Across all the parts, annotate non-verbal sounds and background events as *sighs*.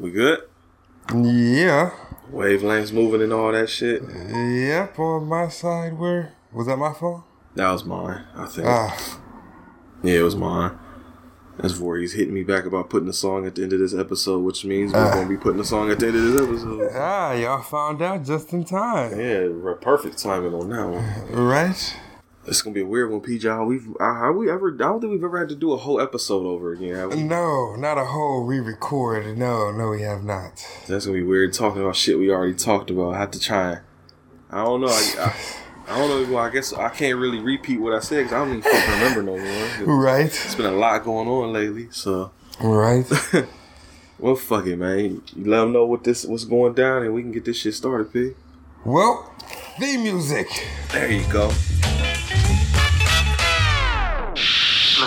We good? Yeah. Wavelengths moving and all that shit. Yep, on my side, where? Was that my phone? That was mine, I think. Ah, yeah, it was mine. That's Voorhees hitting me back about putting a song at the end of this episode, which means we're gonna be putting a song at the end of this episode. ah, y'all found out just in time. Yeah, perfect timing on that one. Right? It's gonna be a weird one, PJ. How we've uh, how we ever? I don't think we've ever had to do a whole episode over again. Have we? No, not a whole re-record. No, no, we have not. That's gonna be weird talking about shit we already talked about. I have to try. and- I don't know. I, I, I don't know. Well, I guess I can't really repeat what I said because I don't even fucking remember no more. Right? It's been a lot going on lately, so Right? *laughs* well, fuck it, man. You let them know what this what's going down, and we can get this shit started, P. well, theme music. There you go.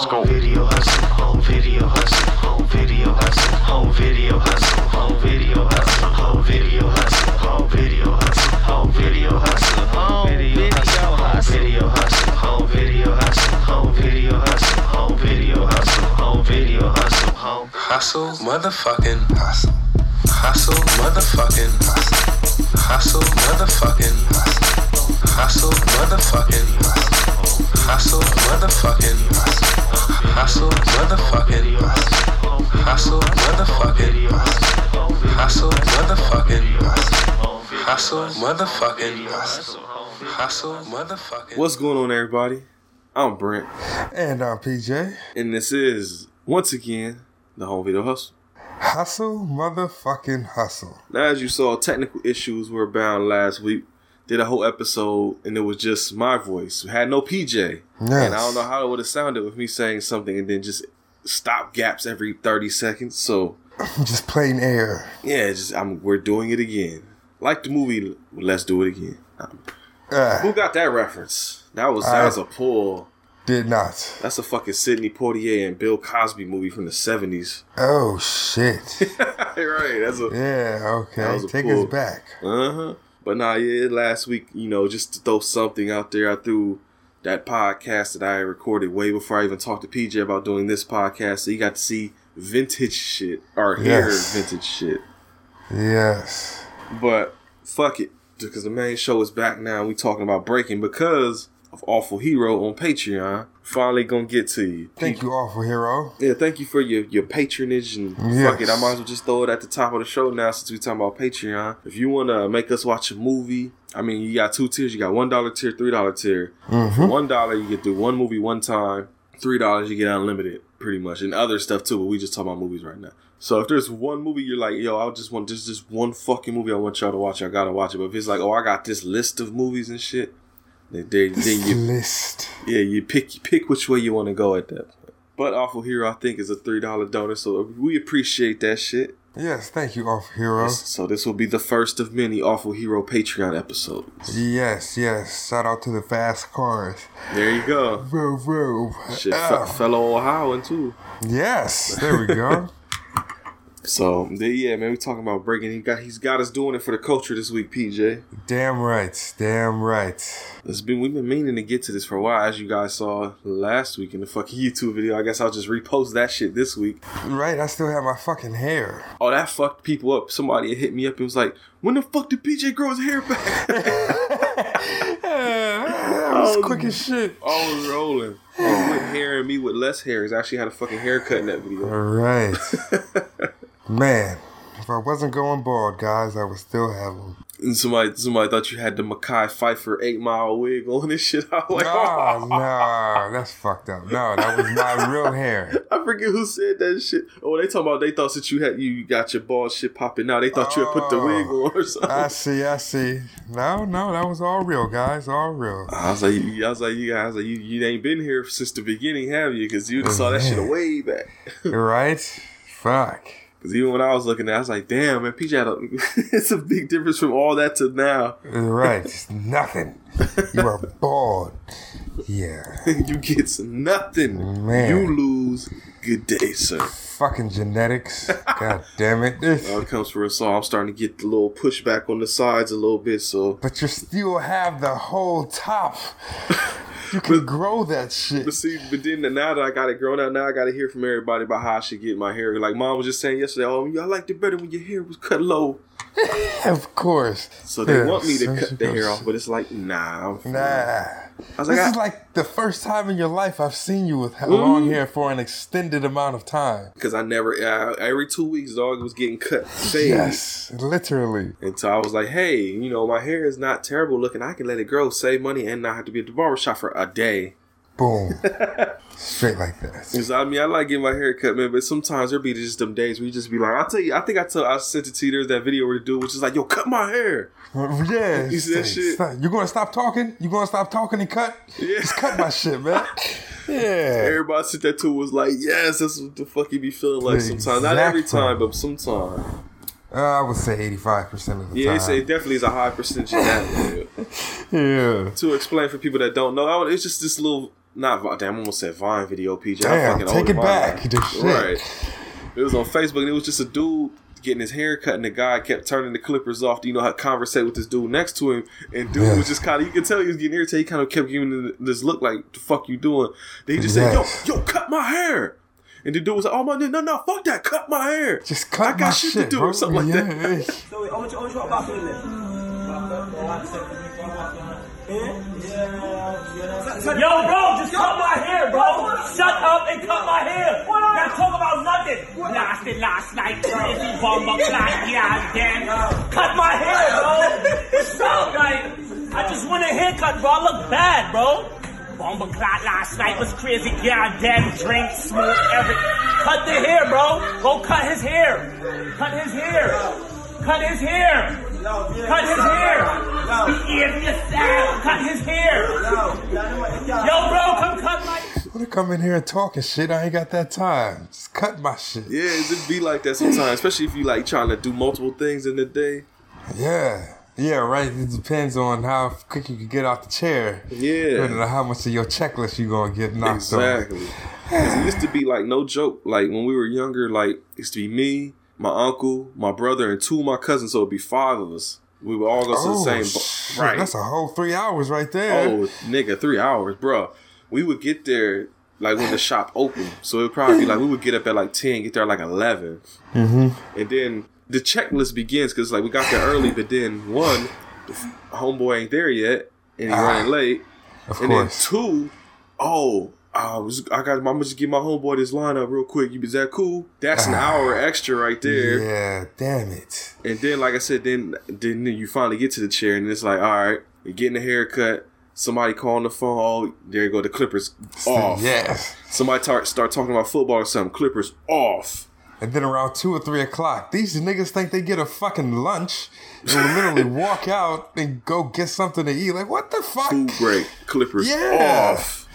Let's go. Video hustle, home video hustle, home video hustle, home video hustle, home video hustle, home video hustle, home video hustle, home video hustle, home video hustle, home video hustle, home video hustle, home video hustle, home video hustle, home Hustle, motherfucking hustle. Hustle, motherfucking hustle. Hustle, motherfucking hustle. Hustle, motherfucking hustle. Hustle, motherfucking hustle. Hustle, motherfucking hustle. Hustle, motherfucking hustle. Hustle, motherfucking hustle. Hustle, motherfucking hustle. Hustle, motherfucking. What's going on, everybody? I'm Brent, And I'm PJ. and this is once again the home video hustle. Hustle, motherfucking hustle. Now, as you saw, technical issues were abound last week. Did a whole episode, and it was just my voice. Had no PJ, Yes. and I don't know how it would have sounded with me saying something and then just stop gaps every thirty seconds. So *laughs* Just plain air. yeah, just I'm we're doing it again. Like the movie, let's do it again. Ah, who got that reference? That was that I- was a pull. did not. That's a fucking Sidney Poitier and Bill Cosby movie from the seventies. Oh, shit. *laughs* right, that's a Yeah, okay. Take pull. us back. Uh huh. But nah, yeah, last week, you know, just to throw something out there, I threw that podcast that I recorded way before I even talked to PJ about doing this podcast. So you got to see vintage shit or hear Yes. vintage shit. Yes. But fuck it, because the main show is back now. We talking about Breakin' because of Awful Hero on Patreon. Finally gonna get to you. Thank you, Awful Hero. Yeah, thank you for your, your patronage and Yes. fuck it. I might as well just throw it at the top of the show now since we talking about Patreon. If you wanna make us watch a movie, I mean you got two tiers. You got one dollar tier, three dollar tier. Mm-hmm. For one dollar you get through one movie one time. Three dollars you get unlimited, pretty much, and other stuff too. But we just talking about movies right now. So if there's one movie you're like, yo, I just want just just one fucking movie I want y'all to watch, I gotta watch it. But if it's like, oh, I got this list of movies and shit, then, then, you List. yeah, you pick you pick which way you want to go at that point. But Awful Hero, I think, is a three dollar donor, so we appreciate that shit. Yes, thank you, Awful Hero. So this will be the first of many Awful Hero Patreon episodes. Yes, yes. Shout out to the fast cars. There you go. Whoa, whoa. Shit, Ah. fellow Ohioan too. Yes, there we go. *laughs* So yeah, man, we talking about Breakin'. He got he's got us doing it for the culture this week, PJ. damn right, damn right. It's been we've been meaning to get to this for a while, as you guys saw last week in the fucking YouTube video. I guess I'll just repost that shit this week. Right, I still have my fucking hair. Oh, that fucked people up. Somebody hit me up and was like, "When the fuck did PJ grow his hair back?" *laughs* *laughs* that was Oh, quick as shit. I was rolling. Oh, with hair and me with less hair. He's actually had a fucking haircut in that video. All right. *laughs* Man, if I wasn't going bald, guys, I would still have them. And somebody, somebody thought you had the Mekhi Phifer eight mile wig on and shit. *laughs* I was like, oh. *laughs* no, that's fucked up. No, that was my real hair. I forget who said that shit. Oh, they talking about they thought that you had you got your bald shit popping out, they thought you had put the Oh. wig on or something. I see, I see. No, no, that was all real, guys, all real. I was like, you- I was like, you guys, like, you, you ain't been here since the beginning, have you? Because you saw that shit way back. *laughs* Right? Fuck. Because even when I was looking at, it, I was like, damn, man, PJ had a, *laughs* it's a big difference from all that to now. Right, *laughs* it's nothing. You are bald. Yeah. *laughs* you get nothing. Man. You lose. Good day, sir. Fucking genetics. God damn it. This- it comes for us all. I'm starting to get the little pushback on the sides a little bit, so But you still have the whole top. You can grow that shit. But see, but then now that I got it grown out, now I got to hear from everybody about how I should get my hair. Like mom was just saying yesterday, oh, you I liked it better when your hair was cut low. *laughs* Of course. So they Yeah, want me to cut the hair off, but it's like, nah. Nah. I This like, is like the first time in your life I've seen you with long hair for an extended amount of time. because I never, uh, every two weeks, dog, was getting cut. Fade. Yes, literally. And so I was like, hey, you know, my hair is not terrible looking. I can let it grow, save money, and not have to be at the barber shop for a day. Boom. *laughs* Straight like that. Because I mean, I like getting my hair cut, man, but sometimes there'll be just them days where you just be like, I'll tell you, I think I told, I sent it to you, there's that video where the dude was just like, yo, cut my hair. *laughs* Yeah. You see that shit? You gonna stop talking? You gonna stop talking and cut? Yeah. Just cut my shit, man. *laughs* Yeah. Everybody sent that to was like, yes, that's what the fuck you be feeling like sometimes. Not every time, but sometimes. Uh, I would say 85% of the Yeah, time. say it definitely is a high percentage of that. *laughs* yeah. yeah. to explain for people that don't know, I- it's just this little not damn, I almost said Vine video, PJ. I Damn, fucking take it Vine. back. The shit. Right. It was on Facebook, and it was just a dude getting his hair cut, and the guy kept turning the clippers off. To, you know, how to conversate with this dude next to him, and dude Yes. was just kind of you could tell he was getting irritated. He kind of kept giving him this look like, "The fuck you doing?" Then he just Yes. said, "Yo, yo, cut my hair." And the dude was like, "Oh my, no, no, fuck that, cut my hair." Just cut I got my shit, shit, to do bro. or something like that. So, how much, how much you want back in there? Yo, bro, just cut my hair, bro. Shut up and cut my hair. Now talk about nothing. Lasted last night, crazy bomber class, yeah, then. Cut my hair, bro. What's up, like? I just want a haircut, bro. I look bad, bro. Bomber clot last night was crazy, yeah, damn. drink, smoke, everything. Cut the hair, bro. Go cut his hair. Cut his hair. Cut his hair. Cut his hair. Behave yourself. Cut his hair. Yo, bro, come cut my. Wanna come in here and talk and shit? I ain't got that time. Just cut my shit. Yeah, it just be like that sometimes, especially if you like trying to do multiple things in the day. Yeah. Yeah, right. It depends on how quick you can get off the chair. Yeah. Depending on how much of your checklist you gonna get knocked Exactly. 'Cause it used to be like no joke. Like when we were younger, like it used to be me, my uncle, my brother, and two of my cousins. So it'd be five of us. We would all go off. to the Oh, same. shit, right. That's a whole three hours right there. oh, nigga, three hours, bro. We would get there like when the shop opened. So it would probably be like we would get up at like ten, get there at like 11 mm-hmm. and then the checklist begins because like we got there early, but then one, the homeboy ain't there yet, and he Ah, running late. of And course. then two, oh, I was I got I'm gonna just give my homeboy this lineup real quick. You is that cool? That's an hour *sighs* extra right there. Ah. yeah, damn it. And then like I said, then then you finally get to the chair and it's like, all right, you're getting a haircut. Somebody calling the phone. Oh, there you go. The clippers *laughs* off. Yes. Somebody tar- start talking about football or something. Clippers off. And then around two or three o'clock, these niggas think they get a fucking lunch and will literally *laughs* walk out and go get something to eat. Like, what the fuck? Food break. Clippers Yeah. off.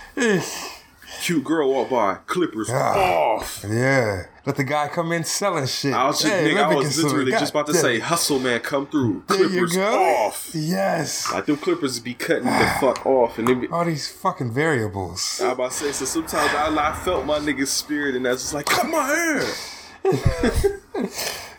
Cute girl walk by. Clippers Ah. off. Yeah. Let the guy come in selling shit. I was just, Hey, nigga, I was literally just about to God say, hustle man, come through. There Clippers off. Yes. Like them clippers be cutting the fuck off, and then All these fucking variables. I about to say. So sometimes I, I felt my nigga's spirit, and I was just like, cut my hair. *laughs*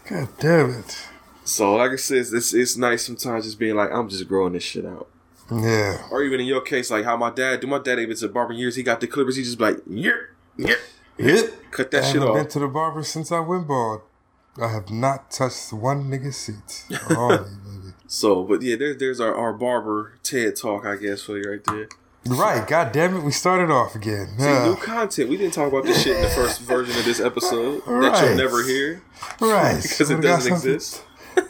God damn it. So like I said, it's it's nice sometimes just being like, I'm just growing this shit out. Yeah. Or even in your case, like how my dad, do my dad even to barber years, he got the clippers, he just like, yeah, yeah, Hit. cut that I shit haven't been to the barber since I went bald. I have not touched one nigga's seat. *laughs* Oh. So, but yeah, there's there's our, our barber TED talk, I guess, for you right there. Right, god damn it, we started off again. See, Yeah. new content. We didn't talk about this shit in the first version of this episode that you'll never hear right. *laughs* because it doesn't exist.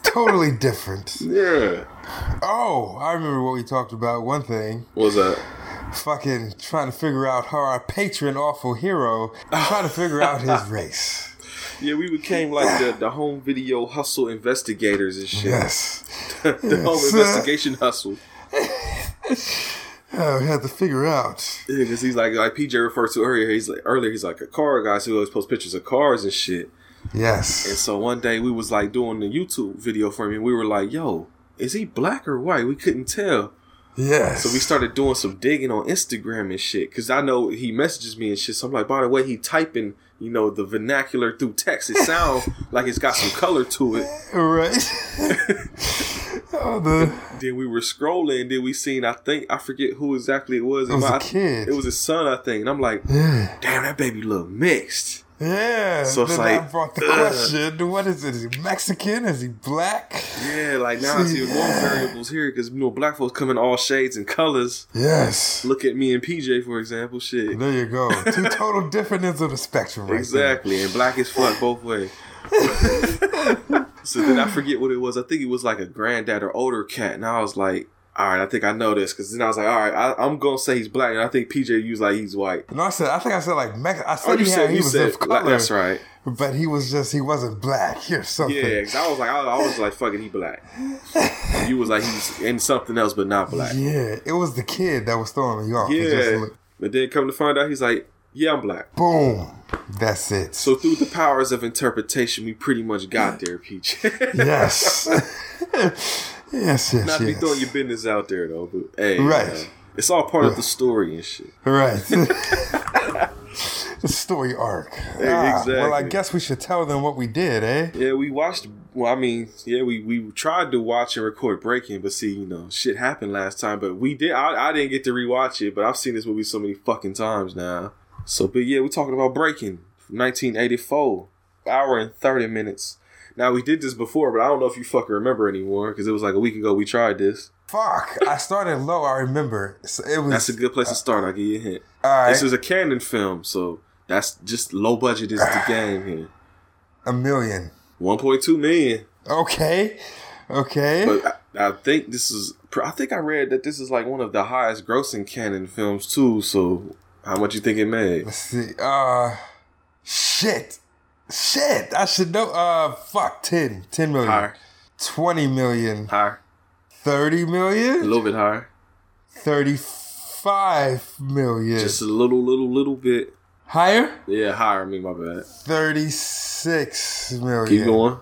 Totally different. *laughs* Yeah. Oh, I remember what we talked about. One thing, What was that? fucking trying to figure out how our patron awful hero trying to figure out his *laughs* race. Yeah, we became like the, the home video hustle investigators and shit. Yes. *laughs* the home investigation hustle. Yeah, we had to figure out. Yeah, because he's like like PJ referred to earlier. He's like earlier. He's like a car guy, so he always posts pictures of cars and shit. Yes. And so one day we was like doing the YouTube video for him, and we were like, "Yo, is he black or white?" We couldn't tell. Yeah. So we started doing some digging on Instagram and shit. Cause I know he messages me and shit. So I'm like, by the way, he typing, you know, the vernacular through text. It sounds *laughs* like it's got some color to it. Right. *laughs* Oh, the Then we were scrolling. Then we seen. I think I forget who exactly it was. It was a kid. It was his son, I think. And I'm like, yeah, damn, that baby look mixed. yeah. So it's then like, I brought the question: What is it? Is he Mexican? Is he black? Yeah, like now I see See, more variables here because you know black folks come in all shades and colors. Yes. Look at me and PJ, for example. Shit. There you go. Two *laughs* total different ends of the spectrum, right Exactly, and black is fuck both ways. *laughs* so then I forget what it was. I think it was like a granddad or older cat, and I was like, "All right, I think I know this." Because then I was like, "All right, I, I'm gonna say he's black," and I think PJ used like he's white. No, I said. I think I said like Mex. I said Oh, you he, said had, he was said of color. that's right. But he was just he wasn't black or something. Yeah, because I was like, I, I was like, "Fuck it, he black." You was like, he's in something else, but not black. Yeah, it was the kid that was throwing me off. Yeah, but then come to find out, he's like, "Yeah, I'm black." boom. That's it. So through the powers of interpretation, we pretty much got there, Peach. yes. *laughs* yes, yes, Not to be throwing your business out there though, but hey, Right. man, it's all part of the story and shit. Right. *laughs* *laughs* the story arc. Hey, Ah, Well, I guess we should tell them what we did, eh? Yeah, we watched. Well, I mean, yeah, we we tried to watch and record Breakin', but see, you know, shit happened last time. But we did. I, I didn't get to rewatch it, but I've seen this movie so many fucking times now. So, but yeah, we're talking about Breakin', 1984, hour and 30 minutes. Now we did this before, but I don't know if you fucking remember anymore because it was like a week ago we tried this. Fuck. I started low, I remember. So it was That's a good place to start. I'll give you a hint. all right, This is a Cannon film, so that's just low budget is the *sighs* game here. a million. 1.2 million. Okay. Okay. But I, I think this is. I think I read that this is like one of the highest grossing Cannon films too. So how much you think it made? Let's see. Uh shit. Shit. I should know. Uh fuck. 10. 10 million. Higher, 20 million. higher, 30 million? a little bit higher, 35 million. just a little, little, little bit. Higher? Yeah, higher. I mean, my bad. 36 million. Keep going.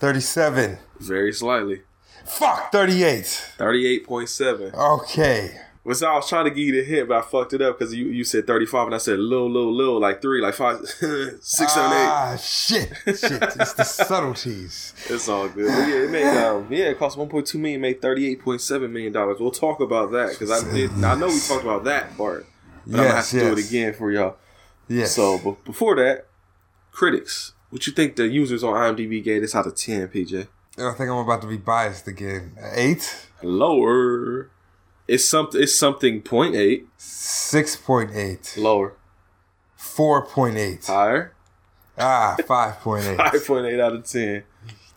37. Very slightly. Fuck. 38. Thirty-eight point seven. Okay. Which I was trying to give you the hint, but I fucked it up because you, you said thirty-five and I said little, little, little, like three, like five, *laughs* six, seven, eight. Ah, shit. Shit. it's the subtleties. It's all good. But yeah, it made *sighs* um yeah, it cost one point two million, made thirty eight point seven million dollars. We'll talk about that because I did I know we talked about that part, but I'm gonna have Yes, to do it again for y'all. Yes. So, but before that, critics, what you think the users on IMDb gave this out of ten, PJ? I think I'm about to be biased again. Eight? Lower. It's something. It's something point eight. 6.8. Lower. 4.8. Higher. Ah, *laughs* 5.8. Five point eight out of ten.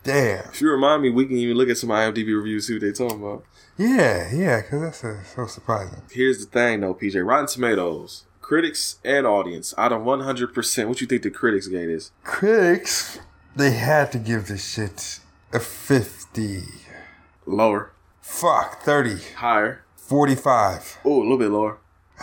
Damn. If you remind me, we can even look at some IMDb reviews, see what they're talking about. Yeah, yeah, because that's uh, so surprising. Here's the thing, though, PJ. Rotten Tomatoes, critics and audience, out of one hundred percent, what you think the critics gave this? Critics, they had to give this shit a 50. Lower, Fuck, 30. higher. 45. Oh, a little bit lower.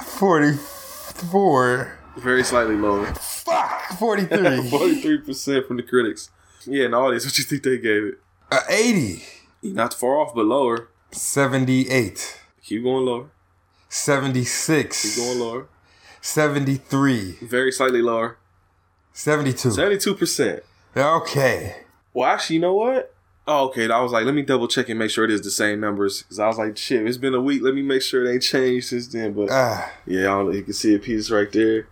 44. Very slightly lower. Fuck, *laughs* 43. *laughs* Forty-three percent from the critics. Yeah, and the audience, what you think they gave it? uh, 80. Not far off, but lower. 78. Keep going lower. 76. Keep going lower. 73. Very slightly lower. 72. Seventy-two percent. Okay. Well, actually, you know what? Oh, okay. I was like, let me double check and make sure it is the same numbers. Because I was like, shit, it's been a week. Let me make sure it ain't changed since then. But Ah, yeah, I don't know. You can see a piece right there.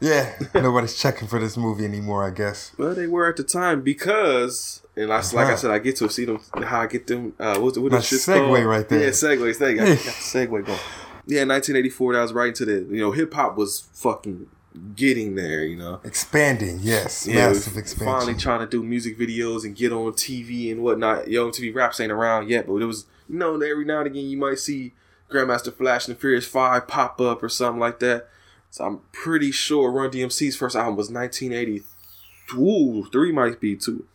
yeah. *laughs* Nobody's checking for this movie anymore, I guess. Well, they were at the time because, and I, like I Uh-huh. said, I get to see them how I get them. Uh, what's what My the shit segue called? right there. Yeah, segue, segue. I got *laughs* the segue going. Yeah, 1984. That was right into the you know hip hop was fucking getting there. You know, Expanding, yes. yeah, Massive expansion. finally trying to do music videos and get on TV and whatnot. Yo, MTV Raps ain't around yet, but it was you know every now and again you might see Grandmaster Flash and the Furious Five pop up or something like that. So I'm pretty sure Run DMC's first album was 1983. Three might be two.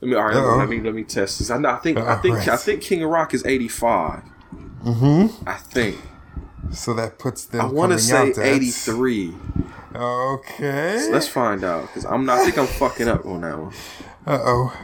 Let me all right, Uh-oh. let me let me test this. I, know, I think I Uh-oh, think right. I think King of Rock is 85. mm-hmm. I think So that puts them I want to say 83. Okay. So let's find out because I'm not. I think I'm fucking up on that one. Uh-oh.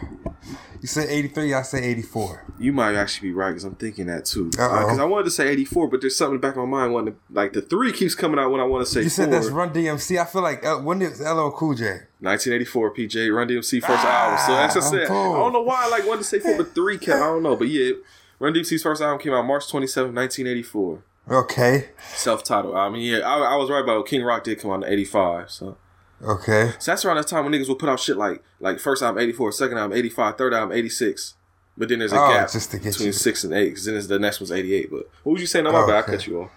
You say 83, I say 84. You might actually be right because I'm thinking that too. Because I wanted to say 84, but there's something in the back of my mind. Wanting to, like the three keeps coming out when I want to say You said four. that's Run DMC. I feel like, uh, when is LL Cool J? 1984 PJ Run DMC first Ah, album. So that's what I said. I don't know why I like wanted to say four, but three kept. I don't know, but yeah, Run DMC's first album came out March 27, 1984. Okay. Self-titled album. Yeah, I, I was right about King Rock did come out in 85. So. Okay. so that's around that time when niggas would put out shit like like first album 84, second album 85, third album 86. But then there's a Oh, gap just to get between you- six and eight because then the next one's 88. But what was you saying? No, my Oh, bad. I cut you off.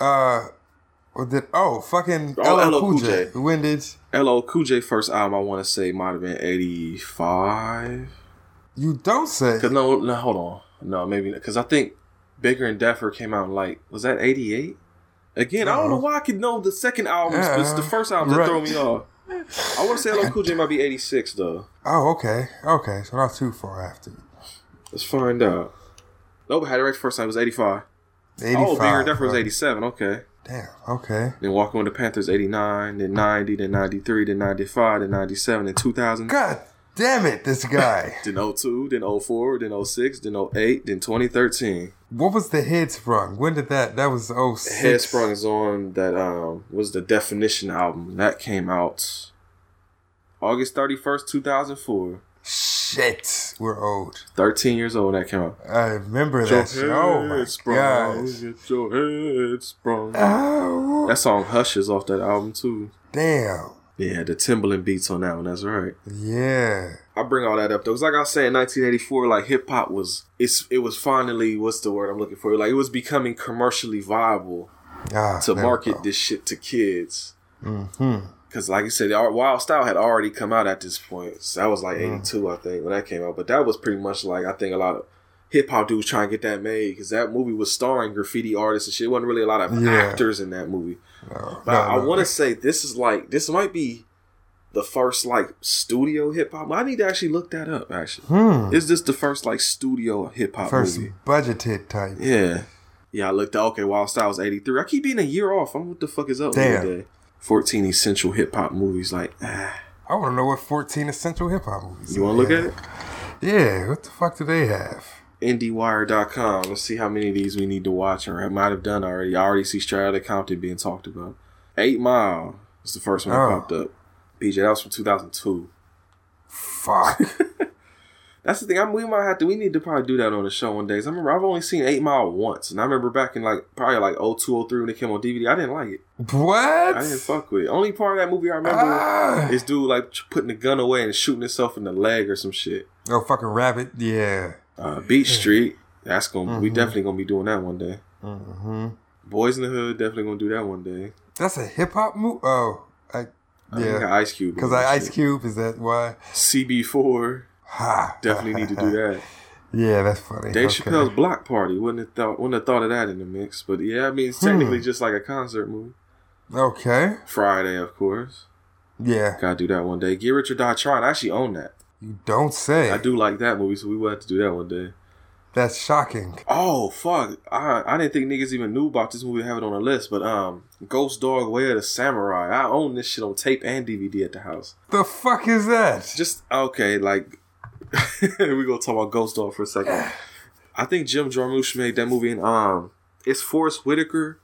Uh, what did? Oh, fucking Oh, LL Cool J. When did LL Cool J first album I want to say might have been 85. you don't say? Cause no, no, hold on, no, maybe because I think Bigger and Deffer came out in like was that eighty eight? Again, I don't know uh-huh. why I could know the second album. Yeah, it's the uh-huh. first album that right. throw me off. I want to say LL Cool J might be eighty six though. Oh, okay, okay. So not too far after. Let's find out. Nope, had it right the first time. It was eighty five. Eighty-five. Oh, Bigger and Deffer was eighty seven. Okay. Damn. Okay. Then Walking with the Panthers eighty nine, then ninety, then ninety three, then ninety five, then ninety seven, then two thousand. God damn it, this guy. *laughs* Then 02, then 04, then 06, then 08, then 2013. What was the head sprung? When did that? That was oh. Head Headsprung is on that um was the definition album that came out August 31st 2004 Shit, we're old. 13 years old when that came out I remember that. shit. Oh my god. get your head sprung Oh, that song Hush is off that album too damn. yeah the Timbaland beats on that one that's right Yeah. I bring all that up though, because like I was saying, 1984, like hip hop was it's it was finally what's the word I'm looking for? Like it was becoming commercially viable Ah, to market this shit to kids. Mhm. Because, like you said, Wild Style had already come out at this point. So that was like Mm. 82, I think, when that came out. But that was pretty much like, I think a lot of hip hop dudes trying to get that made. Because that movie was starring graffiti artists and shit. It wasn't really a lot of Yeah. actors in that movie. No, But no, I, no. want to say this is like, this might be the first like studio hip hop. I need to actually look that up, actually. Hmm. Is this the first like studio hip hop First movie? budgeted type. Yeah. Yeah, I looked at okay, Wild Style was 83. I keep being a year off. I'm what the fuck is up Damn. 14 essential hip hop movies. Like, ah. I want to know what 14 essential hip hop movies. You want to look at it? Yeah, what the fuck do they have? IndieWire.com. Let's see how many of these we need to watch, or I might have done already. I already see Straight Outta Compton being talked about. Eight Mile was the first one that Oh. popped up. PJ, that was from 2002. Fuck. *laughs* That's the thing. I'm, we might have to. We need to probably do that on the show one day. I remember I've only seen Eight Mile once, and I remember back in like probably like 02, 03 when it came on DVD. I didn't like it. what? I didn't fuck with it. Only part of that movie I remember Ah. is dude like putting the gun away and shooting himself in the leg or some shit. Oh, fucking rabbit. Yeah. Uh, Beat Street. That's gonna. Mm-hmm. We definitely gonna be doing that one day. hmm Boyz n the Hood definitely gonna do that one day. That's a hip hop movie. Oh, I, yeah. Ice Cube. Because I Ice. Cube is that why? CB4 Ha. *sighs* definitely need to do that. Yeah, that's funny. Dave Okay. Chappelle's Block Party wouldn't have thought wouldn't have thought of that in the mix. But yeah, I mean it's Hmm. technically just like a concert movie. Okay. Friday, of course. Yeah. Gotta do that one day. Get Rich or Die Trying. I actually own that. You don't say. I do like that movie, so we will have to do that one day. That's shocking. Oh fuck! I I didn't think niggas even knew about this movie. Have it on the list, but um, Ghost Dog Way of the Samurai. I own this shit on tape and DVD at the house. The fuck is that? Just okay, like *laughs* we gonna talk about Ghost Dog for a second. I think Jim Jarmusch made that movie, and um, it's Forest Whitaker,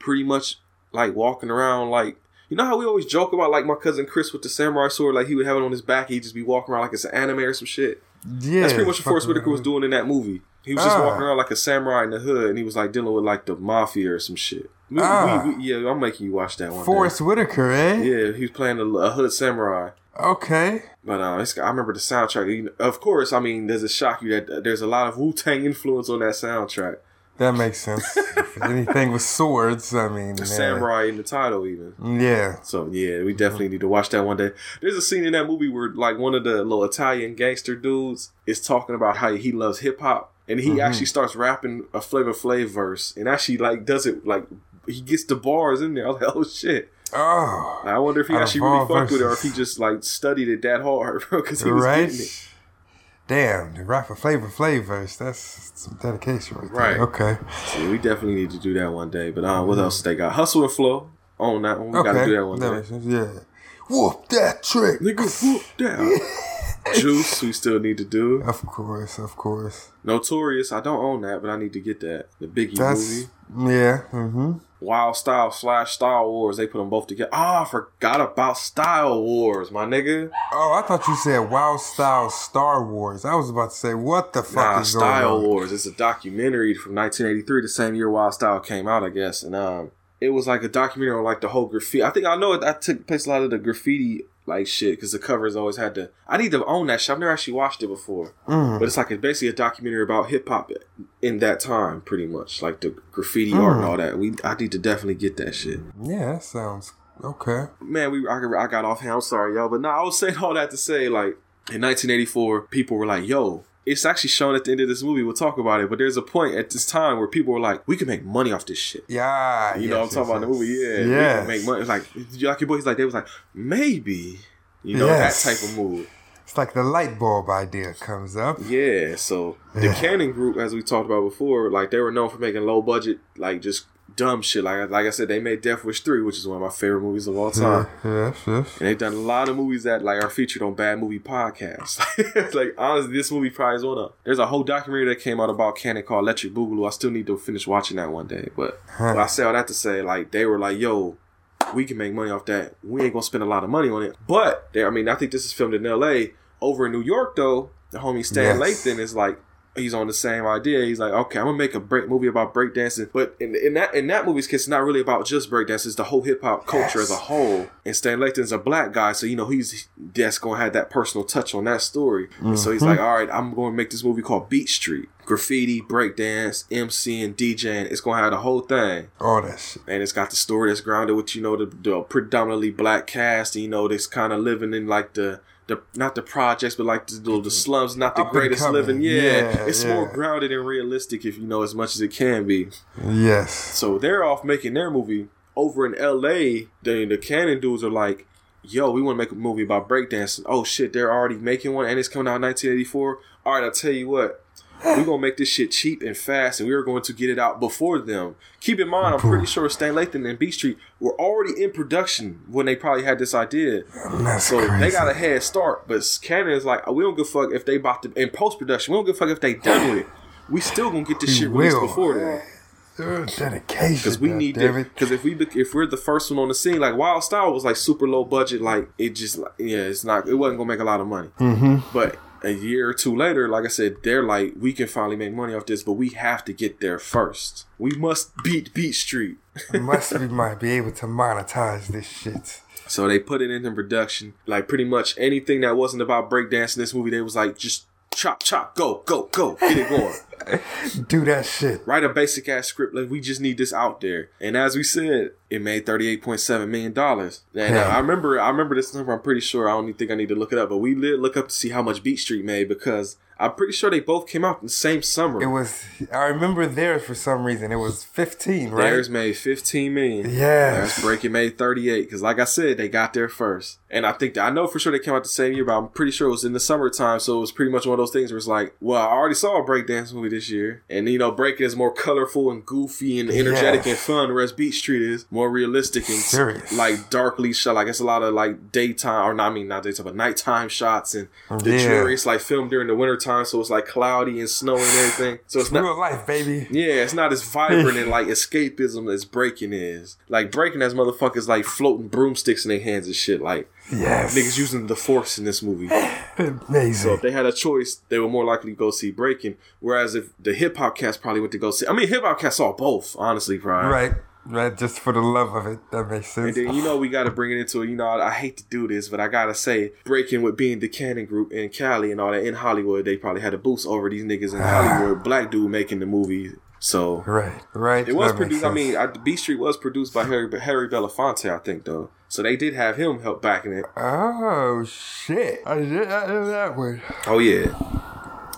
pretty much like walking around like. You know how we always joke about like my cousin Chris with the samurai sword, like he would have it on his back, he'd just be walking around like it's an anime or some shit. Yeah. That's pretty much what Forest Whitaker was doing in that movie. He was just Ah. walking around like a samurai in the hood, and he was like dealing with like the mafia or some shit. We- Ah. we- we- yeah, I'm making you watch that one. day. Forest Whitaker, eh? Yeah, he was playing a, a hood samurai. Okay. But uh, it's, I remember the soundtrack. Of course, I mean, does it shock you that uh, there's a lot of Wu Tang influence on that soundtrack? That makes sense. Anything with swords, I mean. Yeah. samurai in the title, even. Yeah. So yeah, we definitely need to watch that one day. There's a scene in that movie where like one of the little Italian gangster dudes is talking about how he loves hip hop, and he mm-hmm. actually starts rapping a Flavor Flav verse, and actually like does it like he gets the bars in there. I was like, *laughs* oh shit! Oh. I wonder if he actually really all fucked with it, or if he just like studied it that hard, *laughs* bro, because he was getting it. Damn, the rapper Flavor Flavors. That's some dedication right there. Right. Okay. So we definitely need to do that one day. But uh, what else they got? Hustle and Flow on that one. We Okay. gotta do that one That day. sense. Yeah. Whoop that trick. Nigga, whoop down. *laughs* Juice, we still need to do. Of course, of course. Notorious, I don't own that, but I need to get that. The Biggie That's movie. yeah. Mm-hmm. Wild Style slash Style Wars. They put them both together. Oh, I forgot about Style Wars, my nigga. Oh, I thought you said Wild Style Star Wars. I was about to say, what the fuck Nah, is going Style on? Wars. It's a documentary from 1983, the same year Wild Style came out, I guess. And um, it was like a documentary on like the whole graffiti. I think I know it. That took place a lot of the graffiti like shit because the covers always had to. I need to own that shit. I've never actually watched it before, Mm. but it's like it's basically a documentary about hip hop in that time, pretty much like the graffiti art and all that. We I need to definitely get that shit. Yeah, that sounds okay. man, we I, I got off hand. I'm sorry, yo, but no, I was saying all that to say like in 1984, people were like, "Yo." It's actually shown at the end of this movie. We'll talk about it, but there's a point at this time where people were like, "We can make money off this shit." Yeah, You know, I'm talking about the movie. Yeah, we Yes. can make money. Like, like your boys, like they was like, maybe, you know, Yes. that type of move. It's like the light bulb idea comes up. Yeah. So the Cannon Group, as we talked about before, like they were known for making low budget, like just dumb shit. Like, like I said, they made Death Wish three, which is one of my favorite movies of all time. *laughs* Yes, yes. And they've done a lot of movies that like are featured on Bad Movie Podcasts. *laughs* like honestly, this movie probably is one of. There's a whole documentary that came out about Cannon called Electric Boogaloo. I still need to finish watching that one day. But, but I say all that to say, like they were like, "Yo, we can make money off that. We ain't gonna spend a lot of money on it." But they, I mean, I think this is filmed in L.A. Over in New York, though, the homie Stan Yes. Lathan is like. He's on the same idea. He's like, okay, I'm gonna make a break movie about breakdancing, but in, in that in that movie's case, it's not really about just breakdance. It's the whole hip hop culture as a whole. And Stan Lathan's a black guy, so you know he's that's gonna have that personal touch on that story. And so he's like, mm-hmm. all right, I'm going to make this movie called Beat Street. Graffiti, breakdance, MC, and DJing. It's gonna have the whole thing All that shit. and it's got the story that's grounded with you know the, the predominantly black cast and you know this kind of living in like the the not the projects but like the, the, the mm-hmm. slums not the Up greatest living. Yeah, Yeah, it's yeah. more grounded and realistic if you know as much as it can be. Yes. so they're off making their movie over in LA the, the Cannon dudes are like yo we want to make a movie about breakdancing. Oh shit they're already making one and it's coming out in 1984 all right I'll tell you what we're gonna make this shit cheap and fast, and we are going to get it out before them. Keep in mind, I'm pretty sure Stan Lathan and Beat Street were already in production when they probably had this idea. That's So crazy. they got a head start. But Cannon is like, we don't give a fuck if they bought to in post production. We don't give a fuck if they done with it. We still gonna get this We shit released will. before then. Uh, dedication. Because we need to. Because if we if we're the first one on the scene, like Wild Style was like super low budget, like it just yeah, it's not it wasn't gonna make a lot of money. Mm-hmm. But a year or two later, like I said, they're like we can finally make money off this, but we have to get there first. We must beat Beat Street. Must we might be able to monetize this shit. So they put it into production. Like pretty much anything that wasn't about breakdancing in this movie, they was like just chop chop go go go get it going. *laughs* Do that shit. write a basic ass script. Like we just need this out there. And as we said, it made thirty eight point seven million dollars. And uh, Yeah. I remember, I remember this number. I'm pretty sure. I don't even think I need to look it up, but we did look up to see how much Beat Street made because I'm pretty sure they both came out in the same summer. It was. I remember theirs for some reason. It was fifteen, right? Theirs made 15 million. Yes. That's Breakin' made 38. Because, like I said, they got there first. And I think that I know for sure they came out the same year, but I'm pretty sure it was in the summertime. So it was pretty much one of those things where it's like, well, I already saw a breakdance movie this year. And, you know, Breakin' is more colorful and goofy and energetic Yes. and fun, whereas Beat Street is more realistic and Serious. like darkly shot. Like it's a lot of like daytime, or not, I mean, not daytime, but nighttime shots. And the Yeah. jury, it's like filmed during the wintertime. So it's like cloudy and snowy and everything. So it's not. Real life, baby. Yeah, it's not as vibrant and like escapism as Breakin' is. Like Breakin' has motherfuckers like floating broomsticks in their hands and shit. Like Yes. niggas using the force in this movie. *laughs* Amazing. So if they had a choice, they were more likely to go see Breakin'. Whereas if the hip hop cast probably went to go see, I mean hip hop cast saw both, honestly, Brian. right. Right. Just for the love of it. That makes sense. And then you know we got to *laughs* bring it into it. You know I, I hate to do this, but I gotta say, Breakin' with being the Cannon Group in Cali and all that in Hollywood, they probably had a boost over these niggas in *sighs* Hollywood. Black dude making the movie, so Right. Right. It was produced. I mean, I, Beat Street was produced by Harry Harry Belafonte, I think, though. So they did have him help backing it. Oh shit! I did I did that one. Oh yeah.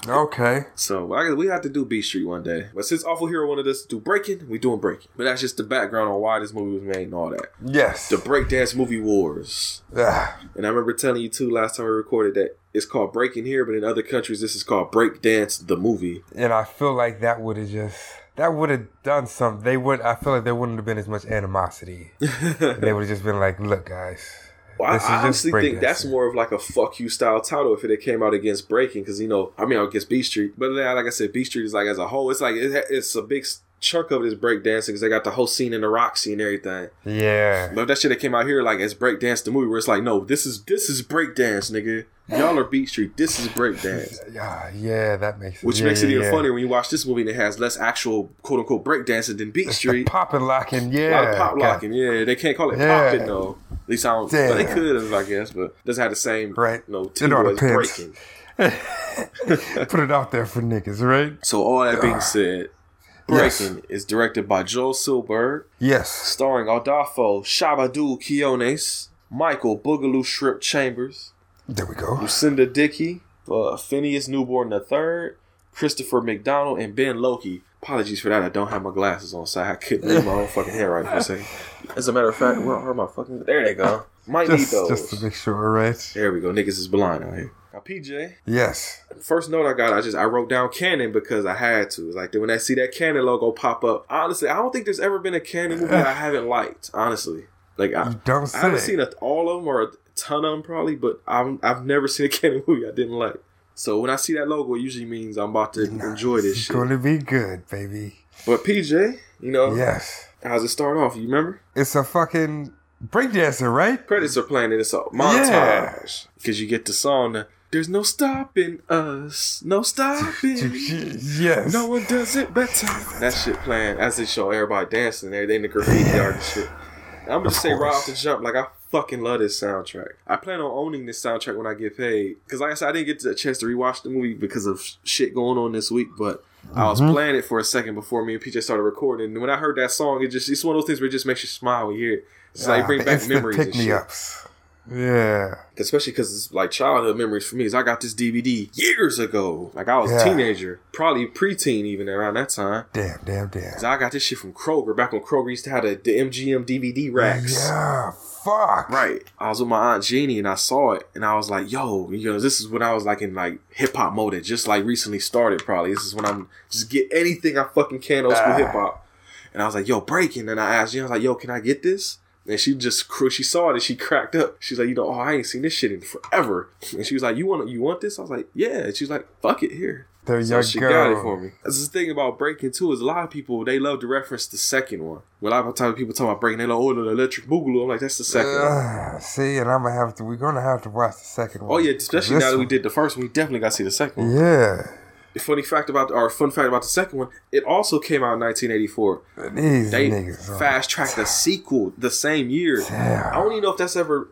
Okay. So I we have to do Beat Street one day. But since Awful Hero wanted us to do Breakin', we doing Breakin'. But that's just the background on why this movie was made and all that. Yes. The breakdance movie wars. Ah, And I remember telling you too last time we recorded that it's called Breakin' here, but in other countries this is called breakdance the movie. and I feel like that would have just that would have done something. They would. I feel like there wouldn't have been as much animosity. *laughs* they would have just been like, "Look, guys, Well, I, This I just honestly think that's more of like a fuck you style title if it had came out against Breakin', because you know, I mean, against Beat Street. But like I said, Beat Street is like as a whole, it's like it, it's a big chunk of it is breakdancing because they got the whole scene in the Roxy and everything. Yeah. But that shit that came out here like as breakdance the movie, where it's like, no, this is this is breakdance, nigga. Y'all are Beat Street. This is breakdance. *laughs* Yeah, yeah, that makes Which yeah, makes it even yeah. funnier when you watch this movie and it has less actual quote unquote breakdancing than Beat The Street. popping locking, A yeah. lot of pop locking, yeah. They can't call it Yeah. popping though. At least I don't. Well, they could, I guess, but doesn't have the same, Right. You know, tingle breaking. *laughs* Put it out there for niggas, right? So all that being ah. said, Yes. Breakin' is directed by Joel Silberg, Yes. starring Adolfo Shabba-Doo Quiñones, Michael Boogaloo Shrimp Chambers, There we go. Lucinda Dickey, uh, Phineas Newborn III, Christopher McDonald, and Ben Lokey. Apologies for that. I don't have my glasses on, so I couldn't read my own fucking handwriting for a second. As a matter of fact, where are my fucking? There they go. Might Just, need those. just to make sure, right? There we go. Niggas is blind out here. PJ, Yes. first note I got, I just I wrote down Cannon because I had to. It's like when I see that Cannon logo pop up, honestly, I don't think there's ever been a Cannon movie I *sighs* haven't liked. Honestly, like I, don't I haven't seen a, all of them or a ton of them probably, but I'm, I've never seen a *laughs* Cannon movie I didn't like. So when I see that logo, it usually means I'm about to enjoy this It's shit. going to be good, baby. But PJ, you know, Yes. how's it start off? You remember? It's a fucking breakdancer, right? Credits are playing in this montage because you get the song. There's no stopping us, no stopping. *laughs* Yes. No one does it better. That shit playing as they show everybody dancing and everything, the graffiti art and shit. I'm gonna just say right off the jump, like I fucking love this soundtrack. I plan on owning this soundtrack when I get paid. Cause like I said, I didn't get a chance to rewatch the movie because of shit going on this week, but I was playing it for a second before me and PJ started recording. And when I heard that song, it just it's one of those things where it just makes you smile when you hear it. It's like Ah, bring back memories and pick me shit ups. Yeah. especially because it's like childhood memories for me. Is I got this DVD years ago, like I was Yeah. a teenager, probably preteen even around that time. Damn, damn, damn. 'Cause I got this shit from Kroger back when Kroger used to have the, the MGM DVD racks. Yeah, fuck. Right. I was with my aunt Jeannie and I saw it and I was like, yo, you know, this is when I was like in like hip hop mode. It just like recently started probably. This is when I'm just get anything I fucking can old school Ah. hip hop. And I was like, yo, Breakin'. And I asked you, I was like, yo, can I get this? And she just she saw it and she cracked up. She's like, you know, oh, I ain't seen this shit in forever. And she was like, you want you want this? I was like, yeah. And she's like, fuck it, here. There So you she go. got it for me. That's the thing about Breakin' too is a lot of people they love to reference the second one. When a lot of times people talk about Breakin', they like, oh, the electric boogaloo. I'm like, that's the second one. Ah, see, and I'm gonna have to. We're gonna have to watch the second one. Oh yeah, especially now that we did the first one, we definitely got to see the second one. Yeah, The funny fact about or fun fact about the second one, it also came out in 1984. these They fast tracked the sequel the same year. Damn. I don't even know if that's ever.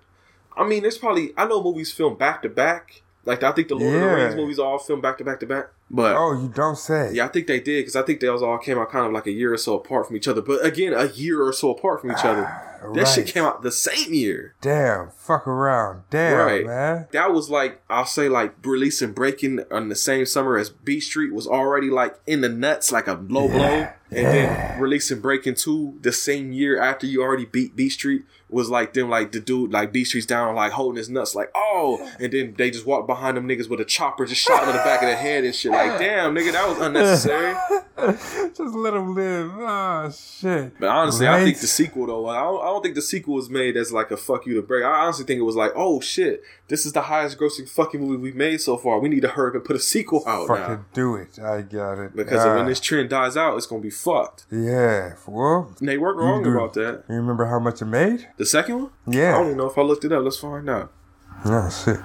I mean, there's probably I know movies filmed back to back. Like I think the Lord of the Rings movies all filmed back to back to back. But Oh, you don't say. yeah, I think they did because I think they all came out kind of like a year or so apart from each other. But again, a year or so apart from each other. Ah. That shit came out the same year. Damn, fuck around. Damn, Right. man. that was like I'll say like releasing Breakin' on the same summer as Beat Street was already like in the nuts, like a low blow, and then releasing Breakin' Two the same year after you already beat Beat Street was like them like the dude like Beat Street's down like holding his nuts like oh, and then they just walked behind them niggas with a chopper just shot him in the back of the head and shit like damn nigga that was unnecessary. *laughs* Just let him live. Ah, shit. But honestly, I think the sequel though, I don't, I don't think the sequel was made as like a fuck you to break. I honestly think it was like, oh shit, this is the highest grossing fucking movie we've made so far. We need to hurry up and put a sequel out fucking now. do it. I got it. Because Ah, when this trend dies out, it's gonna be fucked. Yeah. Well, And they weren't wrong do. about that. you remember how much it made? The second one? Yeah. I don't even know if I looked it up. Let's find out. Oh shit.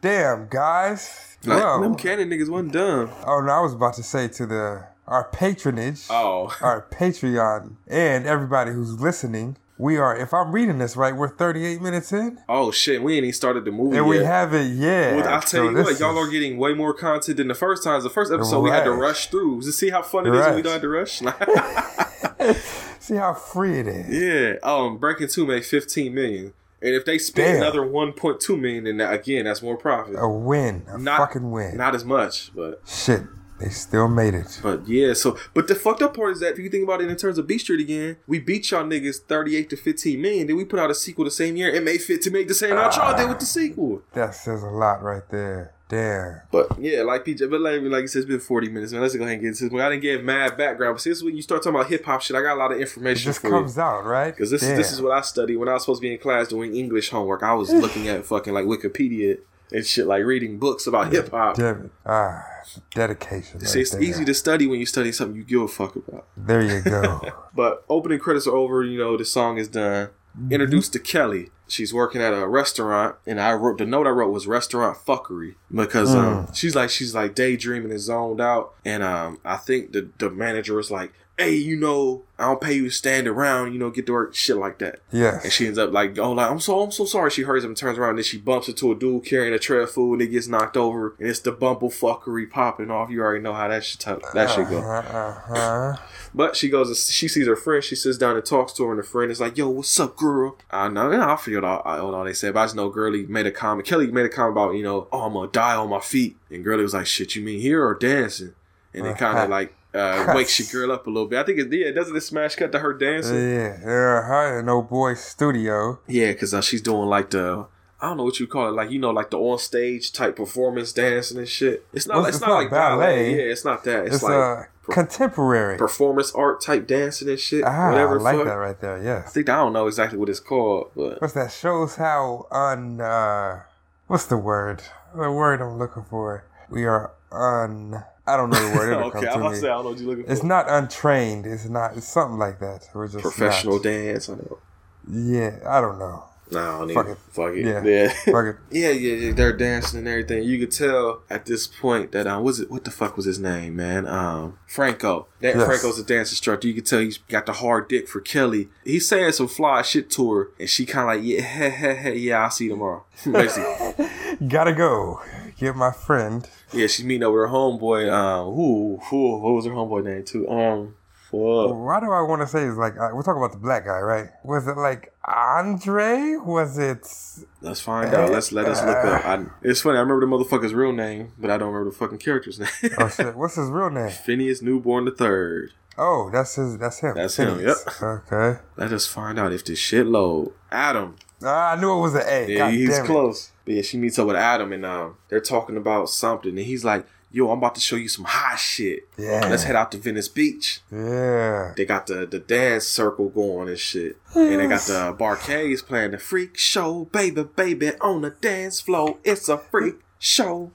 Damn, guys. Like, Well, them Cannon niggas wasn't dumb. oh, no, I was about to say to the our patronage, Oh. our Patreon, and everybody who's listening. We are, if I'm reading this right, we're 38 minutes in, Oh shit, we ain't even started the movie and yet. we haven't yet. well, I'll tell So you what, y'all are getting way more content than the first times. The first episode we had to rush through to see how fun it is when we don't have to rush. *laughs* *laughs* See how free it is. Yeah. Um, Breakin' Two made fifteen million, and if they spend Damn. another one point two million, then again, that's more profit. A win, a Not fucking win. Not as much, but Shit, they still made it. but yeah. So, but the fucked up part is that if you think about it in terms of Beat Street again, we beat y'all niggas thirty eight to fifteen million. Then we put out a sequel the same year and made fit to make the same amount y'all did with the sequel. That says a lot right there. Damn. But yeah, like PJ, but like, like you said, it's been 40 minutes, man. Let's go ahead and get into this. I didn't give mad background, but see, this is when you start talking about hip hop shit. I got a lot of It information just for comes you. out, right? Because this is this is what I studied when I was supposed to be in class doing English homework. I was *laughs* looking at fucking like Wikipedia and shit, like reading books about hip hop. It. Ah, dedication. See, it's easy to study when you study something you give a fuck about. There you go. *laughs* But opening credits are over. You know, the song is done. Introduced to Kelly. She's working at a restaurant, and I wrote the note I wrote was restaurant fuckery because um, she's like she's like daydreaming and zoned out, and um, I think the the manager was like, "Hey, you know, I don't pay you to stand around, you know, get to work, shit like that." Yeah. And she ends up like, oh, like I'm so I'm so sorry. She hurries him, and turns around, and then she bumps into a dude carrying a tray of food, and it gets knocked over, and it's the bumble fuckery popping off. You already know how that shit that shit go. Uh huh. But she goes, she sees her friend. She sits down and talks to her, and the friend is like, "Yo, what's up, girl?" I know, and I forget all, all, all they said, but I just know Girly made a comment. Kelly made a comment about, you know, "Oh, I'm gonna die on my feet," and Girly was like, "Shit, you mean here or dancing?" And it kind of like uh, *laughs* wakes your girl up a little bit. I think it yeah, doesn't it smash cut to her dancing? Yeah. Huh. In old boy studio. Yeah, because uh, she's doing like the. I don't know what you call it, like you know, like the on stage type performance dancing and shit. It's not. Well, it's, it's not, not like ballet. ballet. Yeah, it's not that. It's, It's, like uh contemporary. performance art type dancing and shit. ah, whatever. I like fuck. that right there. Yeah, I think I don't know exactly what it's called, but What's that? Shows how un. uh What's the word? The word I'm looking for. We are un. I don't know the word. It'll *laughs* okay, come I'm to about me. to say I don't know what you're looking for. It's not untrained. It's not. It's something like that. We're just professional not- dance. I know. Yeah, I don't know. Nah, I don't Fuck even. it. Fuck it. Yeah. Yeah. Fuck it. *laughs* yeah, yeah, yeah. They're dancing and everything. You could tell at this point that um, was it? What the fuck was his name, man? Um, Franco. That Yes. Franco's a dance instructor. You could tell he's got the hard dick for Kelly. He's saying some fly shit to her, and she kind of like, yeah, heh, heh, heh, yeah, I'll see you tomorrow. *laughs* Basically, Gotta go. Get my friend. Yeah, she's meeting up with her homeboy. Um, who, who, what was her homeboy name too? Um, fuck. Why do I want to say it's like uh, we're talking about the black guy, right? Was it like Andre? Was it? Let's find out. Let's let us look up. I, it's funny. I remember the motherfucker's real name, but I don't remember the fucking character's *laughs* name. Oh shit! What's his real name? Phineas Newborn the Third. Oh, that's his. That's him. That's him, Yep. Okay. Let us find out if this shit load. Adam. Ah, I knew it was an A. Yeah, God he's close. But yeah, she meets up with Adam and um, they're talking about something, and he's like, "Yo, I'm about to show you some hot shit. Yeah. Let's head out to Venice Beach. Yeah. They got the the dance circle going and shit, and they got the Bar-Kays playing the freak show, baby, baby, on the dance floor. It's a freak show.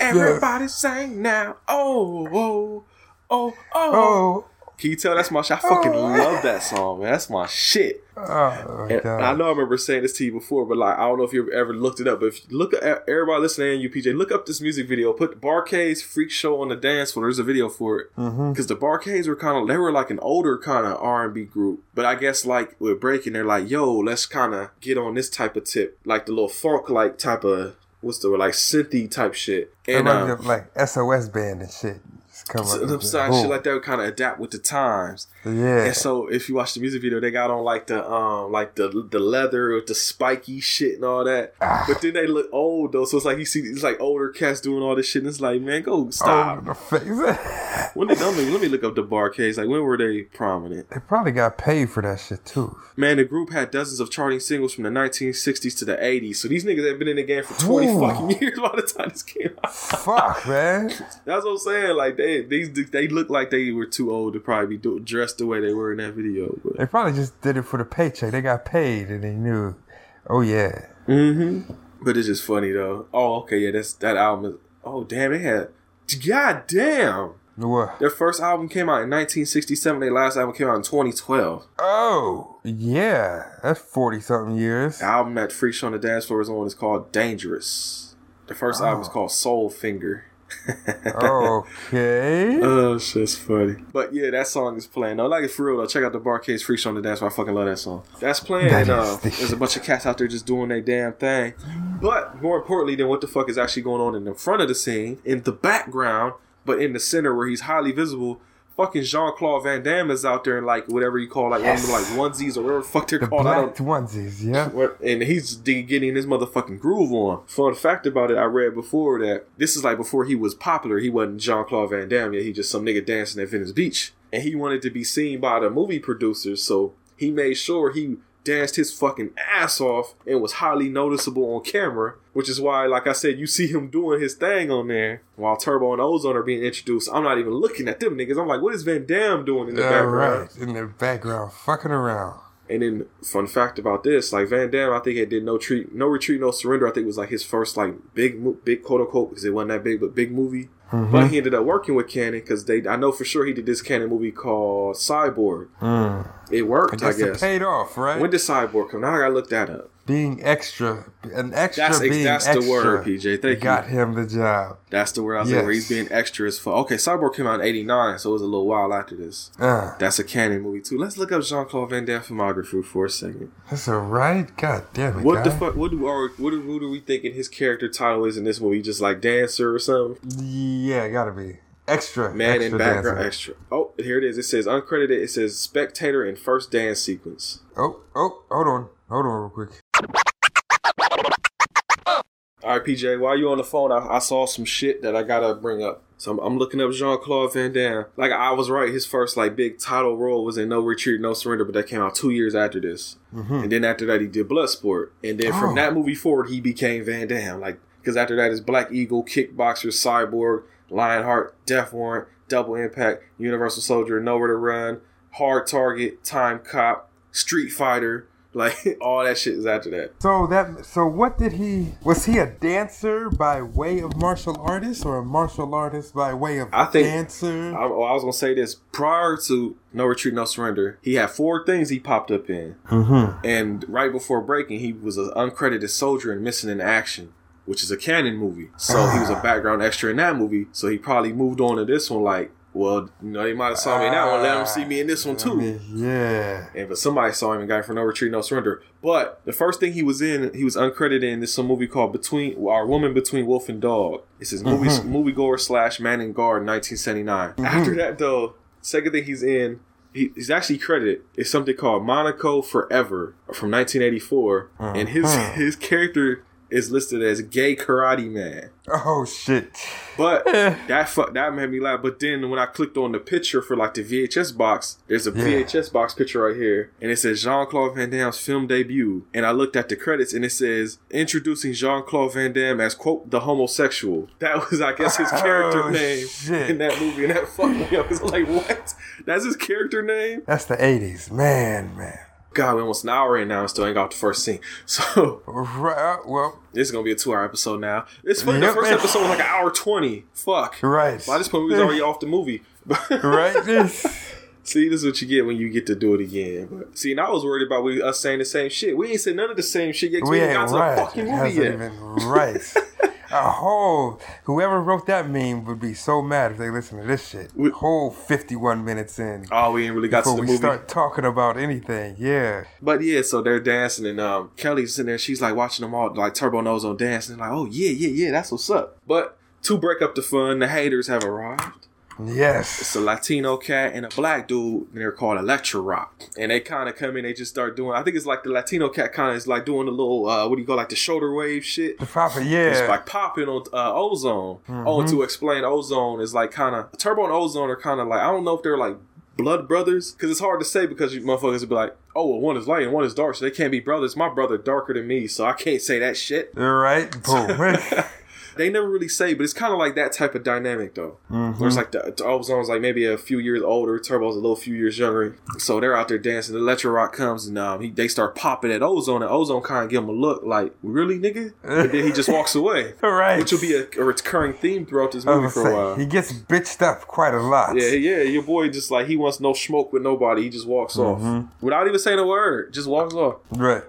Everybody sing now. Oh, oh, oh, oh. Oh. Can you tell that's my shit? I fucking love that song, man. That's my shit. Oh my And. I know I remember saying this to you before, but like I don't know if you've ever looked it up. But if you look at everybody listening, you PJ, look up this music video. Put the Bar-Kays Freak Show on the dance floor. There's a video for it Mm-hmm. because the Bar-Kays were kind of they were like an older kind of R and B group. But I guess like with breaking, they're like, yo, let's kind of get on this type of tip, like the little funk like type of what's the word, like synthy type shit. And um, like SOS band and shit. Come up some with side boom. shit like that would kind of adapt with the times. Yeah. And so if you watch the music video, they got on like the um like the the leather with the spiky shit and all that. Ah. But then they look old though, so it's like you see it's like older cats doing all this shit. And it's like, man, go Oh, stop. the face. *laughs* When did let me let me look up the Bar-Kays. Like when were they prominent? they probably got paid for that shit too. Man, the group had dozens of charting singles from the 1960s to the 80s. So these niggas have been in the game for 20 Ooh. fucking *laughs* years by the time this came out. Fuck, man. That's what I'm saying. Like they these they look like they were too old to probably be do, dressed the way they were in that video. But They probably just did it for the paycheck. They got paid and they knew. Oh yeah. Mm-hmm. But it's just funny though. Oh, okay, yeah, that's that album. Is, oh, damn, they had. God damn. What? Their first album came out in 1967. Their last album came out in 2012. Oh yeah. That's forty something years. The album that Freak Show on the Dance Floor is on is called Dangerous. The first album is called Soul Finger. Okay. *laughs* Oh, shit's funny. But yeah, that song is playing. No, like it for real though. Check out the Bar-Kays Freak Show on the Dance Floor. I fucking love that song. That's playing. That uh, the there's a bunch of cats out there just doing their damn thing. But more importantly than what the fuck is actually going on in the front of the scene, in the background, but in the center where he's highly visible. Fucking Jean Claude Van Damme is out there in like whatever you call like one of them, like onesies or whatever the fuck they're the called. I don't onesies. Yeah. And he's getting his motherfucking groove on. Fun fact about it, I read before that this is like before he was popular. He wasn't Jean Claude Van Damme yet. He just some nigga dancing at Venice Beach, and he wanted to be seen by the movie producers. So he made sure he danced his fucking ass off and was highly noticeable on camera, which is why, like I said, you see him doing his thing on there while Turbo and Ozone are being introduced. I'm not even looking at them niggas. I'm like, what is Van Damme doing in the All background? right, in the background, fucking around. And then, fun fact about this, like Van Damme, I think it did no treat, no retreat, no surrender. I think it was like his first like big, big quote unquote because it wasn't that big, but big movie. Mm-hmm. But he ended up working with Cannon because they, I know for sure he did this Cannon movie called Cyborg. It I worked, I guess it guess. paid off, right? When did Cyborg come? Now I gotta look that up. Being extra, an extra That's being that's the extra word, PJ. Thank got you. him the job. That's the word I was saying, where he's being extra as fuck. Okay, Cyborg came out in '89, so it was a little while after this. Uh, That's a Cannon movie too. Let's look up Jean Claude Van Damme filmography for a second. that's all right. God damn it, What the guy. fuck? What do our, what do, who do we thinking his character title is in this movie? Just like dancer or something? Yeah, gotta be extra. Man extra in background extra. Oh, here it is. It says uncredited. It says spectator in first dance sequence. Oh, oh, hold on, hold on, real quick. All right, PJ. While you on the phone, I, I saw some shit that I gotta bring up. So I'm, I'm looking up Jean Claude Van Damme. Like I was right, his first like big title role was in No Retreat, No Surrender, but that came out two years after this. Mm-hmm. And then after that, he did Bloodsport. And then Oh. from that movie forward, he became Van Damme. Like because after that is Black Eagle, Kickboxer, Cyborg, Lionheart, Death Warrant, Double Impact, Universal Soldier, Nowhere to Run, Hard Target, Time Cop, Street Fighter. Like *laughs* all that shit is after that. So that, so what did he? Was he a dancer by way of martial artist, or a martial artist by way of I think- dancer? I, I was gonna say this prior to No Retreat, No Surrender. He had four things he popped up in, mm-hmm. and right before Breakin', he was an uncredited soldier and Missing in Action, which is a Cannon movie. So he was a background extra in that movie. So he probably moved on to this one. Like, well, you know, they might have saw me in that one. Let them see me in this one ah, too. Yeah. And but somebody saw him and Guy him for No Retreat, No Surrender. But the first thing he was in, he was uncredited in this some movie called Between Our Woman Between Wolf and Dog. It's his movie mm-hmm. movie goer slash man and guard, 1979. Mm-hmm. After that though, second thing he's in, he, he's actually credited. It's something called Monaco Forever from 1984, uh-huh. and his *laughs* his character is listed as gay karate man. Oh shit. But eh. that fu- that made me laugh. But then when I clicked on the picture for like the VHS box, there's a Yeah. VHS box picture right here, and it says Jean Claude Van Damme's film debut. And I looked at the credits, and it says introducing Jean Claude Van Damme as quote the homosexual. *laughs* That was, I guess, his *laughs* oh, character Oh, name shit. in that movie, and that fucked me up. *laughs* I'm like, what? That's his character name? That's the '80s, man, man. God, we almost an hour in now and still ain't got the first scene. *laughs* So Right. Well, this is gonna be a two-hour episode now. It's funny. Yep. The first episode was like an hour twenty. Fuck. right. By this point, we was already off the movie. *laughs* right. *laughs* See, this is what you get when you get to do it again. But see, and I was worried about we us saying the same shit. We ain't said none of the same shit yet. We We, ain't got to right. the fucking movie yet. even right. *laughs* A whole whoever wrote that meme would be so mad if they listen to this shit. We- whole fifty-one minutes in Oh, we ain't really got to the we movie. start talking about anything. Yeah. But yeah, so they're dancing, and um, Kelly's sitting there. She's like watching them all, like Turbo Nose on dancing. Like, oh yeah, yeah, yeah, that's what's up. But to break up the fun, the haters have arrived. Yes. It's a Latino cat and a black dude, and they're called Electro Rock. And they kind of come in, they just start doing. I think it's like the Latino cat kind of is like doing a little, uh, what do you call like the shoulder wave shit. The proper, yeah. It's like popping on uh, ozone. Oh, and to explain, ozone is like kind of turbo and ozone are kind of like I don't know if they're like blood brothers because it's hard to say because you motherfuckers would be like, oh, well, one is light and one is dark, so they can't be brothers. My brother darker than me, so I can't say that shit. right. *laughs* Boom. *laughs* They never really say, but it's kind of like that type of dynamic though. Where it's like the, the ozone's like maybe a few years older, turbo's a little few years younger, so they're out there dancing. The electro rock comes and um, he, they start popping at ozone, and ozone kind of give him a look like, really, nigga, and then he just walks away. *laughs* right. Which will be a, a recurring theme throughout this movie for a while. he gets bitched up quite a lot. Yeah, yeah, your boy just like he wants no smoke with nobody. He just walks Mm-hmm. off without even saying a word. Just walks off. Right.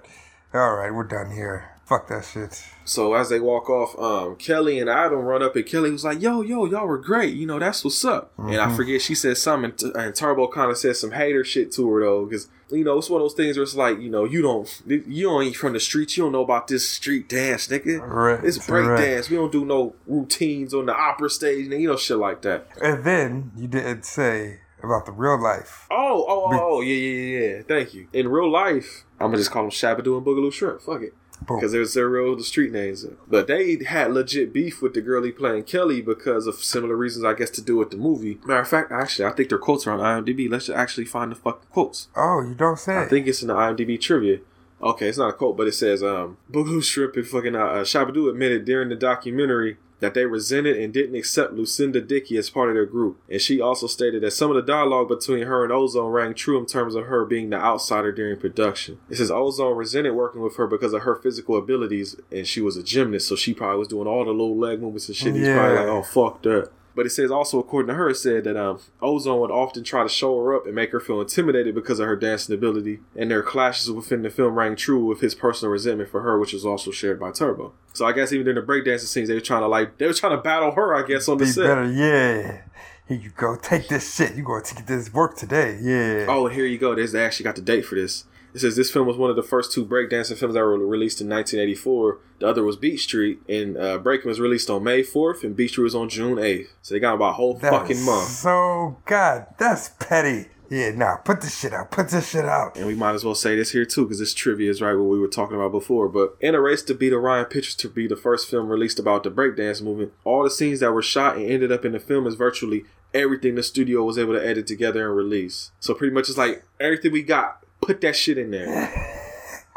All right, we're done here. Fuck that shit. So as they walk off, um, Kelly and Adam run up, and Kelly was like, "Yo, yo, y'all were great. You know, that's what's up." And Mm-hmm. I forget she said something, and, and Turbo kind of said some hater shit to her though, because you know it's one of those things where it's like, you know, you don't, you don't ain't from the streets, you don't know about this street dance, nigga. Right, It's break right. dance. We don't do no routines on the opera stage, and you know shit like that. And then you didn't say about the real life. Oh, oh, oh, oh, yeah, yeah, yeah, yeah. Thank you. In real life, I'm gonna just call them Shabba-Doo and Boogaloo Shrimp. Fuck it. Because there's zero the street names. But they had legit beef with the girl he playing Kelly because of similar reasons, I guess, to do with the movie. Matter of fact, actually, I think their quotes are on IMDb. Let's actually find the fucking quotes. Oh, you don't say. I think it's in the IMDb trivia. Okay, it's not a quote, but it says, um, Boogaloo Shrimp and fucking uh, uh, Shabba-Doo admitted during the documentary that they resented and didn't accept Lucinda Dickey as part of their group. And she also stated that some of the dialogue between her and Ozone rang true in terms of her being the outsider during production. It says Ozone resented working with her because of her physical abilities, and she was a gymnast, so she probably was doing all the low leg movements and shit. He's probably like, oh, fuck that. But it says also, according to her, it said that um, Ozone would often try to show her up and make her feel intimidated because of her dancing ability, and their clashes within the film rang true with his personal resentment for her, which was also shared by Turbo. So I guess even during the breakdancing scenes, they were trying to like they were trying to battle her, I guess, on the Be set. better, yeah. Here you go. Take this shit. You going to get this work today? Yeah. Oh, here you go. There's they actually got the date for this. It says this film was one of the first two breakdancing films that were released in 1984. The other was Beat Street, and uh, Breakin' was released on May 4th, and Beat Street was on June 8th. So they got about a whole That fucking month. So God, that's petty. Yeah, nah. Put this shit out. Put this shit out. And we might as well say this here too, because this trivia is right what we were talking about before. But in a race to beat Orion Pictures to be the first film released about the breakdance movement, all the scenes that were shot and ended up in the film is virtually everything the studio was able to edit together and release. So pretty much it's like everything we got, put that shit in there.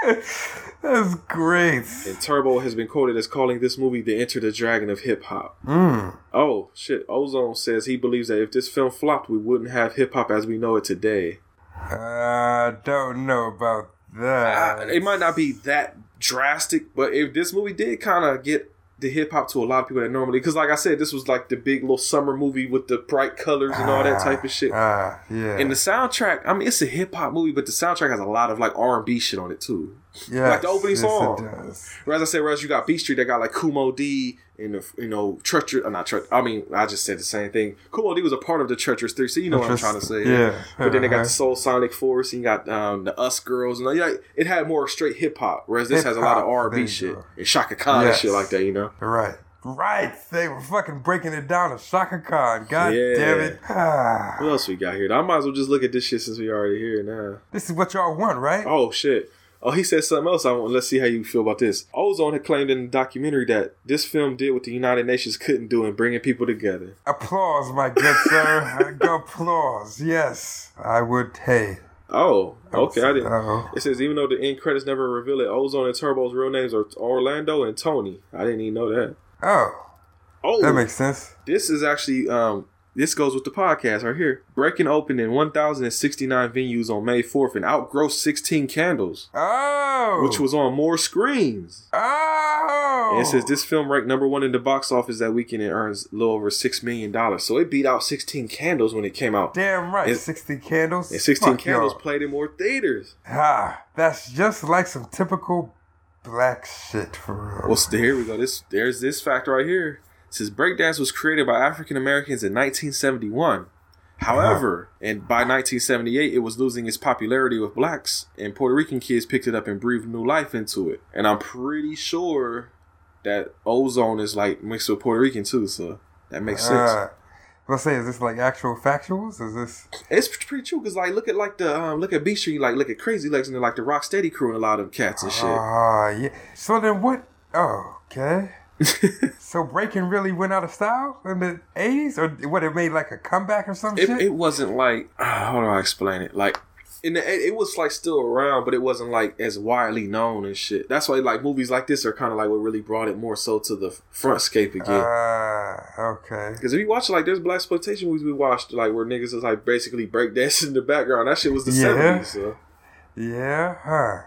*laughs* That's great. And Turbo has been quoted as calling this movie the Enter the Dragon of hip hop. Mm. Oh shit! Ozone says he believes that if this film flopped, we wouldn't have hip hop as we know it today. I don't know about that. Uh, it might not be that drastic, but if this movie did kind of get the hip hop to a lot of people that normally, because like I said, this was like the big little summer movie with the bright colors and all that type of shit. Ah, yeah. And the soundtrack, I mean, it's a hip hop movie, but the soundtrack has a lot of like R and B shit on it too. Yes, like the opening yes, song. Whereas I said, whereas you got Beat Street, that got like Kool Moe Dee and the, you know treacherous. Uh, not treacherous. I mean, I just said the same thing. Kool Moe Dee was a part of the treacherous three, so you know what I'm trying to say. Yeah. But then they got Uh-huh. the Soul Sonic Force, and you got um, the Us Girls, and like, it had more straight hip hop. Whereas this has a lot of Hip-hop, R and B shit go. and Chaka Khan Yes. and shit like that. You know. Right. Right. They were fucking breaking it down to Chaka Khan. God Yeah. damn it. What else we got here? I might as well just look at this shit since we already here now. This is what y'all want, right? Oh shit. Oh, he said something else. I want. Let's see how you feel about this. Ozone had claimed in the documentary that this film did what the United Nations couldn't do in bringing people together. Applause, my good *laughs* sir. Applause. Yes. I would. Hey. Oh, okay. I didn't. Uh-oh. It says even though the end credits never reveal it, Ozone and Turbo's real names are Orlando and Tony. I didn't even know that. Oh. Oh, That makes sense. this is actually um this goes with the podcast right here. Breakin' open in 1,069 venues on May 4th and outgrossed 16 candles, Oh. which was on more screens. Oh. And it says this film ranked number one in the box office that weekend and earns a little over six million dollars. So it beat out 16 candles when it came out. Damn right. And- 60 candles. And 16 Fuck candles y'all. played in more theaters. Ah, that's just like some typical black shit for real. Well, here we go. This there's this fact right here. Says breakdance was created by African Americans in 1971. However, and by 1978, it was losing its popularity with blacks, and Puerto Rican kids picked it up and breathed new life into it. And I'm pretty sure that Ozone is like mixed with Puerto Rican too, so that makes sense. Uh, let's say, is this like actual factuals? Is this? It's pretty true because like look at like the um, look at Beat Street, like look at Crazy Legs and like the Rocksteady crew and a lot of them cats and shit. Ah, yeah. So then what? Oh, okay. *laughs* so breaking really went out of style in the eighties, or what? It made like a comeback or some it, shit. it wasn't like *sighs* how do I explain it? Like in the it, it was like still around, but it wasn't like as widely known and shit. That's why like movies like this are kind of like what really brought it more so to the front scape again. Ah, okay. Because if you watch like there's black exploitation movies we watched like where niggas is like basically breakdancing in the background. That shit was the Yeah. seventies. So Yeah, huh?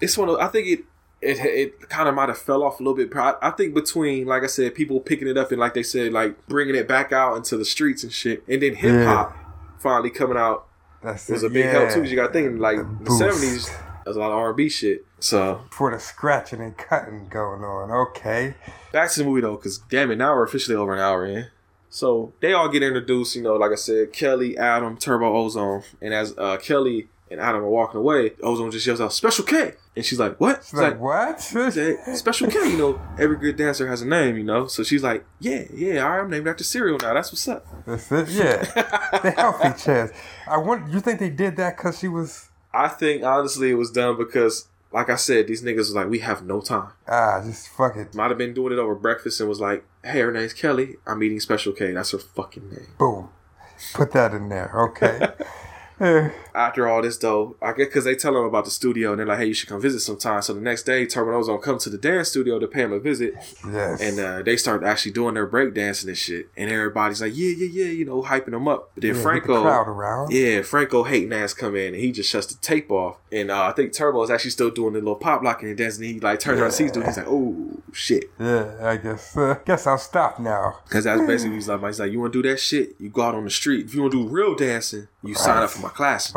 it's one of I think it. It, it kind of might have fell off a little bit. but I I think between, like I said, people picking it up and like they said, like bringing it back out into the streets and shit, and then hip hop finally coming out That's was it, a big yeah. help too. Because you got to think like the seventies, there's a lot of R and B shit. So for the scratching and cutting going on. Okay. back to the movie though, because damn it, now we're officially over an hour in. So they all get introduced. You know, like I said, Kelly, Adam, Turbo, Ozone, and as uh, Kelly and Adam are walking away, Ozone just yells out "Special K," and she's like, "What?" She's It's like, what? Special K, you know, every good dancer has a name, you know. So she's like, yeah, yeah, all right, I'm named after cereal now. That's what's up. That's it. Yeah, *laughs* the healthy chance. I want. You think they did that because she was? I think honestly it was done because like I said, these niggas was like, we have no time. Ah, just fuck it. Might have been doing it over breakfast and was like, hey, her name's Kelly. I'm eating Special K. That's her fucking name. Boom. Put that in there. Okay. *laughs* After all this, though, I get because they tell him about the studio and they're like, hey, you should come visit sometime. So the next day, Turbo Ozone come to the dance studio to pay him a visit. yes. And uh, they start actually doing their break dancing and shit. And everybody's like, yeah, yeah, yeah, you know, hyping them up. But then Yeah, Franco. the crowd around. Yeah, Franco hating ass come in and he just shuts the tape off. And uh, I think Turbo is actually still doing the little pop locking and dancing. He like turns around and sees dude. He's like, oh shit. Yeah, I guess. Uh, guess I'll stop now. Because that's basically he's like, he's like, you want to do that shit? You go out on the street. If you want to do real dancing, you sign up for my class.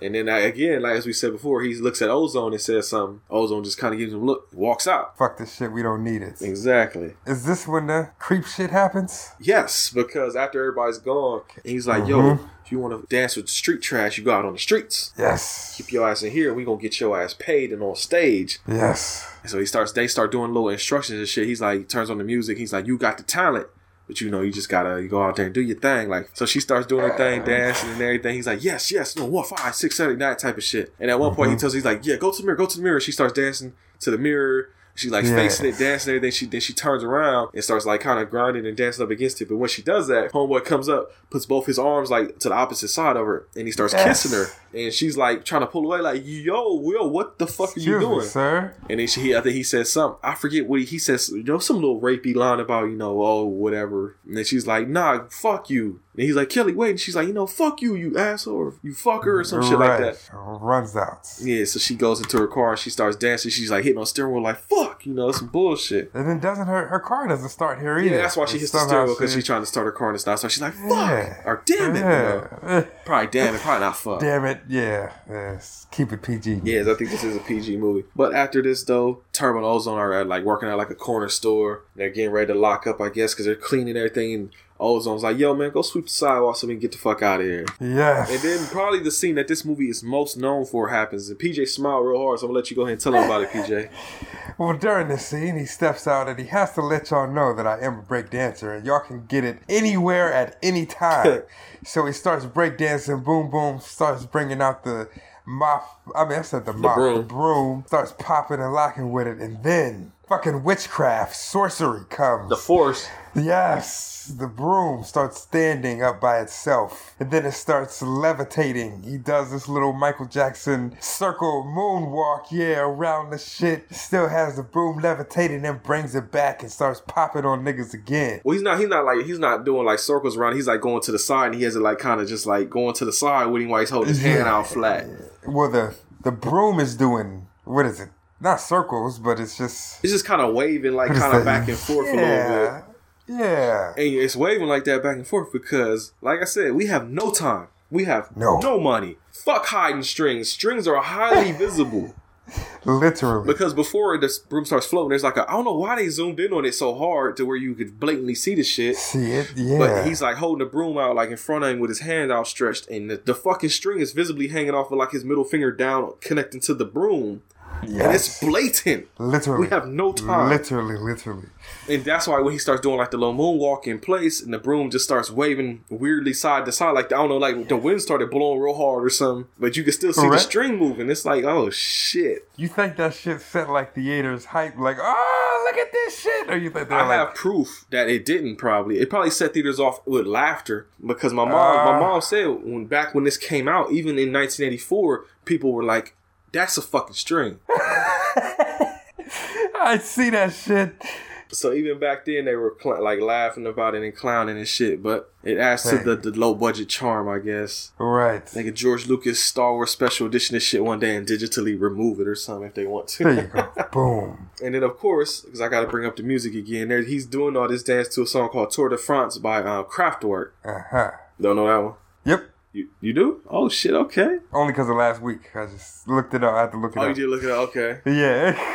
And then again, like as we said before, he looks at Ozone and says something. Ozone just kind of gives him a look, walks out. Fuck this shit. We don't need it. Exactly. Is this when the creep shit happens? Yes, because after everybody's gone, he's like, yo, mm-hmm. if you want to dance with street trash, you go out on the streets. Yes. Keep your ass in here. We gonna get your ass paid and on stage. Yes. And so he starts. They start doing little instructions and shit. He's like, he turns on the music. He's like, you got the talent, but you know, you just gotta you go out there and do your thing. Like, so she starts doing her thing, dancing and everything. He's like, yes, yes, no, one, five, six, seven, that type of shit. And at one point, he mm-hmm. tells, her, he's like, yeah, go to the mirror, go to the mirror. She starts dancing to the mirror. She like facing it, dancing and everything. She then she turns around and starts like kind of grinding and dancing up against it. But when she does that, homeboy comes up, puts both his arms like to the opposite side of her, and he starts Yes. kissing her. And she's like trying to pull away, like, yo, Will, what the fuck are you Excuse me, doing? sir. And then she, he, I think he says something. I forget what he, he says. You know, some little rapey line about you know, oh whatever. And then she's like, nah, fuck you. And he's like, Kelly, wait. And she's like, you know, fuck you, you asshole, or you fucker, or some shit like that. Runs out. Yeah. So she goes into her car and she starts dancing. She's like hitting on steering wheel, like fuck, you know, some bullshit. And then doesn't her her car doesn't start here either. Yeah, that's why she hits the steering wheel because she- she's trying to start her car and it's not. So she's like, fuck, Yeah. or damn it, you know. Probably damn it, probably not fuck. Damn it. Yeah. Yes. Keep it PG. Yes, I think this is a PG movie. But after this, though, and Ozone are at, like working at like a corner store. They're getting ready to lock up, I guess, because they're cleaning everything. Ozone's like, "Yo, man, go sweep the sidewalk so we can get the fuck out of here." Yes. And then probably the scene that this movie is most known for happens. And PJ smiled real hard, so I'm gonna let you go ahead and tell him about it, PJ. *laughs* Well, during this scene, he steps out and he has to let y'all know that I am a break dancer and y'all can get it anywhere at any time. *laughs* so he starts break dancing, boom, boom, starts bringing out the mop. I mean, I said the mop, the broom. broom, starts popping and locking with it, and then fucking witchcraft, sorcery comes. The force. Yes, the broom starts standing up by itself, and then it starts levitating. He does this little Michael Jackson circle moonwalk, yeah, around the shit. Still has the broom levitating, then brings it back and starts popping on niggas again. Well, he's not. He's not like he's not doing like circles around. He's like going to the side, and he has it like kind of just like going to the side with him while he's holding his hand out flat. Well, the the broom is doing what is it? Not circles, but it's just It's just kind of waving like kind of back and forth a little bit. yeah, yeah. And it's waving like that back and forth because, like I said, we have no time. We have No. no money. Fuck hiding strings. Strings are highly *laughs* visible Literally. because before the broom starts floating, there's like a I don't know why they zoomed in on it so hard to where you could blatantly see the shit. See it? Yeah. But he's like holding the broom out like in front of him with his hand outstretched, and the, the fucking string is visibly hanging off of like his middle finger down, connecting to the broom, and it's blatant. Literally. We have no time. Literally, literally. And that's why when he starts doing like the little moonwalk in place and the broom just starts waving weirdly side to side, like I don't know, like the wind started blowing real hard or something, but you can still see the string moving. It's like, oh shit. You think that shit set like theaters hype, like, oh, look at this shit? Or you think I like, have proof that it didn't probably. It probably set theaters off with laughter because my mom Ah. my mom said when back when this came out, even in 1984, people were like, that's a fucking string. *laughs* I see that shit. So even back then they were cl- like laughing about it and clowning and shit, but it adds to the, the low budget charm, I guess. Right. Like a George Lucas Star Wars special edition of shit one day and digitally remove it or something if they want to. There you go. *laughs* Boom. and then of course, because I got to bring up the music again, there he's doing all this dance to a song called Tour de France by uh, Kraftwerk. Uh huh. Don't know that one? Yep. You you do? Oh shit! Okay. Only because of last week. I just looked it up. I had to look it Oh, you did look at it. Okay. *laughs* Yeah.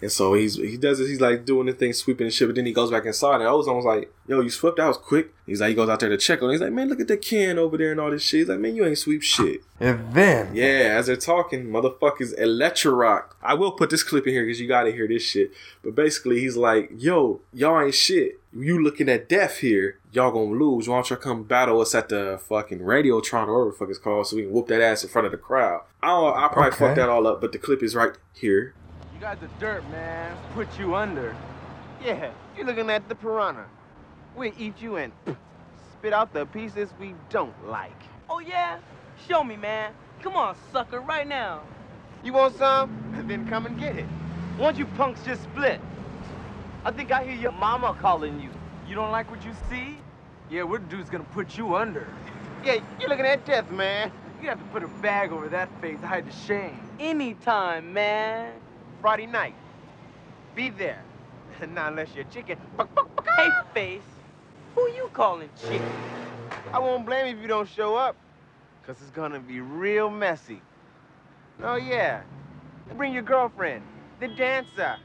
And so he's he does this. He's like doing the thing, sweeping and shit. But then he goes back inside, and I was almost like, "Yo, you swept? That was quick." He's like, he goes out there to check on. it. He's like, "Man, look at the can over there and all this shit." He's like, "Man, you ain't sweep shit." And then, Yeah, as they're talking, motherfuckers Electro Rock. I will put this clip in here because you gotta hear this shit. But basically, he's like, "Yo, y'all ain't shit. You looking at death here? Y'all gonna lose. Why don't y'all come battle us at the fucking Radiotron or whatever the fuck it's called, so we can whoop that ass in front of the crowd." I don't, I probably Okay. fucked that all up, but the clip is right here. You got the dirt, man. Put you under. Yeah, you're looking at the piranha. We'll eat you and *clears throat* spit out the pieces we don't like. Oh yeah? Show me, man. Come on, sucker, right now. You want some? *laughs* Then come and get it. Won't you punks just split? I think I hear your mama calling you. You don't like what you see? Yeah, what the dude's gonna put you under? *laughs* Yeah, you're looking at death, man. You have to put a bag over that face to hide the shame. Anytime, man. Friday night. Be there. *laughs* Not unless you're chicken. Hey, ah! face. Who you calling chick? I won't blame you if you don't show up. Cause it's gonna be real messy. Oh yeah. Bring your girlfriend, the dancer.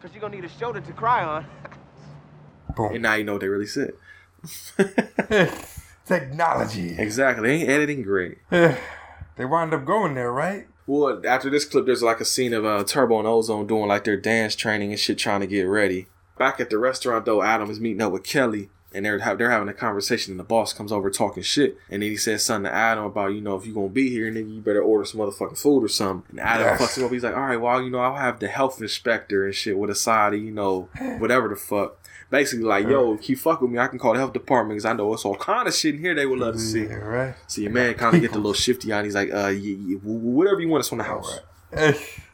Cause you're gonna need a shoulder to cry on. *laughs* boom. And now you know what they really said. *laughs* Technology. Exactly. They ain't editing great. *sighs* they wind up going there, right? Well, after this clip, there's like a scene of uh, Turbo and Ozone doing like their dance training and shit, trying to get ready. Back at the restaurant, though, Adam is meeting up with Kelly, and they're ha- they're having a conversation, and the boss comes over talking shit, and then he says something to Adam about, you know, if you gonna be here, then you better order some motherfucking food or something. And Adam Yes. fucks him up. He's like, all right, well, you know, I'll have the health inspector and shit with a side of, you know, *sighs* whatever the fuck. Basically, like, yo, keep fuck with me. I can call the health department because I know it's all kind of shit in here they would love to see. Yeah, right. So your man kind of get the little shifty on. He's like, uh, yeah, yeah, wh- wh- whatever you want, it's from the house. *laughs*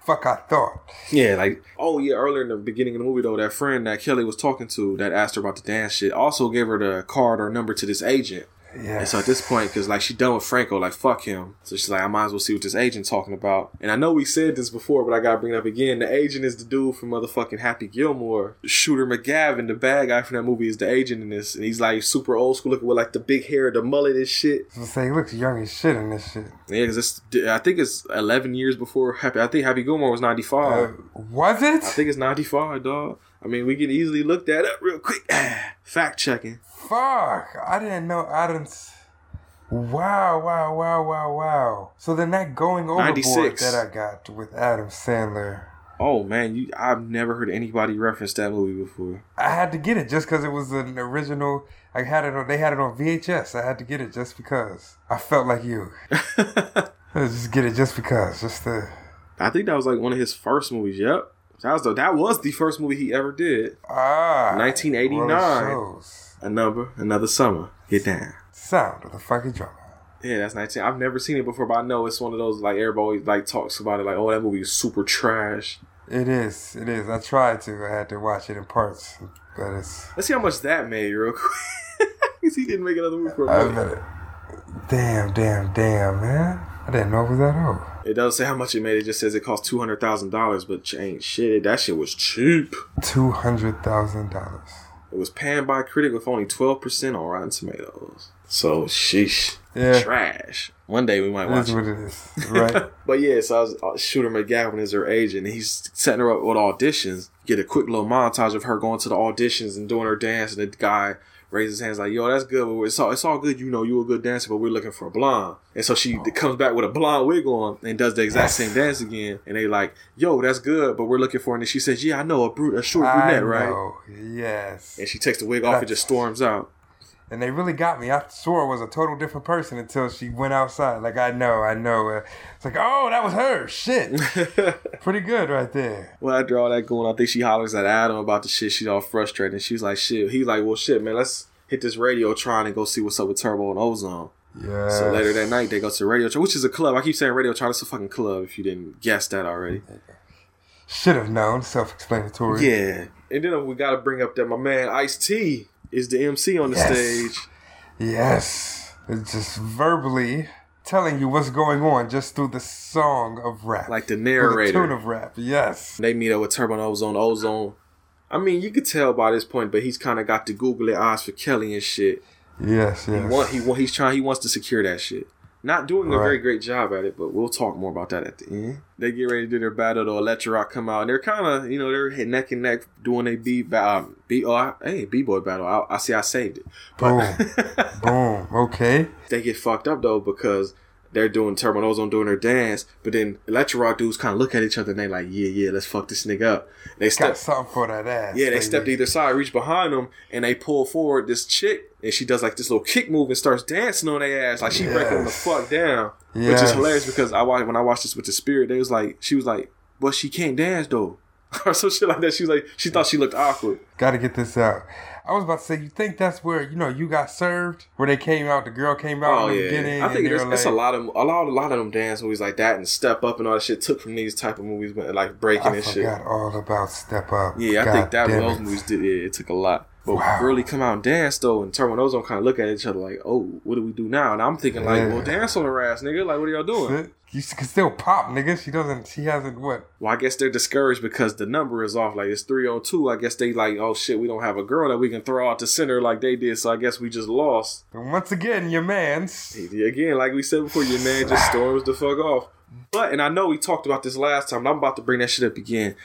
Fuck, I thought. Yeah, like oh yeah, earlier in the beginning of the movie though, that friend that Kelly was talking to that asked her about the dance shit also gave her the card or number to this agent. Yeah. And so at this point, because like she done with Franco, like fuck him. So she's like, I might as well see what this agent talking about. And I know we said this before, but I gotta bring it up again. The agent is the dude from motherfucking Happy Gilmore. Shooter McGavin, the bad guy from that movie, is the agent in this, and he's like super old school looking with like the big hair, the mullet and shit. So say he looks young as shit in this shit. Yeah, because it's I think it's eleven years before Happy. I think Happy Gilmore was ninety five. Uh, was it? I think it's 95, dog. I mean, we can easily look that up real quick. *sighs* Fact checking. Fuck. I didn't know Adams. Wow, wow, wow, wow, wow. So then that going overboard 96. that I got with Adam Sandler, Oh man, you I've never heard anybody reference that movie before. I had to get it just because it was an original. I had it on. They had it on VHS. I had to get it just because I felt like you. *laughs* just get it just because. Just the I think that was like one of his first movies. Yep. That was the, that was the first movie he ever did. ah. 1989. well, it shows. A number, another summer. Get down. Sound of the funky drummer. Yeah, that's 19. I've never seen it before, but I know it's one of those like everybody like talks about it like, oh, that movie is super trash. It is. It is. I tried to. I had to watch it in parts, but it's. Let's see how much that made real quick. *laughs* 'Cause he didn't make another movie for a minute. Damn, damn, damn, man. I didn't know it was that old. It doesn't say how much it made. It just says it cost two hundred thousand dollars, but ain't shit. That shit was cheap. Two hundred thousand dollars. It was panned by a critic with only twelve percent on Rotten Tomatoes. So sheesh, Yeah. trash. One day we might watch it. what it is, right? *laughs* But yeah, so I was, uh, Shooter McGavin is her agent, he's setting her up with auditions. Get a quick little montage of her going to the auditions and doing her dance, and the guy raises his hands like, "Yo, that's good, but it's all it's all good. You know, you a good dancer, but we're looking for a blonde." And so she comes back with a blonde wig on and does the exact same dance again. And they like, "Yo, that's good, but we're looking for." And then she says, "Yeah, I know a brute, a short brunette, right?" Yes. And she takes the wig off and just storms out. And they really got me. I swore it was a total different person until she went outside. Like I know, I know. Uh, It's like, oh, that was her. Shit. *laughs* Pretty good right there. Well, after all that going, I think she hollers at Adam about the shit. She's all frustrated. And she's like, shit. He's like, well, shit, man, let's hit this Radiotron and go see what's up with Turbo and Ozone. Yeah. So later that night, they go to radio which is a club. I keep saying radio It's a fucking club if you didn't guess that already. Should have known. Self-explanatory. Yeah. And then we got to bring up that my man Ice T is the MC on the Yes. stage. Yes. It's just verbally telling you what's going on just through the song of rap. Like the Through the narrator. tune of rap. Yes. They meet up with Turbo Ozone. Ozone. I mean, you could tell by this point, but he's kind of got the googly eyes for Kelly and shit. Yes. yes. He want he want he's trying he wants to secure that shit. Not doing a very great job at it, but we'll talk more about that at the end. They get ready to do their battle. The Electro Rock come out, and they're kind of, you know, they're neck and neck doing a B, um, B, oh, hey, B boy battle. I, I see, I saved it. But Boom. *laughs* Okay. they get fucked up though because they're doing Turbo Ozone doing their dance, but then Electro Rock dudes kind of look at each other and they like, yeah, yeah, let's fuck this nigga up. They Got step, something for that ass. yeah, they baby. step to either side, reach behind them, and they pull forward this chick, and she does like this little kick move and starts dancing on their ass, like she breaking the fuck down, which is hilarious because I watched when I watched this with the spirit, they was like, she was like, but she can't dance though, *laughs* or some shit like that. She was like, she thought she looked awkward. Got to get this out. I was about to say, you think that's where you know you got served, where they came out, the girl came out Oh in the yeah, beginning. I think it's, were it's a lot of a lot, a lot of them dance movies like that and Step Up and all that shit took from these type of movies, like breaking I and shit. I forgot all about Step Up. Yeah, I think that those movies did. Yeah, it took a lot. But Wow. really come out and dance though, and Turbo and Ozone kind of look at each other like, "Oh, what do we do now?" And I'm thinking like, Yeah. "Well, dance on her ass, nigga. Like, what are y'all doing?" You can still pop, nigga. She doesn't. She hasn't what? Well, I guess they're discouraged because the number is off. Like it's three on two. I guess they like, "Oh shit, we don't have a girl that we can throw out the center like they did." So I guess we just lost. And once again, your man's. Again, like we said before, your man just storms the fuck off. But and I know we talked about this last time. I'm about to bring that shit up again.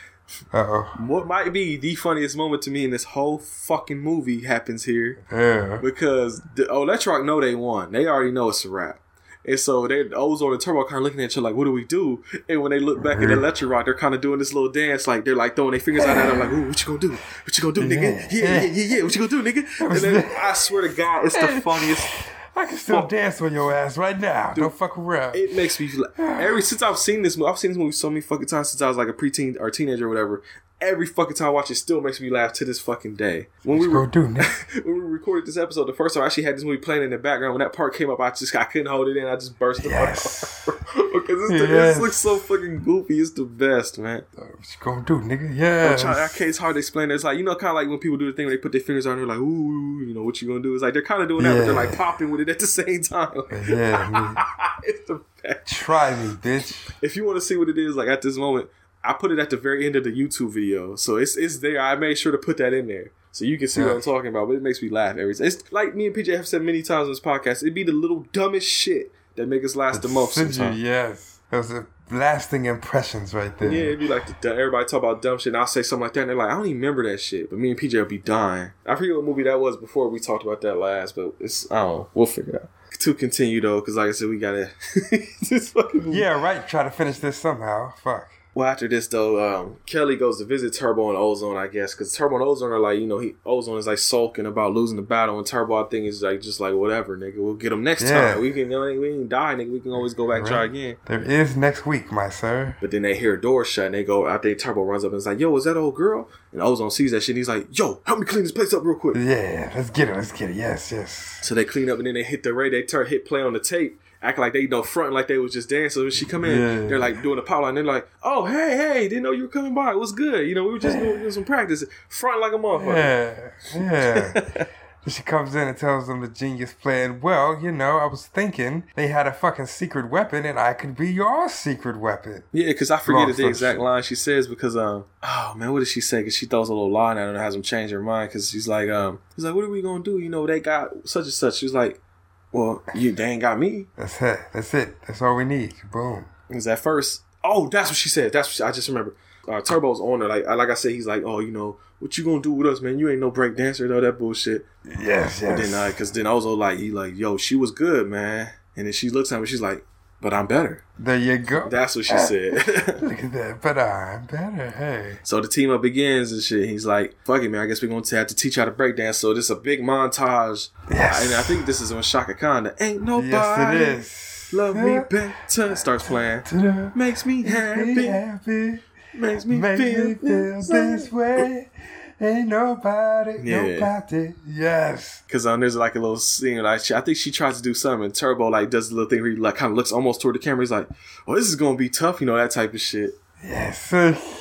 Uh oh. What might be the funniest moment to me in this whole fucking movie happens here Yeah. because the Electro Rock know they won. They already know it's a wrap. And so they Ozone and Turbo kind of looking at each other like, what do we do? And when they look back at the mm-hmm. Electro Rock, they're kind of doing this little dance, like they're like throwing their fingers out at them, like, ooh, what you gonna do? What you gonna do, nigga? Yeah, yeah, yeah, yeah. What you gonna do, nigga? *laughs* And then I swear to God, it's the *laughs* funniest. I can still dance on your ass right now. Don't fuck around. It makes me feel every since I've seen this movie, I've seen this movie so many fucking times since I was like a preteen or teenager or whatever. Every fucking time I watch it, still makes me laugh to this fucking day. When we Go were do, *laughs* nigga. when we recorded this episode, the first time I actually had this movie playing in the background. When that part came up, I just I couldn't hold it in. I just burst Yes. apart *laughs* because the, Yes. it looks so fucking goofy. It's the best, man. Uh, what you gonna do, nigga? Yeah. I can't, it's hard to explain. It's like you know, kind of like when people do the thing where they put their fingers on, they're like, ooh, you know, what you gonna do? It's like they're kind of doing that, but they're like popping with it at the same time. Yeah, *laughs* it's the best. Try me, bitch. if you want to see what it is like at this moment, I put it at the very end of the YouTube video, so it's it's there. I made sure to put that in there so you can see what I'm talking about. But it makes me laugh every time. It's like me and PJ have said many times on this podcast. It'd be the little dumbest shit that make us last the most. Sometimes. yes. Those are lasting impressions right there. Yeah, it'd be like the, everybody talk about dumb shit, and I'll say something like that, and they're like, I don't even remember that shit. But me and PJ will be dying. I forget what movie that was before we talked about that last, but it's I don't know. We'll figure it out. To continue though, because like I said, we gotta. *laughs* this fucking movie. Yeah, right. Try to finish this somehow. Fuck. Well, after this though, um, Kelly goes to visit Turbo and Ozone, I guess, because Turbo and Ozone are like, you know, he Ozone is like sulking about losing the battle, and Turbo, I think, is like just like whatever, nigga, we'll get him next Yeah. time. We can, you know, we can die, nigga. We can always go back and try again. There is next week, my sir. But then they hear a door shut, and they go. I think Turbo runs up and is like, "Yo, is that old girl?" And Ozone sees that shit, and he's like, "Yo, help me clean this place up real quick." Yeah, let's get it. Let's get it. Yes, yes. So they clean up, and then they hit the radio. They turn hit play on the tape. Act like they you know fronting like they was just dancing. When she come in, Yeah. they're like doing a power line. They're like, "Oh, hey, hey, didn't know you were coming by. It was good. You know, we were just doing, doing some practice, fronting like a motherfucker." Yeah, yeah. *laughs* she comes in and tells them the genius plan. Well, you know, I was thinking they had a fucking secret weapon, and I could be your secret weapon. Yeah, because I forget Long the exact short. line she says because um oh man, what did she say? Because she throws a little line at him and has him change her mind because she's like um he's like, what are we gonna do? You know, they got such and such. She's like, well, you they ain't got me. That's it. That's it. That's all we need. Boom. Because at first, oh, that's what she said. That's what she, I just remember. Uh, Turbo's on her. Like like I said, he's like, oh, you know, what you gonna do with us, man? You ain't no break dancer, though. That bullshit. Yes, yes. And then uh, because then also like he like, yo, she was good, man. And then she looks at me, she's like, but I'm better. there you go. That's what she ah. said. *laughs* Look at that. But I'm better. Hey. So the team up begins and shit. He's like, "Fuck it, man. I guess we're gonna have to teach you how to break dance." So this is a big montage, Yes. and I think this is on Chaka Khan. Ain't nobody Yes, it is. love me *laughs* better. Starts playing. *laughs* Makes me happy. happy. Makes me Make feel, me feel this way. Ain't nobody, Yeah. nobody. Yes. Cause um, there's like a little scene. Like she, I think she tries to do something. And Turbo like does a little thing where he like kind of looks almost toward the camera. He's like, "Oh, this is gonna be tough," you know that type of shit. Yes.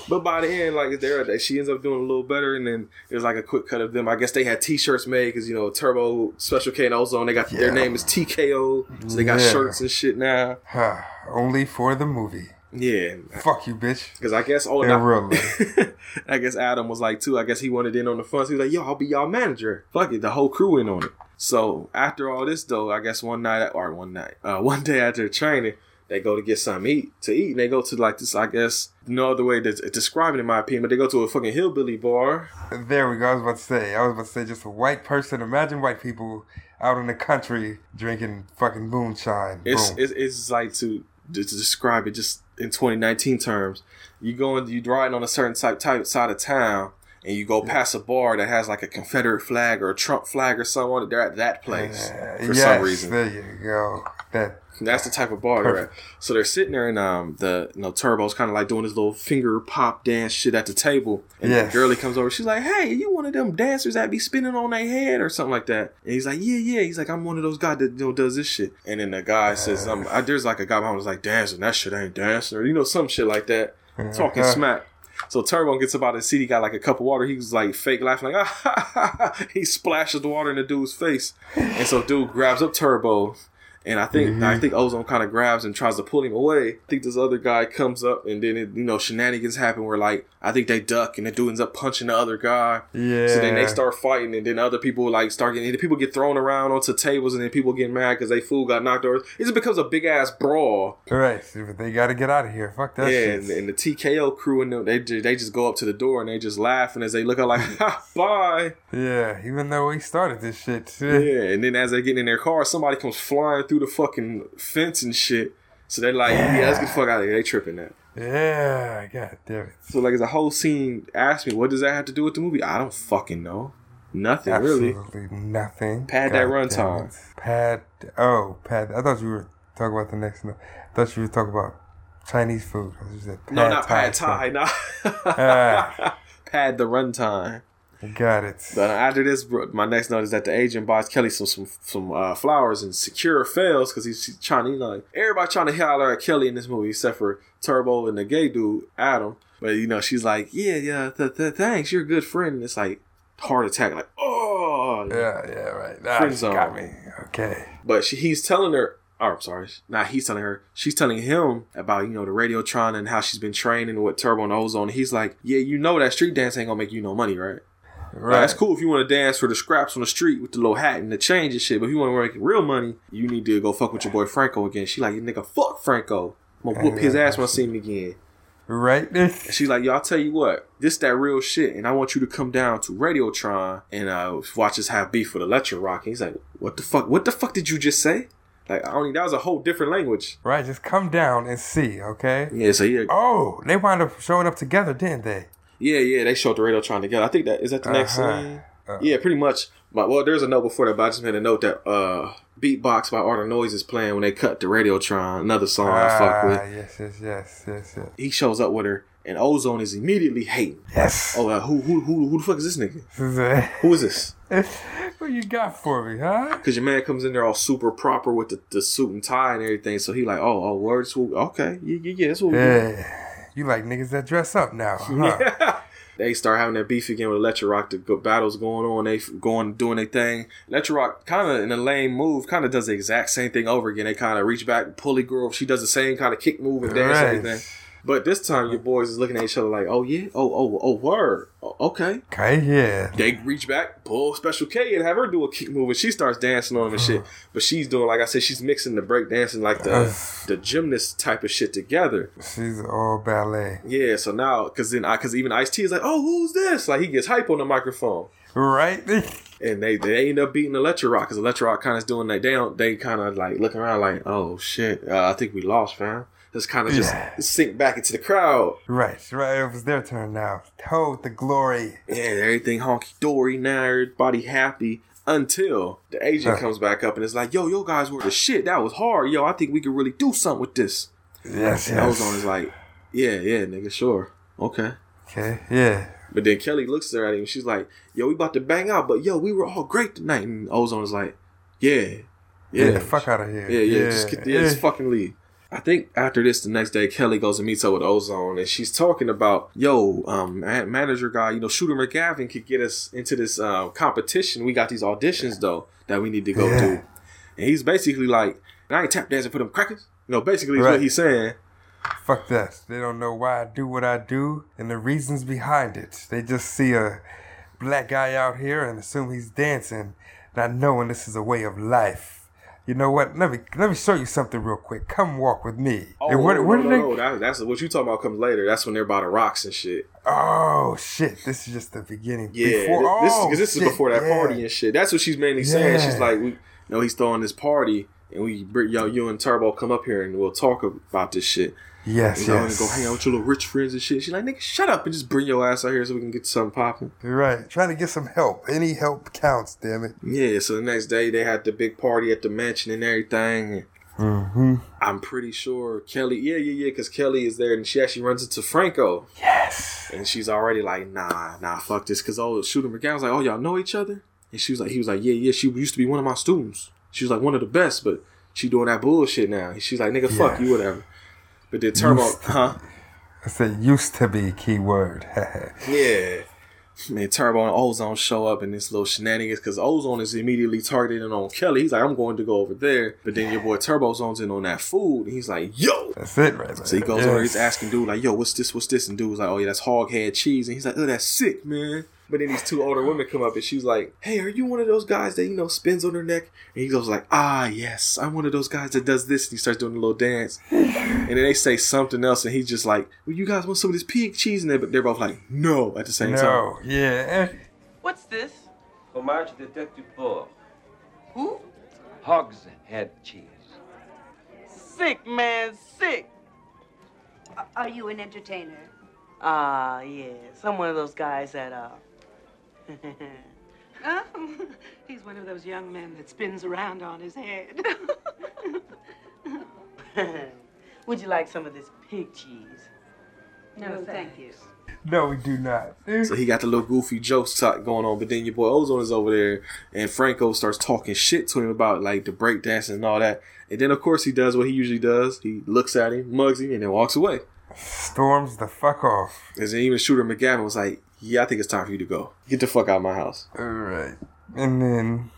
But by the end, like there, she ends up doing a little better, and then there's like a quick cut of them. I guess they had T-shirts made because you know Turbo, Special K, and Ozone. They got their name is TKO, so they got Yeah. shirts and shit now. Huh. Only for the movie. Yeah, Fuck you, bitch. because I guess oh, life. *laughs* I guess Adam was like too. I guess he wanted in on the fun. So he was like, "Yo, I'll be y'all manager." Fuck it, the whole crew in on it. So after all this, though, I guess one night or one night, uh, *laughs* one day after training, they go to get something eat to eat, and they go to like this. I guess no other way to describe it in my opinion, but they go to a fucking hillbilly bar. There we go. I was about to say. I was about to say just a white person. Imagine white people out in the country drinking fucking moonshine. It's Boom. it's, it's like to to describe it just in 2019 terms. You going you're riding on a certain type type side of town. And you go past a bar that has like a Confederate flag or a Trump flag or something on it. They're at that place for yes, some reason. There you go. That That's the type of bar they're at. So they're sitting there, and um, the you know Turbo's kind of like doing his little finger pop dance shit at the table. And Yes. the girlie comes over. She's like, "Hey, you one of them dancers that be spinning on their head or something like that?" And he's like, "Yeah, yeah." He's like, "I'm one of those guys that you know does this shit." And then the guy says, um, I, "There's like a guy behind was like dancing. That shit ain't dancing, or you know some shit like that, talking Uh-huh. smack." So Turbo gets about his seat. He got like a cup of water. He was like fake laughing, like *laughs* ah, ha, ha, ha. he splashes the water in the dude's face, and so dude grabs up Turbo, and I think Mm-hmm. I think Ozone kind of grabs and tries to pull him away. I think this other guy comes up, and then it, you know shenanigans happen where like I think they duck, and the dude ends up punching the other guy. yeah. So then they start fighting, and then other people like start getting. People get thrown around onto tables, and then people get mad because they fool got knocked over. It just becomes a big ass brawl. Right, they got to get out of here. Fuck that yeah, shit. and, and the TKO crew and them, they they just go up to the door and they just laughing as they look out like, *laughs* ha, bye. yeah, even though we started this shit. Yeah, and then as they get in their car, somebody comes flying through the fucking fence and shit. So they're like, yeah, let's get the fuck out of here. They tripping that. Yeah, god damn it. So like, as a whole scene, ask me, what does that have to do with the movie? I don't fucking know. Nothing really. Nothing. Pad that God run damn time. Pad. Oh, pad. I thought you were talking about the next. one. I thought you were talking about Chinese food. I was just No, not pad Thai. No. Ah. *laughs* pad the runtime. Got it. But after this, bro, my next note is that the agent buys Kelly some some some uh, flowers and Secure fails because he's, trying to you know everybody trying to holler at Kelly in this movie except for Turbo and the gay dude Adam. But you know she's like, yeah, yeah, th- th- thanks, you're a good friend. And it's like heart attack, like oh Yeah, yeah, right. Ah, Friend zone. got me. Okay. But she, he's telling her. Oh, I'm sorry. Not he's telling her. She's telling him about you know the Radiotron and how she's been training with Turbo and Ozone. He's like, yeah, you know that street dance ain't gonna make you no money, right? Right. That's cool if you want to dance for the scraps on the street with the little hat and the change and shit. But if you want to make real money, you need to go fuck with your boy Franco again. She like, nigga, fuck Franco. I'm gonna whoop his ass when I see him again. Right. *laughs* And she's like, yo, I'll tell you what, this that real shit, and I want you to come down to Radiotron and uh, watch us have beef with Electro Rock. And he's like, what the fuck? What the fuck did you just say? Like, I only that was a whole different language. right. Just come down and see. Okay. Yeah, so yeah, Oh, they wound up showing up together, didn't they? Yeah, yeah. They showed the Radiotron together. I think that is that the next Uh-huh. scene. Yeah, pretty much. But well, there's a note before that, but I just made a note that uh Beatbox by Art of Noise is playing when they cut the Radiotron, another song I fuck Ah, with. yes, yes, yes, yes, yes. He shows up with her and Ozone is immediately hating. Yes. Oh uh, who who who who the fuck is this nigga? This is a- Who is this? *laughs* what you got for me, huh? Cause your man comes in there all super proper with the, the suit and tie and everything, so he like, oh, oh, words, okay, yeah, yeah, yeah, that's what we do. Yeah. You like niggas that dress up now, *laughs* huh? they start having that beef again with Electro Rock. The battles going on. They going doing their thing. Electro Rock kind of in a lame move, kind of does the exact same thing over again. They kind of reach back, pulley girl. She does the same kind of kick move and dance Right. and everything. But this time, your boys is looking at each other like, oh yeah, oh oh oh word, oh, okay. Okay, yeah. They reach back, pull Special K, and have her do a kick move, and she starts dancing on him and shit. But she's doing, like I said, she's mixing the break dancing like the the gymnast type of shit together. She's all ballet. Yeah, so now, cause then, I, cause even Ice T is like, oh, who's this? Like he gets hype on the microphone, Right? *laughs* and they they end up beating Electro Rock, cause Electro Rock kind of doing that. They don't, they kind of like looking around like, oh shit, uh, I think we lost, fam. Just kind of Yeah. just sink back into the crowd. right, right. It was their turn now. Hold the glory. Yeah, everything honky dory now, everybody happy. Until the agent comes back up and is like, yo, yo guys were the shit. That was hard. Yo, I think we could really do something with this. Yes, And yes. Ozone is like, yeah, yeah, nigga, sure. Okay. Okay, yeah. But then Kelly looks at him and she's like, yo, we about to bang out, but yo, we were all great tonight. And Ozone is like, yeah. Yeah. Get the fuck out of here. Yeah, yeah, just get yeah, just fucking leave. I think after this, the next day, Kelly goes and meets up with Ozone, and she's talking about, yo, um, manager guy, you know, Shooter McGavin could get us into this uh, competition. We got these auditions though that we need to go Yeah. do, and he's basically like, I ain't tap dancing for them crackers. You know, basically is Right. what he's saying. Fuck that. They don't know why I do what I do and the reasons behind it. They just see a black guy out here and assume he's dancing. not knowing this is a way of life. You know what? Let me let me show you something real quick. Come walk with me. Oh, And what- no, what no, no, they- no, that- that's what you talking about comes later. That's when they're by the rocks and shit. Oh shit! This is just the beginning. Yeah, Before, this, oh, this is before that yeah. party and shit. That's what she's mainly saying. She's like, we, you know, he's throwing this party, and we, yo, you and Turbo come up here and we'll talk about this shit. Yes, you know, yes. and go hang out with your little rich friends and shit. She's like, nigga, shut up and just bring your ass out here so we can get something popping. You're right. Trying to get some help. Any help counts. Damn it. Yeah. So the next day they had the big party at the mansion and everything. Mm-hmm. I'm pretty sure Kelly, yeah, yeah, yeah, because Kelly is there and she actually runs into Franco. Yes. And she's already like, nah, nah, fuck this. Because oh, Shooter McGowan was like, oh, y'all know each other? And she was like, he was like, yeah, yeah, she used to be one of my students. She was like one of the best, but she doing that bullshit now. And she's like, nigga, fuck Yes. you, whatever. But then Turbo, Used to- huh? I said used to be key word. *laughs* Yeah. Man, Turbo and Ozone show up in this little shenanigans because Ozone is immediately targeting on Kelly. He's like, I'm going to go over there. But then your boy Turbo zones in on that food. And he's like, yo. That's it right there. So he goes over, he's asking dude, like, yo, what's this? What's this? And dude's like, oh, yeah, that's hog head cheese. And he's like, oh, that's sick, man. But then these two older women come up and she's like, hey, are you one of those guys that, you know, spins on their neck? And he goes like, ah, yes, I'm one of those guys that does this. And he starts doing a little dance. And then they say something else and he's just like, well, you guys want some of this pig cheese? And they're, they're both like, no, at the same time. No, yeah. eh, What's this? Fromage de tête du porc. Who? Hog's head cheese. Sick, man, sick. Are you an entertainer? Ah, yeah. Some one of those guys that, uh. *laughs* Oh, *laughs* he's one of those young men that spins around on his head. *laughs* Would you like some of this pig cheese? No, thank you. No, we do not. So he got the little goofy jokes talk going on, but then your boy Ozone is over there, and Franco starts talking shit to him about like the breakdancing and all that. And then of course he does what he usually does. He looks at him, mugs him, and then walks away. Storms the fuck off. Because even Shooter McGavin was like, "Yeah, I think it's time for you to go. Get the fuck out of my house." All right. And then,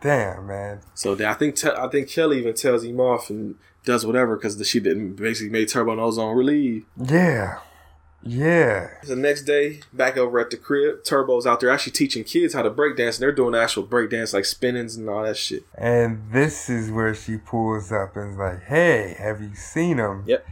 damn, man. So then I think Te- I think Kelly even tells him off and does whatever because she didn't basically made Turbo and Ozone relieve. Yeah. Yeah. The next day, back over at the crib, Turbo's out there actually teaching kids how to break dance, and they're doing actual break dance like spinnings and all that shit. And this is where she pulls up and is like, hey, have you seen him? Yep.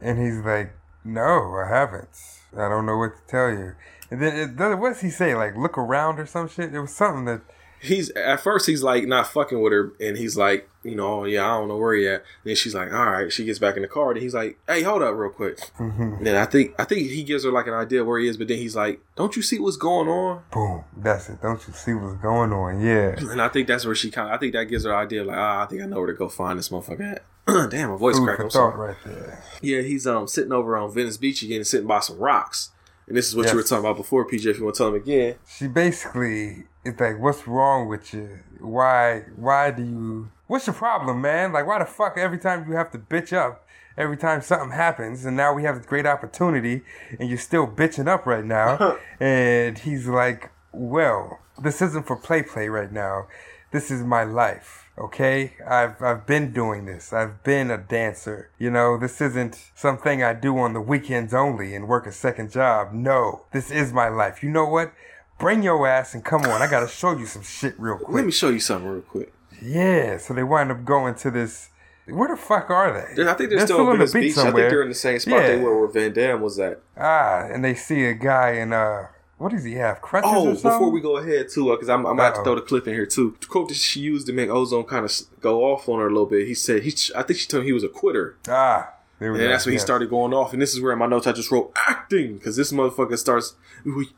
And he's like, no, I haven't. I don't know what to tell you. And then, it, then what does he say? Like, look around or some shit? It was something that. he's at first he's like not fucking with her and he's like you know oh, yeah i don't know where he at and then she's like all right she gets back in the car and he's like hey hold up real quick Mhm. then i think i think he gives her like an idea where he is but then he's like don't you see what's going on Boom. That's it. Don't you see what's going on? Yeah. and i think that's where she kind of i think that gives her an idea like ah, i think i know where to go find this motherfucker at *clears throat* damn my voice cracked i'm sorry right there. yeah he's um sitting over on venice beach again sitting by some rocks and this is what you were talking about before pj if you want to tell him again She basically is like, what's wrong with you? Why, why do you, what's your problem, man? Like, why the fuck every time you have to bitch up? Every time something happens, and now we have this great opportunity, and you're still bitching up right now. *laughs* and he's like, Well, this isn't for play play right now. This is my life. Okay, I've I've been doing this. I've been a dancer. You know, this isn't something I do on the weekends only and work a second job. No, this is my life. You know what? Bring your ass and come on. I gotta show you some shit real quick. let me show you something real quick Yeah. So they wind up going to this. Where the fuck are they? I think they're, still on the Beach. I think they're in the same spot they were where Van Damme was at. Ah, and they see a guy in uh, what does he have? Crutches Oh, or something? before we go ahead too, because I'm, I'm about to throw the clip in here too. The quote that she used to make Ozone kind of go off on her a little bit. He said he, I think she told him he was a quitter, Ah, there we and then go. that's when he started going off. And this is where in my notes I just wrote acting because this motherfucker starts.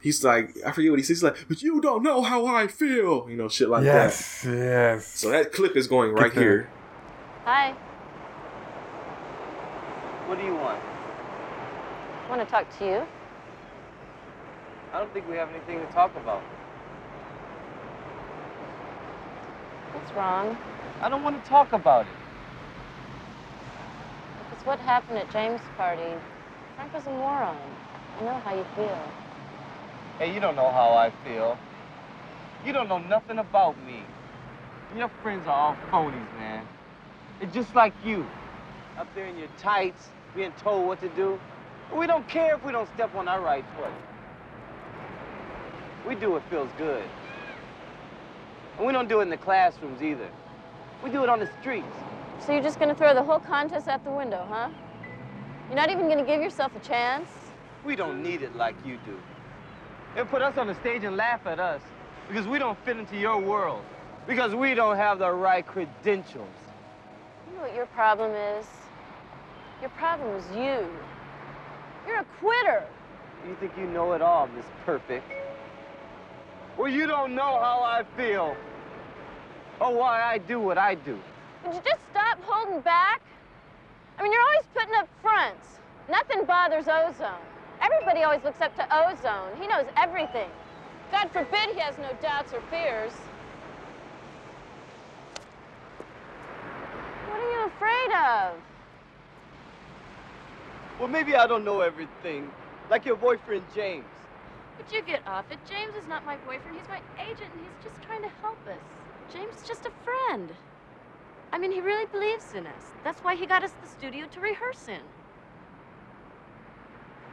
He's like, I forget what he says. He's like, but you don't know how I feel, you know, shit like Yes, that. yes. yes. So that clip is going right the- here. Hi. What do you want? I want to talk to you. I don't think we have anything to talk about. What's wrong? I don't want to talk about it. It's what happened at James' party. Frank was a moron. I know how you feel. Hey, you don't know how I feel. You don't know nothing about me. Your friends are all phonies, man. They're just like you. Up there in your tights, being told what to do. We don't care if we don't step on our right foot. We do what feels good. And we don't do it in the classrooms either. We do it on the streets. So you're just gonna throw the whole contest out the window, huh? You're not even gonna give yourself a chance? We don't need it like you do. They'll put us on the stage and laugh at us because we don't fit into your world. Because we don't have the right credentials. You know what your problem is? Your problem is you. You're a quitter. You think you know it all, Miss Perfect. Well, you don't know how I feel. Or why I do what I do. Would you just stop holding back? I mean, you're always putting up fronts. Nothing bothers Ozone. Everybody always looks up to Ozone. He knows everything. God forbid he has no doubts or fears. What are you afraid of? Well, maybe I don't know everything. Like your boyfriend, James. Would you get off it? James is not my boyfriend. He's my agent, and he's just trying to help us. James is just a friend. I mean, he really believes in us. That's why he got us the studio to rehearse in.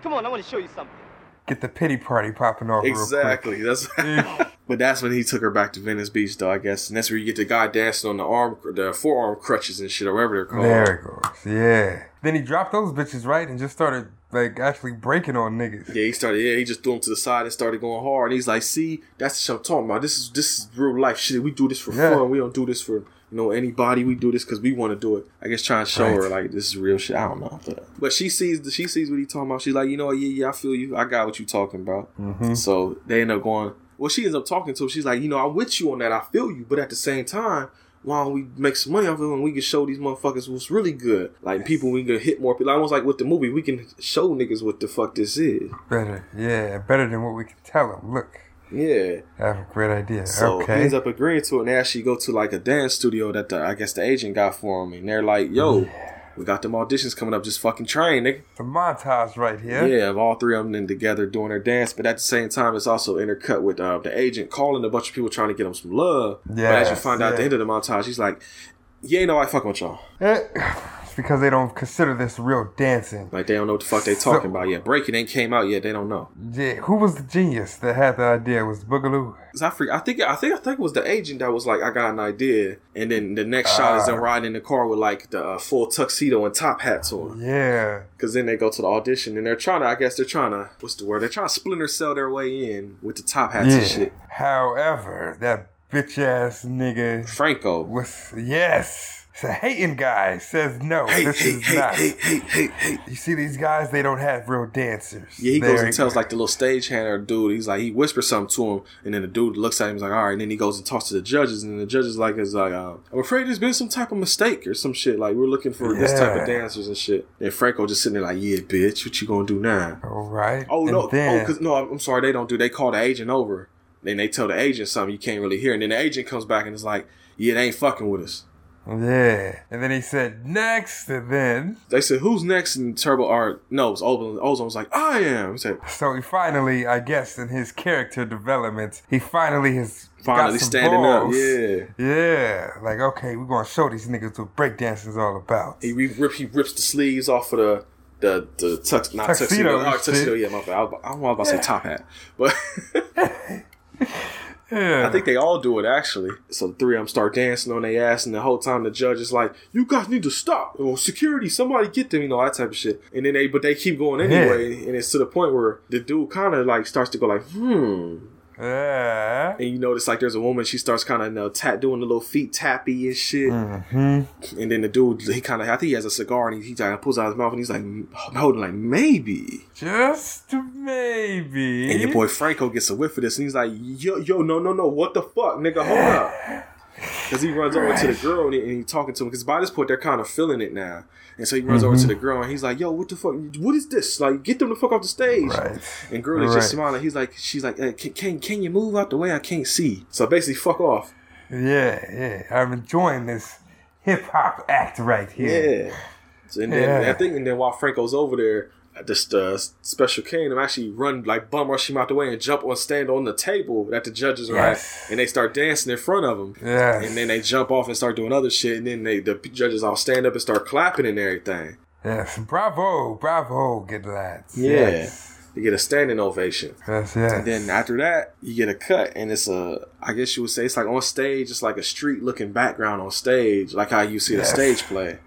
Come on, I want to show you something. Get the pity party popping off. Exactly. That's. *laughs* *laughs* but that's when he took her back to Venice Beach, though. I guess, and that's where you get the guy dancing on the arm, the forearm crutches and shit, or whatever they're called. There it goes. Yeah. Then he dropped those bitches right and just started like actually breaking on niggas. Yeah, he started. Yeah, he just threw him to the side and started going hard. And he's like, "See, that's the shit I'm talking about. This is this is real life shit. We do this for Yeah. fun. We don't do this for you know anybody. We do this because we want to do it. I guess trying to show Right. her like this is real shit. I don't know, but, but she sees she sees what he talking about. She's like, you know, what? yeah, yeah, I feel you. I got what you talking about. Mhm. So they end up going. Well, she ends up talking to him. She's like, you know, I'm with you on that. I feel you, but at the same time. Why don't we make some money off of it and we can show these motherfuckers what's really good? Like people, we can hit more people. I almost like with the movie, we can show niggas what the fuck this is. Better, yeah, better than what we can tell them. Look, Yeah. I have a great idea. So he ends up agreeing to it, and they actually go to like a dance studio that the I guess the agent got for him, and they're like, "Yo, we got them auditions coming up. Just fucking train, nigga." the montage right here. Yeah, of all three of them then together doing their dance, but at the same time, it's also intercut with uh, the agent calling a bunch of people trying to get them some love. Yeah. but as you Yes, find out at the end of the montage, he's like, "You ain't know I fuck with y'all. Because they don't consider this real dancing. Like they don't know what the fuck they So- talking about yet. Breakin' ain't came out yet. They don't know." Yeah, who was the genius that had the idea? Was Boogaloo? I, freak, I think I think I think it was the agent that was like, I got an idea, and then the next shot is them Ah. riding in the car with like the uh, full tuxedo and top hats on. Yeah. Because then they go to the audition and they're trying to, I guess they're trying to, what's the word? They're trying to splinter cell their way in with the top hats yeah. and shit. However, that bitch ass nigga Franco was yes. It's a hating guy says no. Hey, this hey, is hey, not. hey, hey, hey, hey. You see these guys? They don't have real dancers. Yeah, he goes They're- and tells like the little stagehander dude. He's like he whispers something to him, and then the dude looks at him. He's like, "All right." And then he goes and talks to the judges, and the judges like is like, uh, "I'm afraid there's been some type of mistake or some shit. Like we're looking for this type of dancers and shit." And Franco just sitting there like, "Yeah, bitch, what you gonna do now?" All right. Oh And no! then- oh, cause no, I'm sorry, they don't do. They call the agent over. Then they tell the agent something you can't really hear, and then the agent comes back and is like, "Yeah, they ain't fucking with us." Yeah. And then he said next, and then They said, "Who's next?" And Turbo Art no, it was Ozone. Ozone was like, "I am." He said, so he finally, I guess, in his character development, he finally has "Finally standing up." balls. Yeah. Yeah. Like okay, we're gonna show these niggas what breakdancing's all about. He re- rip, he rips the sleeves off of the the the tux, not Tuxedo tuxedo, oh, tuxedo. Yeah, my bad. I I was about to say top hat, but *laughs* *laughs* Yeah. I think they all do it actually. So the three of them start dancing on their ass, and the whole time the judge is like, "You guys need to stop! Or security, somebody get them!" You know that type of shit. And then they, but they keep going anyway, and it's to the point where the dude kind of like starts to go like, "Hmm." Yeah. And you notice like there's a woman, she starts kind of you know, tap doing the little feet tappy and shit. Mm-hmm. And then the dude, he kind of, I think he has a cigar and he, he of pulls out his mouth and he's like holding like maybe. Just maybe. And your boy Franco gets a whiff of this and he's like, yo, yo, no, no, no, what the fuck, nigga, hold up. Because he runs over to the girl and, he, and he's talking to him. Because by this point, they're kind of feeling it now. And so he runs over Mhm. to the girl and he's like, yo, what the fuck? What is this? Like, get them the fuck off the stage. Right. And girl is Right. just smiling. He's like, she's like, uh, can, can, can you move out the way? I can't see. So basically, fuck off. Yeah, yeah. I'm enjoying this hip hop act right here. Yeah. So, and then Yeah. I think, and then while Franco's over there, this uh, special K and them actually run like bum rush him out the way and jump on stand on the table that the judges are Yes. at, and they start dancing in front of him. Yes. And then they jump off and start doing other shit, and then they the judges all stand up and start clapping and everything. Yes. Bravo, bravo, good lads. Yeah. Yes. they get a standing ovation. Yes, yes. And then after that, you get a cut, and it's a, I guess you would say it's like on stage, it's like a street looking background on stage, like how you see the stage play.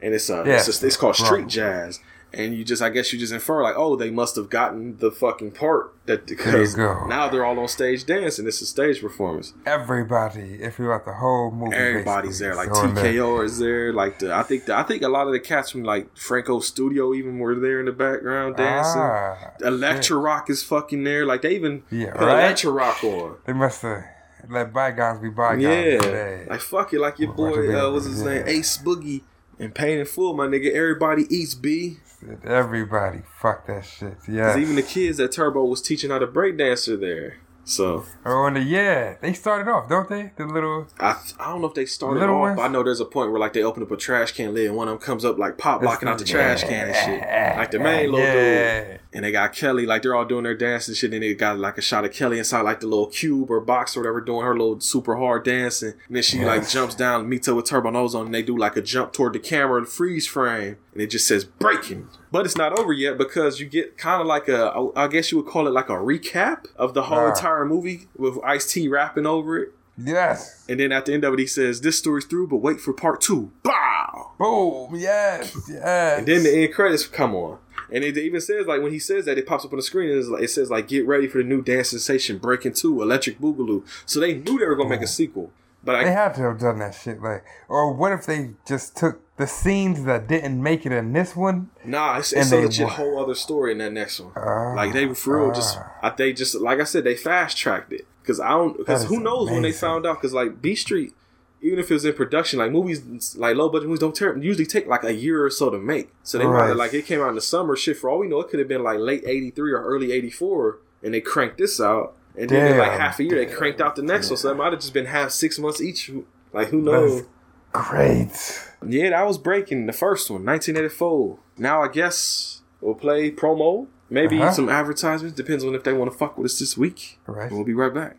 And it's a, Yes. it's, a- it's called street jazz. And you just, I guess you just infer like, oh, they must have gotten the fucking part that because now they're all on stage dancing. It's a stage performance. Everybody, if you at the whole movie, Everybody's there. Like. TKO is there. Like the, I think the, I think a lot of the cats from like Franco Studio even were there in the background dancing. Ah, Electro Rock is fucking there. Like they even Yeah, put right? Electro Rock on. They must have let bygones be bygones. Yeah, today. like fuck it, like your boy, uh, what's his yeah. name, Ace Boogie, and Pain and Full, my nigga. Everybody eats B. Everybody, fuck that shit. Yeah. Even the kids that Turbo was teaching how to break dance are there. So Oh, and the, yeah, they started off, don't they? The little I I don't know if they started Little off, ones? I know there's a point where like they open up a trash can lid and one of them comes up like pop blocking out the trash can and shit. *laughs* Like the main little Yeah. dude. And they got Kelly, like they're all doing their dance and shit, and they got like a shot of Kelly inside like the little cube or box or whatever, doing her little super hard dancing. And then she like jumps down, meets up with Turbo Nose on, and they do like a jump toward the camera, and freeze frame, and it just says Breakin'. But it's not over yet because you get kind of like a, I guess you would call it like a recap of the whole entire movie with Ice T rapping over it. Yes. And then at the end of it, he says, "This story's through, but wait for part two. Bow. Boom. Yes. Yes. And then the end credits come on. And it even says like when he says that, it pops up on the screen. And it's like, it says like, "Get ready for the new dance sensation, Breakin' Two, Electric Boogaloo." So they knew they were gonna make a sequel. But They I, had to have done that shit. Like, or what if they just took the scenes that didn't make it in this one? nah, it's, it's a legit whole other story in that next one. Ah, like they were for real, just I, they just like I said, they fast tracked it because I don't because who knows when they found out because like Beat Street. Even if it was in production, like movies, like low budget movies, don't ter- usually take like a year or so to make. So they might Right. have, like it came out in the summer. Shit, for all we know, it could have been like late '83 or early '84, and they cranked this out. And then in like half a year, they cranked out the next one. So it might have just been half six months each. Like who knows? Great. Yeah, that was Breakin' the first one, 1984. Now I guess we'll play promo, maybe Uh-huh. some advertisements. Depends on if they want to fuck with us this week. Right. And we'll be right back.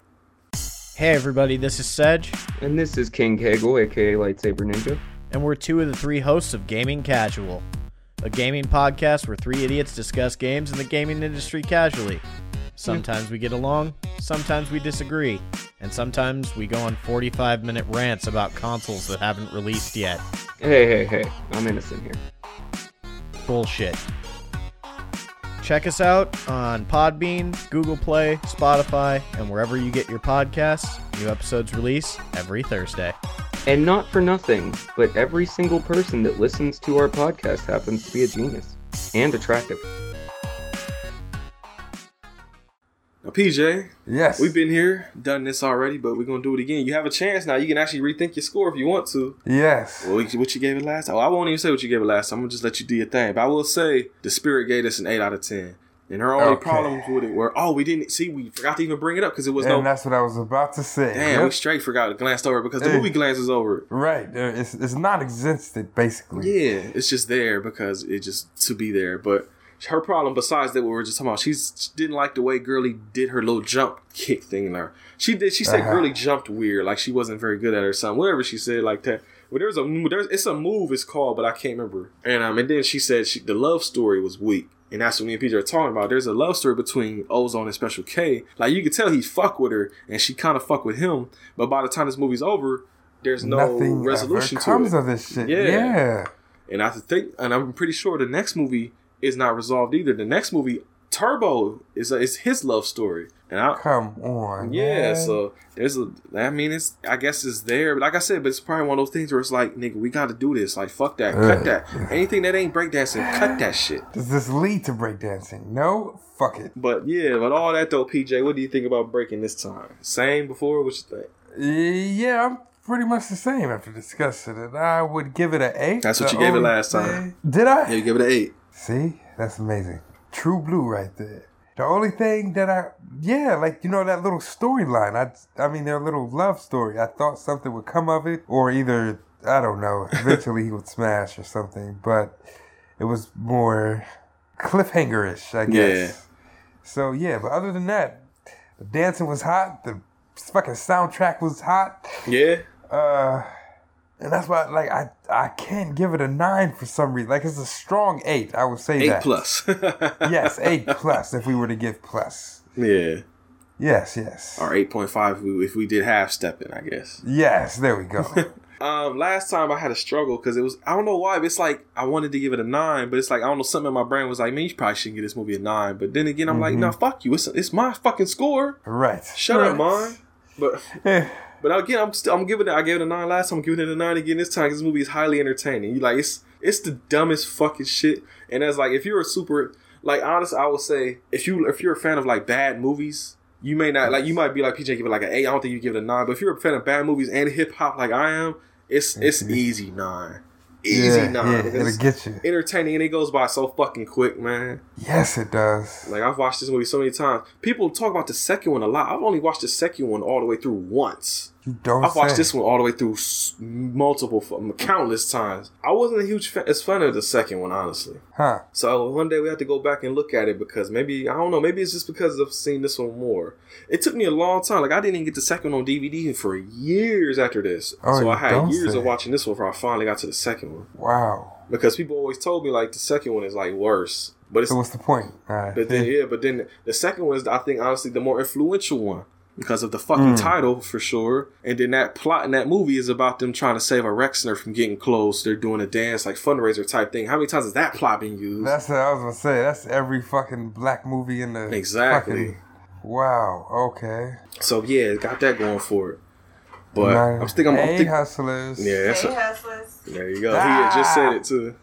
Hey everybody, this is Sedge, And this is King Kegel, aka Lightsaber Ninja. and we're two of the three hosts of Gaming Casual, a gaming podcast where three idiots discuss games in the gaming industry casually. Sometimes we get along, sometimes we disagree, and sometimes we go on 45 minute rants about consoles that haven't released yet. Hey, hey, hey, I'm innocent here. Bullshit. Check us out on Podbean, Google Play, Spotify, and wherever you get your podcasts. New episodes release every Thursday. And not for nothing, but every single person that listens to our podcast happens to be a genius and attractive. PJ, Yes. we've been here, done this already, but we're gonna do it again. You have a chance now. You can actually rethink your score if you want to. Yes. Well, what you gave it last time? Oh, I won't even say what you gave it last time. I'm gonna just let you do your thing. But I will say the Spirit gave us an eight out of ten. And her only Okay. problems with it were, oh, we didn't see, we forgot to even bring it up because it was and no. that's what I was about to say. Damn, we straight forgot glanced over it because the Hey. movie glances over it. Right. It's, it's non-existent, basically. Yeah, it's just there because it just to be there. But her problem, besides that, what we were just talking about, she's she didn't like the way Girly did her little jump kick thing in there. She did. She said Uh-huh. Girly jumped weird, like she wasn't very good at her something. Whatever she said, like that. Well, there's a there's it's a move it's called, but I can't remember. And um, and then she said she, the love story was weak. And that's what me and Peter are talking about. There's a love story between Ozone and Special K. Like you could tell he fuck with her, and she kind of fuck with him. But by the time this movie's over, there's no Nothing resolution ever to it. of this shit. Yeah. Yeah. And I think, and I'm pretty sure the next movie is not resolved either. The next movie, Turbo, is is his love story. And I, Come on. yeah, man. so there's a. I mean, it's. I guess it's there, but like I said, but it's probably one of those things where it's like, nigga, we got to do this. Like, fuck that, cut that. Anything that ain't breakdancing, cut that shit. Does this lead to breakdancing? No? Fuck it. But yeah, but all that though, PJ, what do you think about Breakin' this time? Same before? What you think? Eh, yeah, I'm pretty much the same after discussing it. I would give it an eight. That's what you gave it last time. thing- Did I? Yeah, you give it an eight. See, that's amazing. True blue right there. The only thing that I, yeah, like you know that little storyline. I, I mean, their little love story. I thought something would come of it, or either I don't know. Eventually, he would smash or something. But it was more cliffhanger-ish, I guess. Yeah. So yeah, but other than that, the dancing was hot. The fucking soundtrack was hot. Yeah. Uh, and that's why, like, I I can't give it a nine for some reason. Like it's a strong eight. I would say Eight that. plus. *laughs* yes, eight plus. If we were to give plus. yeah. Yes, yes, Or eight point five if we, if we did half stepping, I guess. yes. There we go. *laughs* Um, last time I had a struggle because it was I don't know why, but it's like I wanted to give it a nine, but it's like I don't know something in my brain was like, man, you probably shouldn't give this movie a nine. But then again, I'm like, Mhm. no, fuck you, it's it's my fucking score. right. Shut right. up, mine. But *laughs* Eh, but again, I'm still I'm giving it. I gave it a nine last time. I'm giving it a nine again this time this movie is highly entertaining. You like it's it's the dumbest fucking shit. And as like if you're a super like honest, I would say if you if you're a fan of like bad movies. You may not like. You might be like PJ, give it like an eight. I don't think you give it a nine. But if you're a fan of bad movies and hip hop like I am, it's it's *laughs* easy nine, easy Yeah, nine. yeah, it'll get you. entertaining and it goes by so fucking quick, man. yes, it does. Like I've watched this movie so many times. People talk about the second one a lot. I've only watched the second one all the way through once. You don't. I've watched say. this one all the way through multiple, countless times. I wasn't a huge fan, as fan of the second one, honestly. Huh. So one day we have to go back and look at it because maybe I don't know. Maybe it's just because I've seen this one more. It took me a long time. Like I didn't even get the second one on DVD for years after this. Oh, so I had years say. of watching this one before I finally got to the second one. Wow. Because people always told me like the second one is like worse, but it's So what's the point? Right. but then yeah, but then the second one is I think honestly the more influential one because of the fucking Mm. title for sure. And then that plot in that movie is about them trying to save a Rexner from getting close. They're doing a dance like fundraiser type thing. How many times has that plot been used? That's what I was gonna say. That's every fucking black movie in the Exactly. fucking- wow. Okay. so yeah, it got that going for it. But Nine. I'm thinking I'm, I'm hey, think- hustlers. yeah, that's Hey, a- hustlers. there you go. He had just said it too.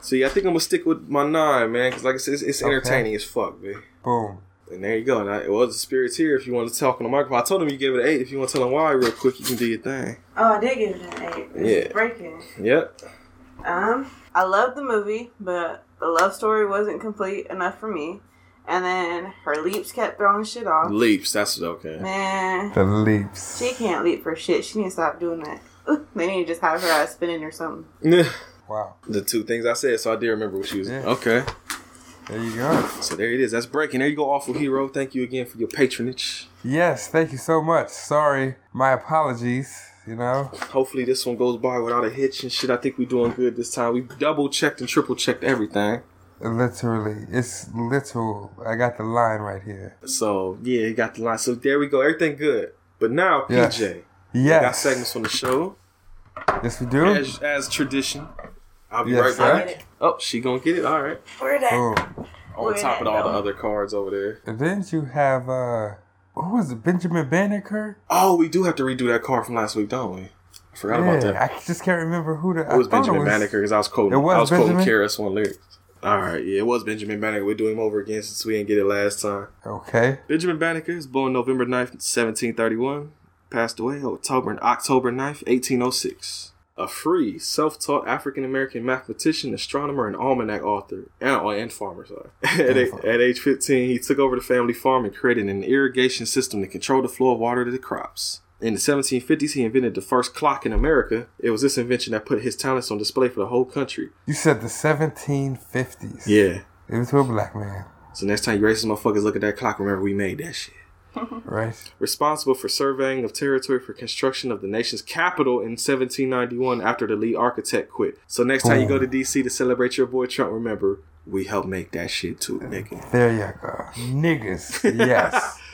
So yeah, I think I'm gonna stick with my nine, man, because like I said, it's, it's Okay. entertaining as fuck, man. Boom. And there you go. And I, well, the spirit's here. If you want to talk on the microphone, I told him you gave it an eight. If you want to tell him why, real quick, you can do your thing. Oh, I did give it an eight. It's Yeah. Breakin'. Yep. Um, I loved the movie, but the love story wasn't complete enough for me. And then her leaps kept throwing shit off. Leaps. That's okay. Man, The leaps. she can't leap for shit. She need to stop doing that. They need to just have her ass spinning or something. *laughs* Wow. The two things I said, so I did remember what she was. Yeah. Okay. There you go. So there it is. That's Breakin'. There you go, awful hero. Thank you again for your patronage. Yes, thank you so much. Sorry, my apologies. You know, Hopefully this one goes by without a hitch and shit. I think we're doing good this time. We double checked and triple checked everything. literally, it's literal. I got the line right here. So yeah, you got the line. So there we go. Everything good. But now, Yes. PJ. We got segments on the show. Yes, we do. As, as tradition. I'll be Yes, right back. Oh, she gonna get it. All right. Where that? Boom. On Where top of that all the other cards over there. And didn't you have uh, who was it? Benjamin Banneker. Oh, we do have to redo that card from last week, don't we? I forgot about that. I just can't remember who the. It was I Benjamin it was, Banneker because I was quoting. It was I was quoting Benjamin? KRS One lyrics. All right, yeah, it was Benjamin Banneker. We're doing him over again since we didn't get it last time. Okay. Benjamin Banneker is born November 9th, 1731. Passed away October October 9th, 1806. A free, self-taught African-American mathematician, astronomer, and almanac author. And, oh, and farmer, sorry. *laughs* at, a- at age 15, he took over the family farm and created an irrigation system to control the flow of water to the crops. In the 1750s, he invented the first clock in America. It was this invention that put his talents on display for the whole country. You said the 1750s. Yeah. It was to a black man, So next time you racist motherfuckers look at that clock, remember we made that shit. *laughs* right? responsible for surveying of territory for construction of the nation's capital in 1791 after the lead architect quit. So next time you go to DC to celebrate your boy Trump, remember we helped make that shit too, nigga. There you go. Niggas. Yes. *laughs*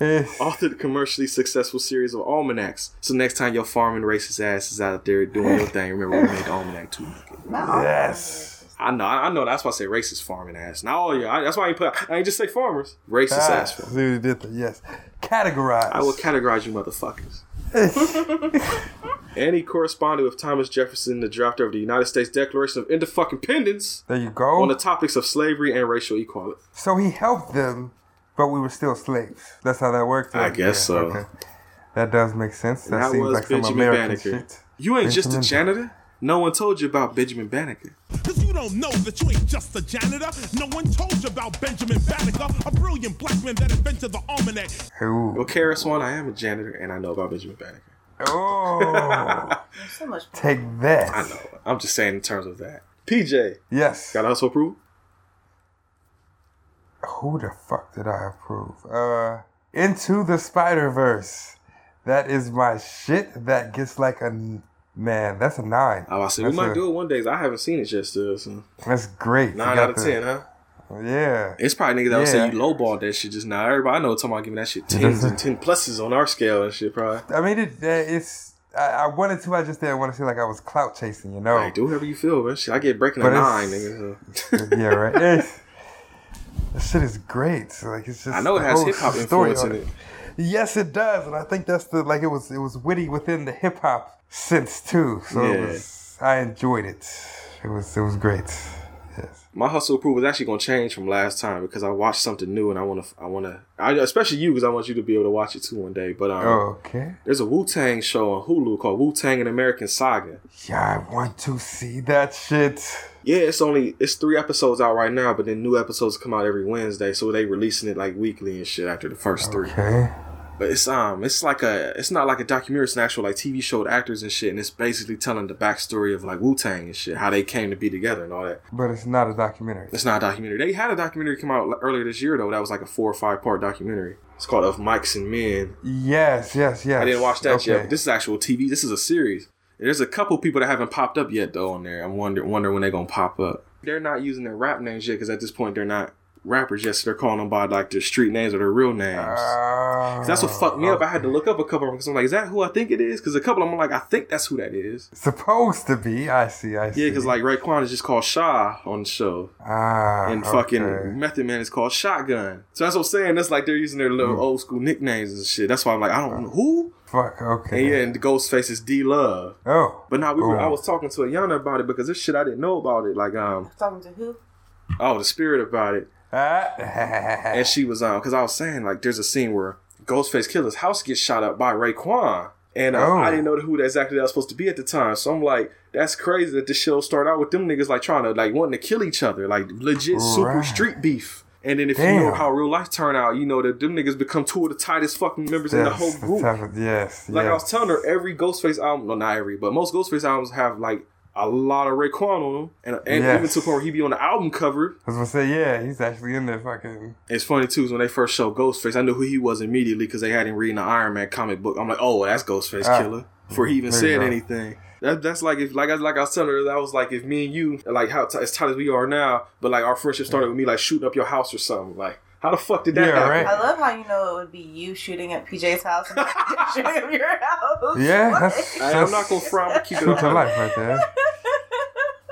Yes. Authored a commercially successful series of almanacs. So next time your farming racist ass is out there doing your *laughs* thing, remember we made the almanac too, nigga. Yes. I know, I know. That's why I say racist farming ass. Now, oh yeah, I, that's why I ain't put. I ain't just say farmers. Racist Ah, ass farmers. see what you did there. Yes. Categorize. I will categorize you motherfuckers. *laughs* and he corresponded with Thomas Jefferson, the drafter of the United States Declaration of Independence, There you go. on the topics of slavery and racial equality. So he helped them, but we were still slaves. That's how that worked. I guess so. That does make sense. That, that seems was like some American Banneker. shit. You ain't just a Benjamin- janitor. No one told you about Benjamin Banneker. Cause you don't know that you ain't just a janitor. No one told you about Benjamin Banneker, a brilliant black man that invented the almanac. Who? Well, KRS One, I am a janitor, and I know about Benjamin Banneker. Oh. *laughs* so much. Take that. I know. I'm just saying in terms of that. PJ. Yes. Got a hustle approval? Who the fuck did I approve? Uh, Into the Spider Verse. That is my shit. That gets like a n- Man, that's a nine. Oh, I said we might a- do it one day. I haven't seen it yet still. So. That's great. Nine out of the- ten, huh? Yeah. It's probably niggas that would say you lowballed that shit just now. Everybody I know talking about giving that shit tens and *laughs* ten pluses on our scale and shit, probably. I mean, it, it's. I, I wanted to. I just didn't want to feel like I was clout chasing. You know. Hey, do whatever you feel, man. Shit, I get Breakin' a nine, nigga. *laughs* yeah, right. *laughs* It's, this shit is great. So, like it's just. I know it has hip hop story influence on in it. Yes, it does, and I think that's the like it was. It was witty within the hip hop sense too. So Yeah. it was. I enjoyed it. It was. It was great. Yes. My hustle approval is actually gonna change from last time because I watched something new and I wanna, I wanna, I, especially you because I want you to be able to watch it too one day. But um, Okay. there's a Wu Tang show on Hulu called Wu Tang: An American Saga. Yeah, I want to see that shit. Yeah, it's only it's three episodes out right now, but then new episodes come out every Wednesday, so they releasing it like weekly and shit after the first three. Okay. But it's um, it's like a, it's not like a documentary. It's an actual like TV show with actors and shit, and it's basically telling the backstory of like Wu Tang and shit, how they came to be together and all that. But it's not a documentary. It's not a documentary. They had a documentary come out earlier this year though. That was like a four or five part documentary. It's called Of Mics and Men. Yes, yes, yes. I didn't watch that yet. But this is actual TV. This is a series. There's a couple people that haven't popped up yet though on there. I'm wondering wondering when they're gonna pop up. They're not using their rap names yet because at this point they're not rappers yet. So they're calling them by like their street names or their real names. Ah. 'Cause that's what fucked me up. I had to look up a couple of them because I'm like, is that who I think it is? Because a couple of them I'm like, I think that's who that is. Supposed to be. I see. I see. Yeah, because like Raekwon is just called Shaw on the show. Ah. and fucking okay. Method Man is called Shotgun. So that's what I'm saying. That's like they're using their little Hmm. old school nicknames and shit. That's why I'm like, I don't know who. Fuck. Okay. And yeah, and the Ghostface is D Love. Oh. But now we were. I was talking to Ayana about it because this shit I didn't know about it. Like um Talking to who? oh the spirit about it. *laughs* And she was um because I was saying like there's a scene where Ghostface Killah's house gets shot up by Raekwon. And uh, Oh. I didn't know who that exactly that was supposed to be at the time. So I'm like, that's crazy that the show started out with them niggas like trying to like wanting to kill each other, like legit super street beef. And then if you know how real life turned out, you know that them niggas become two of the tightest fucking members in the whole group. of- yes. Like I was telling her, every Ghostface album, no, not every, but most Ghostface albums have like a lot of Raekwon on them, and, and Yes. even to the point where he be on the album cover. I was gonna say, yeah, he's actually in there fucking. It's funny too, is when they first showed Ghostface, I knew who he was immediately because they had him reading the Iron Man comic book. I'm like, oh, that's Ghostface Ah. Killah before he even said anything. That, that's like if like I like I was telling her that was like if me and you like how t- as tight as we are now, but like our friendship started with me like shooting up your house or something. Like how the fuck did that Yeah, happen? right. I love how you know it would be you shooting at PJ's house and *laughs* shooting at your house. Yeah, that's. Hey, I'm not gonna frown, but keep it True life right there.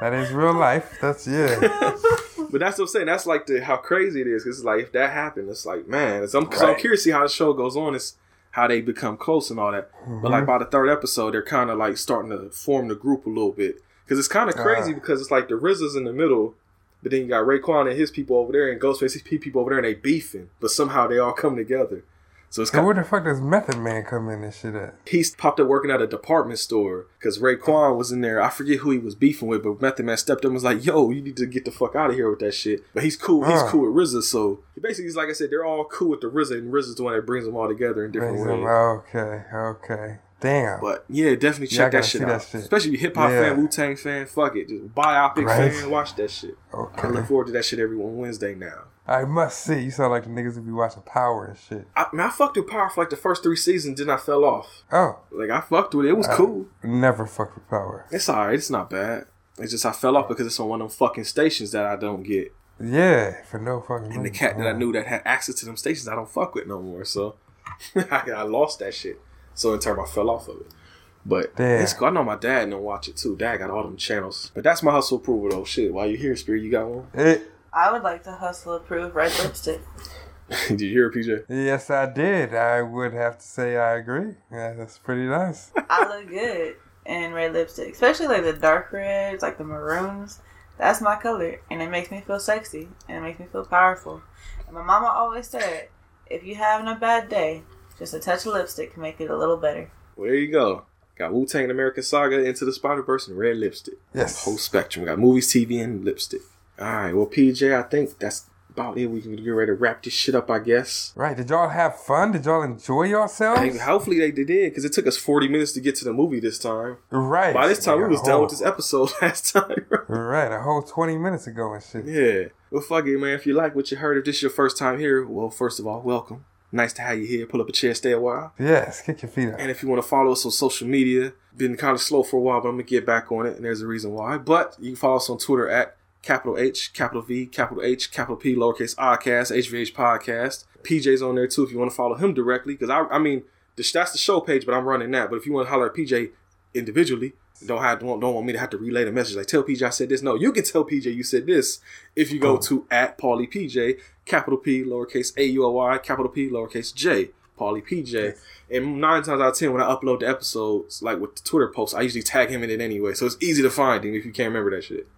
That is real life. That's yeah. *laughs* But that's what I'm saying. That's like the how crazy it is. Cause it's like if that happened, it's like man. It's, I'm, cause I'm curious to see how the show goes on. It's how they become close and all that. But like Mhm. by the third episode, they're kind of like starting to form the group a little bit. Cause it's kind of crazy Ah. because it's like the RZA's in the middle, but then you got Raekwon and his people over there, and Ghostface his people over there, and they beefing. But somehow they all come together. So it's kind where the fuck does Method Man come in and shit at? He's popped up working at a department store because Raekwon was in there. I forget who he was beefing with, but Method Man stepped up and was like, "Yo, you need to get the fuck out of here with that shit." But he's cool. He's Huh. cool with RZA, so he basically, he's like I said, they're all cool with the RZA, and RZA's the one that brings them all together in different ways. him- Okay, okay. Damn. But yeah, definitely check gotta that shit out. that shit. Especially if you hip hop Yeah. fan, Wu Tang fan, fuck it, just biopic Right. fan, watch that shit. I look forward to that shit every one Wednesday now. I must see. You sound like the niggas who be watching Power and shit. I, man, I fucked with Power for like the first three seasons, then I fell off. Oh. Like I fucked with it. It was I cool. Never fucked with Power. It's alright. It's not bad. It's just I fell off because it's on one of them fucking stations that I don't get. Yeah, for no fucking And the cat that I oh. knew that had access to them stations, I don't fuck with no more. So *laughs* I, I lost that shit. So in turn, I fell off of it. But Damn. it's cool. I know my dad don't watch it too. Dad got all them channels. But that's my hustle approval though. Shit. While you here, Spirit, you got one? It, *laughs* eh. I would like to hustle approve red lipstick. Did you hear it, PJ? yes, I did. I would have to say I agree. Yeah, that's pretty nice. *laughs* I look good in red lipstick, especially like the dark reds, like the maroons. That's my color, and it makes me feel sexy and it makes me feel powerful. And my mama always said, if you're having a bad day, just a touch of lipstick can make it a little better. Well, there you go. Got Wu Tang American Saga, Into the Spider Verse, and Red Lipstick. Yes. Whole spectrum. Got movies, TV, and lipstick. All right. Well, PJ, I think that's about it. We can get ready to wrap this shit up, I guess. Right. Did y'all have fun? Did y'all enjoy yourselves? Hey, hopefully they did because it took us 40 minutes to get to the movie this time. Right. By this time, we Yeah, was done with this episode *laughs* last time. Right, a whole 20 minutes ago and shit. yeah. Well, fuck it, man. If you like what you heard, if this is your first time here, well, first of all, welcome. Nice to have you here. Pull up a chair, stay a while. Yes, kick your feet up. And if you want to follow us on social media, been kind of slow for a while, but I'm gonna get back on it, and there's a reason why. But you can follow us on Twitter at capital H, capital V, capital H, capital P, lowercase Icast, HVH Podcast. PJ's on there too if you want to follow him directly, because I, I mean, that's the show page, but I'm running that. But if you want to holler at PJ individually, don't have don't, don't want me to have to relay the message like tell PJ I said this. No, you can tell PJ you said this if you go to at Paulie PJ, capital P, lowercase A U L Y, capital P, lowercase J, Paulie PJ. And nine times out of ten, when I upload the episodes, like with the Twitter posts, I usually tag him in it anyway, so it's easy to find him if you can't remember that shit.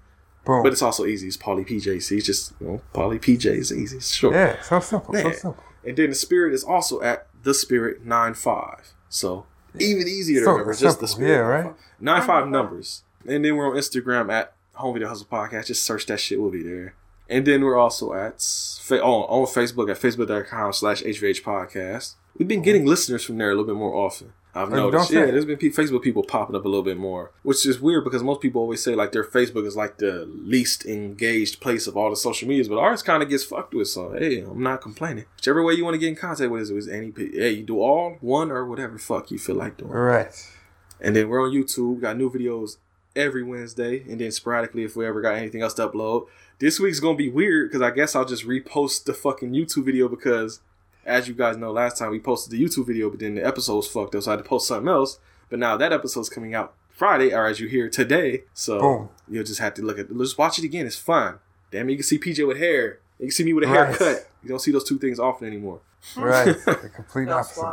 Boom. But it's also easy. It's Paulie PJ. See, it's just you know, Paulie PJ is easy. It's short. Yeah, so simple, so simple. And then the spirit is also at the spirit nine five. So even easier to So remember. Just the simple. spirit. Yeah, right? Nine five mm-hmm. numbers. And then we're on Instagram at Home Video Hustle Podcast. Just search that shit. We'll be there. And then we're also at fa- on, on Facebook at facebook.com slash HVH Podcast. We've been mm-hmm. getting listeners from there a little bit more often. I've noticed. Yeah, there's been pe- Facebook people popping up a little bit more, which is weird because most people always say like their Facebook is like the least engaged place of all the social medias, but ours kind of gets fucked with. So hey, I'm not complaining. Whichever way you want to get in contact with us, it was any. p- Hey, you do all one or whatever fuck you feel like doing. Right. And then we're on YouTube. We got new videos every Wednesday, and then sporadically if we ever got anything else to upload. This week's gonna be weird because I guess I'll just repost the fucking YouTube video because, as you guys know, last time we posted the YouTube video, but then the episode was fucked up, so I had to post something else. But now that episode's coming out Friday, or as you hear today, so Boom. you'll just have to look at. It. Just watch it again. It's fun. Damn, it, you can see PJ with hair. You can see me with a Right. haircut. You don't see those two things often anymore. Right. *laughs* the complete opposite.